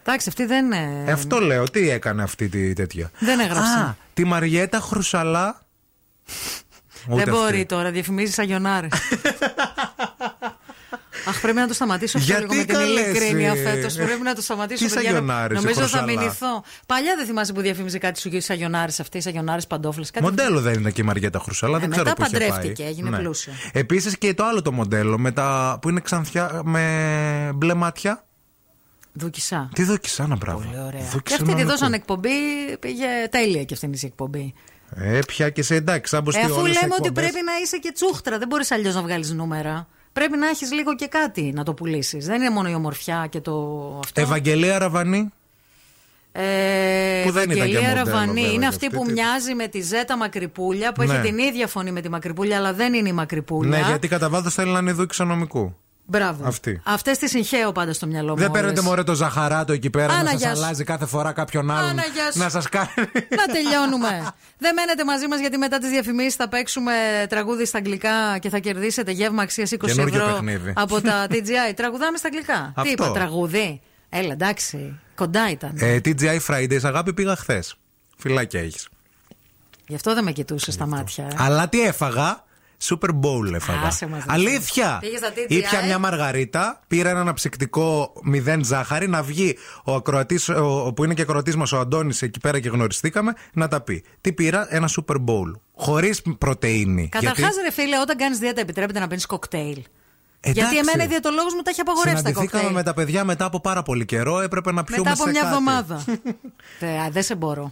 Εντάξει, αυτή δεν. ε, Ε, Αυτό λέω, τι έκανε αυτή τη τέτοια; Δεν έγραψε. Α, τη Μαριέτα Χρυσαλά. δεν Ούτε μπορεί αυτή. τώρα, διαφημίζεις αγιονάρε. Αχ, πρέπει να το σταματήσω αυτό Γιατί λίγο με την καλέ, ειλικρίνεια εσύ; φέτος. Πρέπει να το σταματήσω. Τι παιδιά, σαγιονάρες, Νομίζω η θα Χρυσαλά; μηνυθώ. Παλιά δεν θυμάσαι που διαφήμιζε κάτι σου σαγιονάρε αυτή, σαγιονάρε παντόφλε. Μοντέλο δεν είναι και η Μαριέτα Χρυσαλά, δεν Ε, ξέρω μετά πού είχε πάει. παντρεύτηκε, έγινε πλούσια. Επίσης και το άλλο το μοντέλο με τα, που είναι ξανθιά με μπλε μάτια. Δούκισά. Τι δόκισα, να μπράβο. Πολύ ωραία. Δούκισα Και αυτή τη Νανακού. δώσαν εκπομπή, πήγε τέλεια και αυτήν η εκπομπή. Ε, πια και σε εντάξει, σαν Ε, αφού λέμε ότι πρέπει να είσαι και τσούχτρα, δεν μπορείς αλλιώς να βγάλεις νούμερα. Πρέπει να έχεις λίγο και κάτι να το πουλήσεις. Δεν είναι μόνο η ομορφιά και το αυτό. Ευαγγελία Ραβανή; Ε, Που δεν ήταν και Ευαγγελία μοντέλο, Ραβανή βέβαια, είναι και αυτή αυτή, που τι- μοιάζει με τη Ζέτα Μακρυπούλια, που Ναι. έχει την ίδια φωνή με τη Μακρυπούλια, αλλά δεν είναι η Μακρυπούλια. Ναι, γιατί κατά βάθος θέλει να είναι δούκισα νομικού. Μπράβο. Αυτή. Αυτές τις συγχαίω πάντα στο μυαλό μου. Δεν παίρνετε όλες. μωρέ το ζαχαράτο εκεί πέρα Άνα, να γεια σας σου. αλλάζει κάθε φορά κάποιον άλλον. Άνα, γεια σου. να σας κάνει. Να τελειώνουμε. Δεν μένετε μαζί μας γιατί μετά τις διαφημίσεις θα παίξουμε τραγούδι στα αγγλικά και θα κερδίσετε γεύμα αξίας 20 Καινούργιο ευρώ παιχνίδι. από τα TGI. Τραγουδάμε στα αγγλικά. Τι Αυτό. είπα, τραγούδι; Έλα, εντάξει. Κοντά ήταν. Ε, TGI Fridays, αγάπη πήγα χθες. Φυλάκια έχεις. Γι' αυτό δεν με κοιτούσες στα μάτια. ε. Αλλά τι έφαγα; Super Bowl έφαγα. Άσε μας, δεν Αλήθεια! Πήγες στα TGI. Ήπια μια μαργαρίτα, πήρα ένα αναψυκτικό μηδέν ζάχαρη να βγει ο ακροατής, ο, που είναι και ακροατής μας ο Αντώνης εκεί πέρα και γνωριστήκαμε, να τα πει. Τι πήρα, ένα Super Bowl. Χωρίς πρωτενη. Καταρχάς, Γιατί ρε φίλε, όταν κάνεις δίαιτα επιτρέπεται να παίρνει κοκτέιλ. Εντάξει. Γιατί εμένα η διαιτολόγο μου τα έχει απαγορεύσει τα συναντηθήκαμε κοκτέιλ. με τα παιδιά μετά από πάρα πολύ καιρό, έπρεπε να πιούμε Μετά από σε μια κάτι. εβδομάδα. Τε, Δεν σε μπορώ.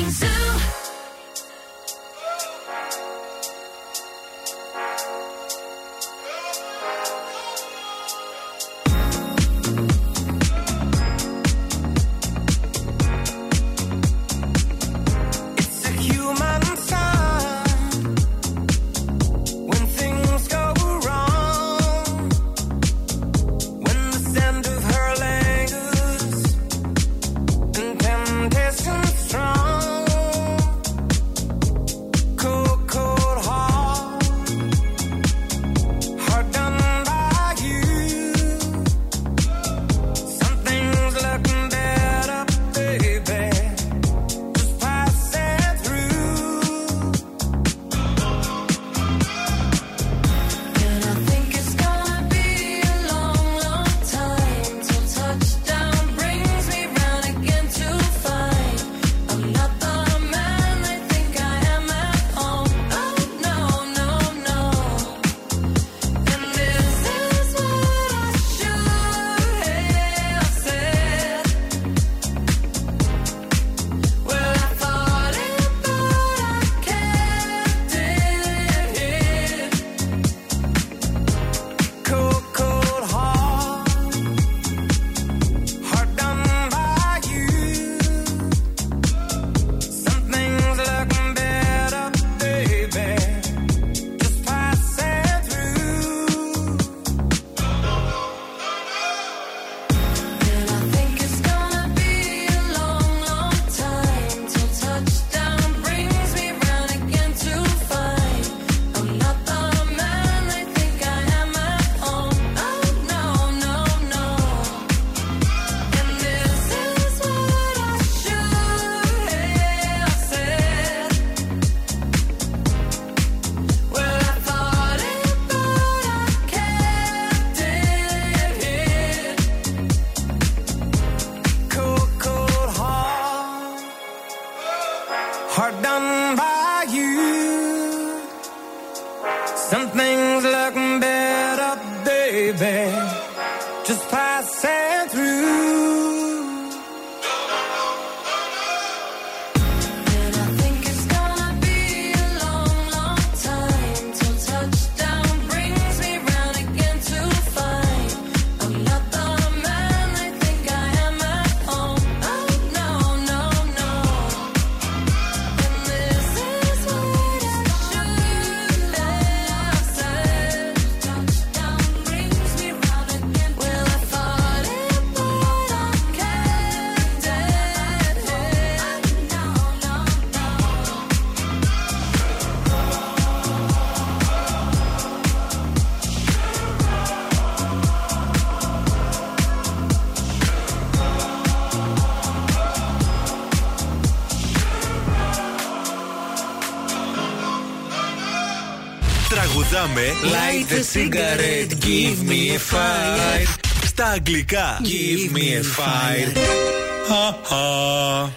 a cigarette, give me a fire Στα αγγλικά Give me a fire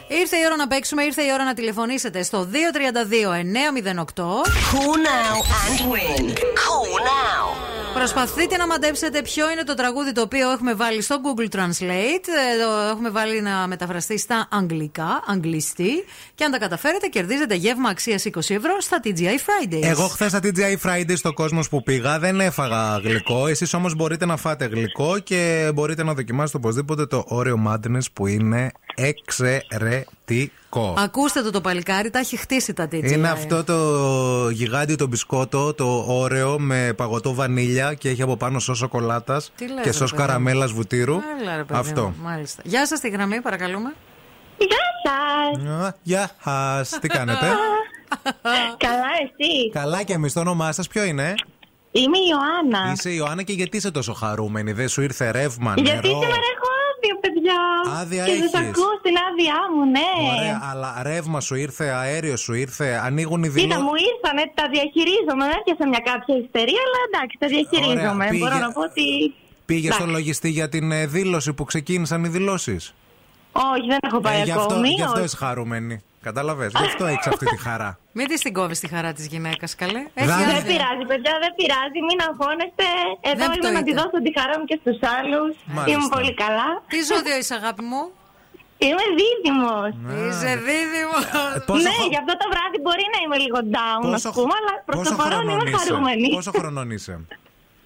Ήρθε η ώρα να παίξουμε, ήρθε η ώρα να τηλεφωνήσετε στο 232-908. Call now and win. Call now. Προσπαθείτε να μαντέψετε ποιο είναι το τραγούδι το οποίο έχουμε βάλει στο Google Translate. Ε, Το έχουμε βάλει να μεταφραστεί στα αγγλικά, αγγλιστή. Και αν τα καταφέρετε, κερδίζετε γεύμα αξίας 20 ευρώ στα TGI Fridays. Εγώ χθες στα TGI Friday στο κόσμος που πήγα δεν έφαγα γλυκό. Εσείς όμως μπορείτε να φάτε γλυκό και μπορείτε να δοκιμάσετε οπωσδήποτε το Oreo Madness που είναι Εξαιρετικό. Ακούστε το το παλικάρι, τα έχει χτίσει τα TGI. Είναι αυτό το γιγάντιο το μπισκότο, το όρεο με παγωτό βανίλια και έχει από πάνω σος σοκολάτας Τι λες, και ρε σος παιδί καραμέλας βουτύρου. Έλα, ρε παιδί Αυτό. μου, Μάλιστα. Γεια σας τη γραμμή, παρακαλούμε. Γεια σας! Α, Γεια σας, τι κάνετε; Καλά, εσύ; Καλά και εμείς το όνομά σας ποιο είναι; Είμαι η Ιωάννα. Είσαι η Ιωάννα και γιατί είσαι τόσο χαρούμενη, δεν σου ήρθε ρεύμα, Γιατί νερό; σήμερα έχω άδεια, παιδιά. Άδεια και σας έχεις. ακούω στην άδειά μου, ναι. Ωραία, αλλά ρεύμα σου ήρθε, αέριο σου ήρθε, ανοίγουν οι Κοίτα, δηλώσει. μου ήρθανε, τα διαχειρίζομαι. Δεν έπιασα μια κάποια ιστερία, αλλά εντάξει, τα διαχειρίζομαι. Ωραία, Μπορώ πήγε- να πω ότι. Πήγε στο Εντάξει. λογιστή για την ε, δήλωση που ξεκίνησαν οι δηλώσεις. Όχι, δεν έχω πάει γι' αυτό, ακόμη. γι' αυτό όχι. είσαι χαρούμενη. Κατάλαβες; Γι' αυτό έχεις αυτή τη χαρά. Μην της την κόβεις τη χαρά της γυναίκας, καλέ. Δεν Έχει Δεν άδεια. πειράζει, παιδιά, δεν πειράζει. Μην αγχώνεστε. Εδώ Δεν είμαι να τη πτωείτε. δώσω τη χαρά μου και στους άλλους. Μάλιστα. Είμαι πολύ καλά. Τι ζώδιο είσαι, αγάπη μου; Είμαι δίδυμος. Είσαι δίδυμος. Ε, Πόσο Ναι, χρο- γι' αυτό το βράδυ μπορεί να είμαι λίγο down, ας Πόσο, πούμε, αλλά προς το πόσο παρόν χρονών είμαι είσαι; χαρούμενη. Πόσο χρονών είσαι;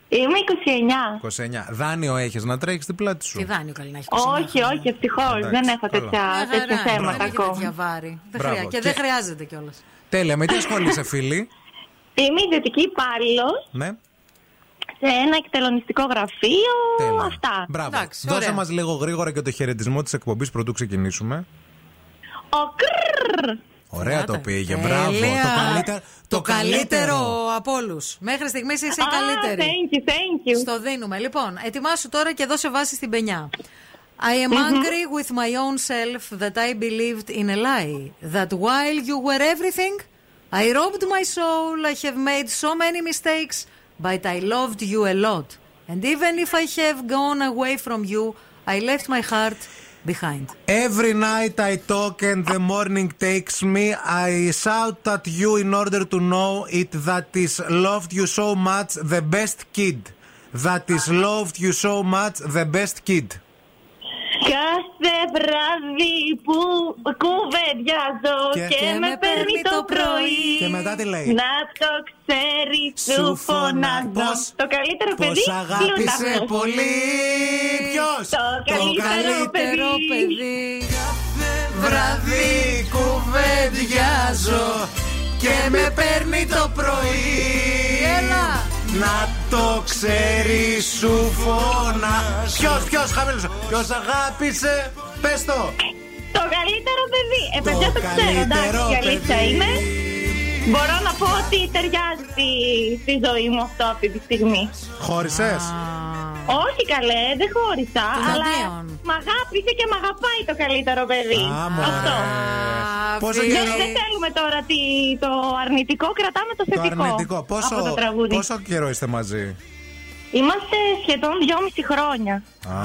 Είμαι 29. 29. Δάνειο έχεις να τρέχεις στην πλάτη σου. Τι δάνειο καλή να έχεις Όχι, όχι, ευτυχώς. Εντάξει, Δεν έχω καλά. τέτοια, Μια τέτοια χαρά, θέματα δεν έχει τέτοια ακόμα. βάρη. Δεν Μπράβο. χρειά- Και Και- δεν χρειάζεται κιόλας. Τέλεια. Με τι ασχολείσαι, φίλη; Είμαι ιδιωτική υπάλληλος Ναι. σε ένα εκτελονιστικό γραφείο. Τέλεια. Αυτά. Μπράβο. Εντάξει, Δώσε ωραία. μας λίγο γρήγορα και το χαιρετισμό της εκπομπής πρωτού ξεκινήσουμε. Ο κρρρρ. Ωραία το πήγε. Τέλεια. Μπράβο. Το καλύτερο. Το καλύτερο από όλου. Μέχρι στιγμή είσαι η Ah, καλύτερη. thank you, thank you. Στο δίνουμε. Λοιπόν, ετοιμάσου τώρα και δώσε βάση στην πενιά. I am angry with my own self that I believed in a lie. That while you were everything, I robbed my soul. I have made so many mistakes, but I loved you a lot. And even if I have gone away from you, I left my heart behind. Every night I talk and the morning takes me. I shout at you in order to know it that is loved you so much, the best kid. That is loved you so much, the best kid. Κάθε βράδυ που κουβεντιάζω Και- και, και με παίρνει το πρωί. Και μετά τι λέει; Να το ξέρει, Σου σου φωνάζω. φωνάζω. Το καλύτερο Πως παιδί. αγάπησε Πλούταρχος. πολύ. Ποιος; Το καλύτερο Καλύτερο παιδί. παιδί. Βραδύ κουβεντιάζω και με παίρνει το πρωί. Έλα. Να το ξέρει σου φώνα. Ποιος, ποιος, χαμήλωσε. Ποιος αγάπησε, πες το. Το καλύτερο παιδί. Ε, παιδιά, το ξέρω, εντάξει, καλύτερο η αλήθεια παιδί. είναι. Μπορώ να πω ότι ταιριάζει στη, στη ζωή μου αυτό αυτή τη στιγμή. Χώρισες. Όχι καλέ, δεν χώρισα. Τον αλλά αντίον. μ' αγάπησε και μ' αγαπάει το καλύτερο παιδί. Α, μωρέ. αυτό. Πόσο Δεν, καιρό- δεν θέλουμε τώρα τι, το αρνητικό, κρατάμε το Το θετικό. αρνητικό. Πόσο, Από το τραγούδι. πόσο καιρό είστε μαζί; Είμαστε σχεδόν δυόμιση χρόνια. Α,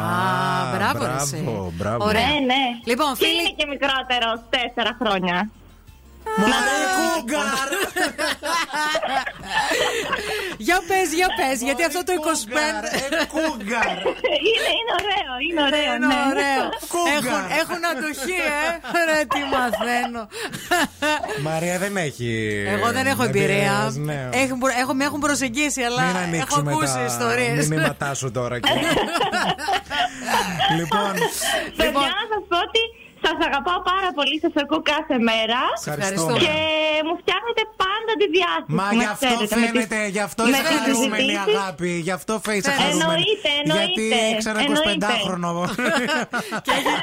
μπράβο, ρε, εσύ. μπράβο, μπράβο. Ωραία. Ναι, ναι. Λοιπόν, και φίλοι- είναι και μικρότερο, τέσσερα χρόνια. Μωρέ, κούγκαρ. Για πες, για πες, γιατί αυτό το 25... Ε, κούγκαρ. είναι, είναι ωραίο, είναι ωραίο. Είναι ναι. ωραίο. Κούγκα. Έχουν, έχουν αντοχή, ε. Ρε, τι μαθαίνω. Μαρία δεν έχει. Εγώ δεν έχω εμπειρία. εμπειρίας, ναι. Έχουν, προ- έχω, με έχουν προσεγγίσει, αλλά Μην έχω ανοίξουμε ακούσει τα ιστορίες. μηνύματά σου τώρα. εκεί. λοιπόν, Παιδιά, να σας πω ότι σας αγαπάω πάρα πολύ, σας ακούω κάθε μέρα. Ευχαριστούμε. Και μου φτιάχνετε πάντα τη διάθεση. Μα να γι' αυτό ξέρετε, με τις- φαίνεται, γι' αυτό με είσαι τις χαρούμενη συζητήσεις. αγάπη. Γι' αυτό είσαι Εννοείται, χαρούμενη. εννοείται, Γιατί ήξερα εννοείται. 25χρονο. Και έχει-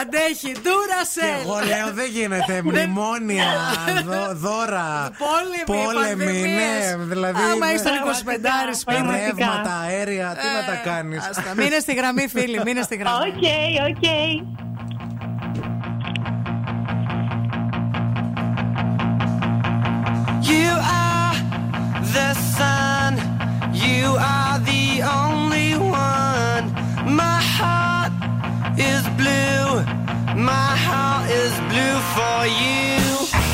Αντέχει, Duracell. Και εγώ λέω δεν γίνεται. Μνημόνια, δω- δώρα. Πόλεμοι, Πόλεμοι, ναι. πανδημίες. Δηλαδή. Άμα είσαι τον Πραγματικά, 25 σπίτι. πραγματικά. Ρεύματα, αέρια, τι να τα κάνεις; Ε, Άστα, μείνε στη γραμμή, φίλοι, μείνε στη γραμμή. OK, OK. You are the sun. You are the only one. My heart is blue. My heart is blue for you.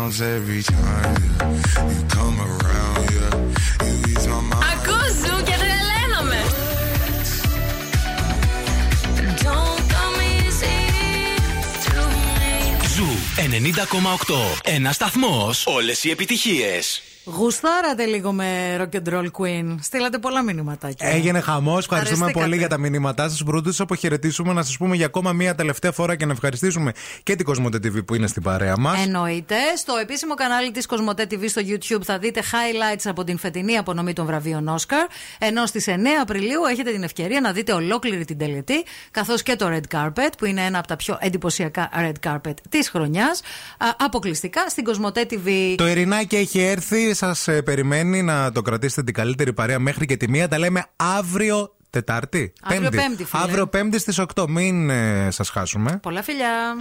Goosebumps every time yeah. you come around. Yeah, you ease my mind. Ακούς Zoo και τρελαίνομαι. Don't come easy to me. Zoo 90,8. Ένας σταθμός. Όλες οι επιτυχίες. Γουστάρατε λίγο με rock and roll queen. Στείλατε πολλά μηνυματάκια. Έγινε χαμός. Ευχαριστούμε Αρεστήκατε. πολύ για τα μηνύματά σας. Προτού τους αποχαιρετήσουμε να σας πούμε για ακόμα μία τελευταία φορά και να ευχαριστήσουμε και την Κοσμοτέ TV που είναι στην παρέα μας. Εννοείται. Στο επίσημο κανάλι της Κοσμοτέ TV στο YouTube θα δείτε highlights από την φετινή απονομή των βραβείων Όσκαρ. Ενώ στις 9 Απριλίου έχετε την ευκαιρία να δείτε ολόκληρη την τελετή, καθώς και το Red Carpet, που είναι ένα από τα πιο εντυπωσιακά Red Carpet της χρονιάς, αποκλειστικά στην Κοσμοτέ TV. Το Ειρηνάκι έχει έρθει. Σας περιμένει να το κρατήσετε την καλύτερη παρέα μέχρι και τη μία. Τα λέμε αύριο Τετάρτη. Αύριο Πέμπτη, φίλε. Αύριο Πέμπτη στις 8. Μην ε, σας χάσουμε. Πολλά φιλιά.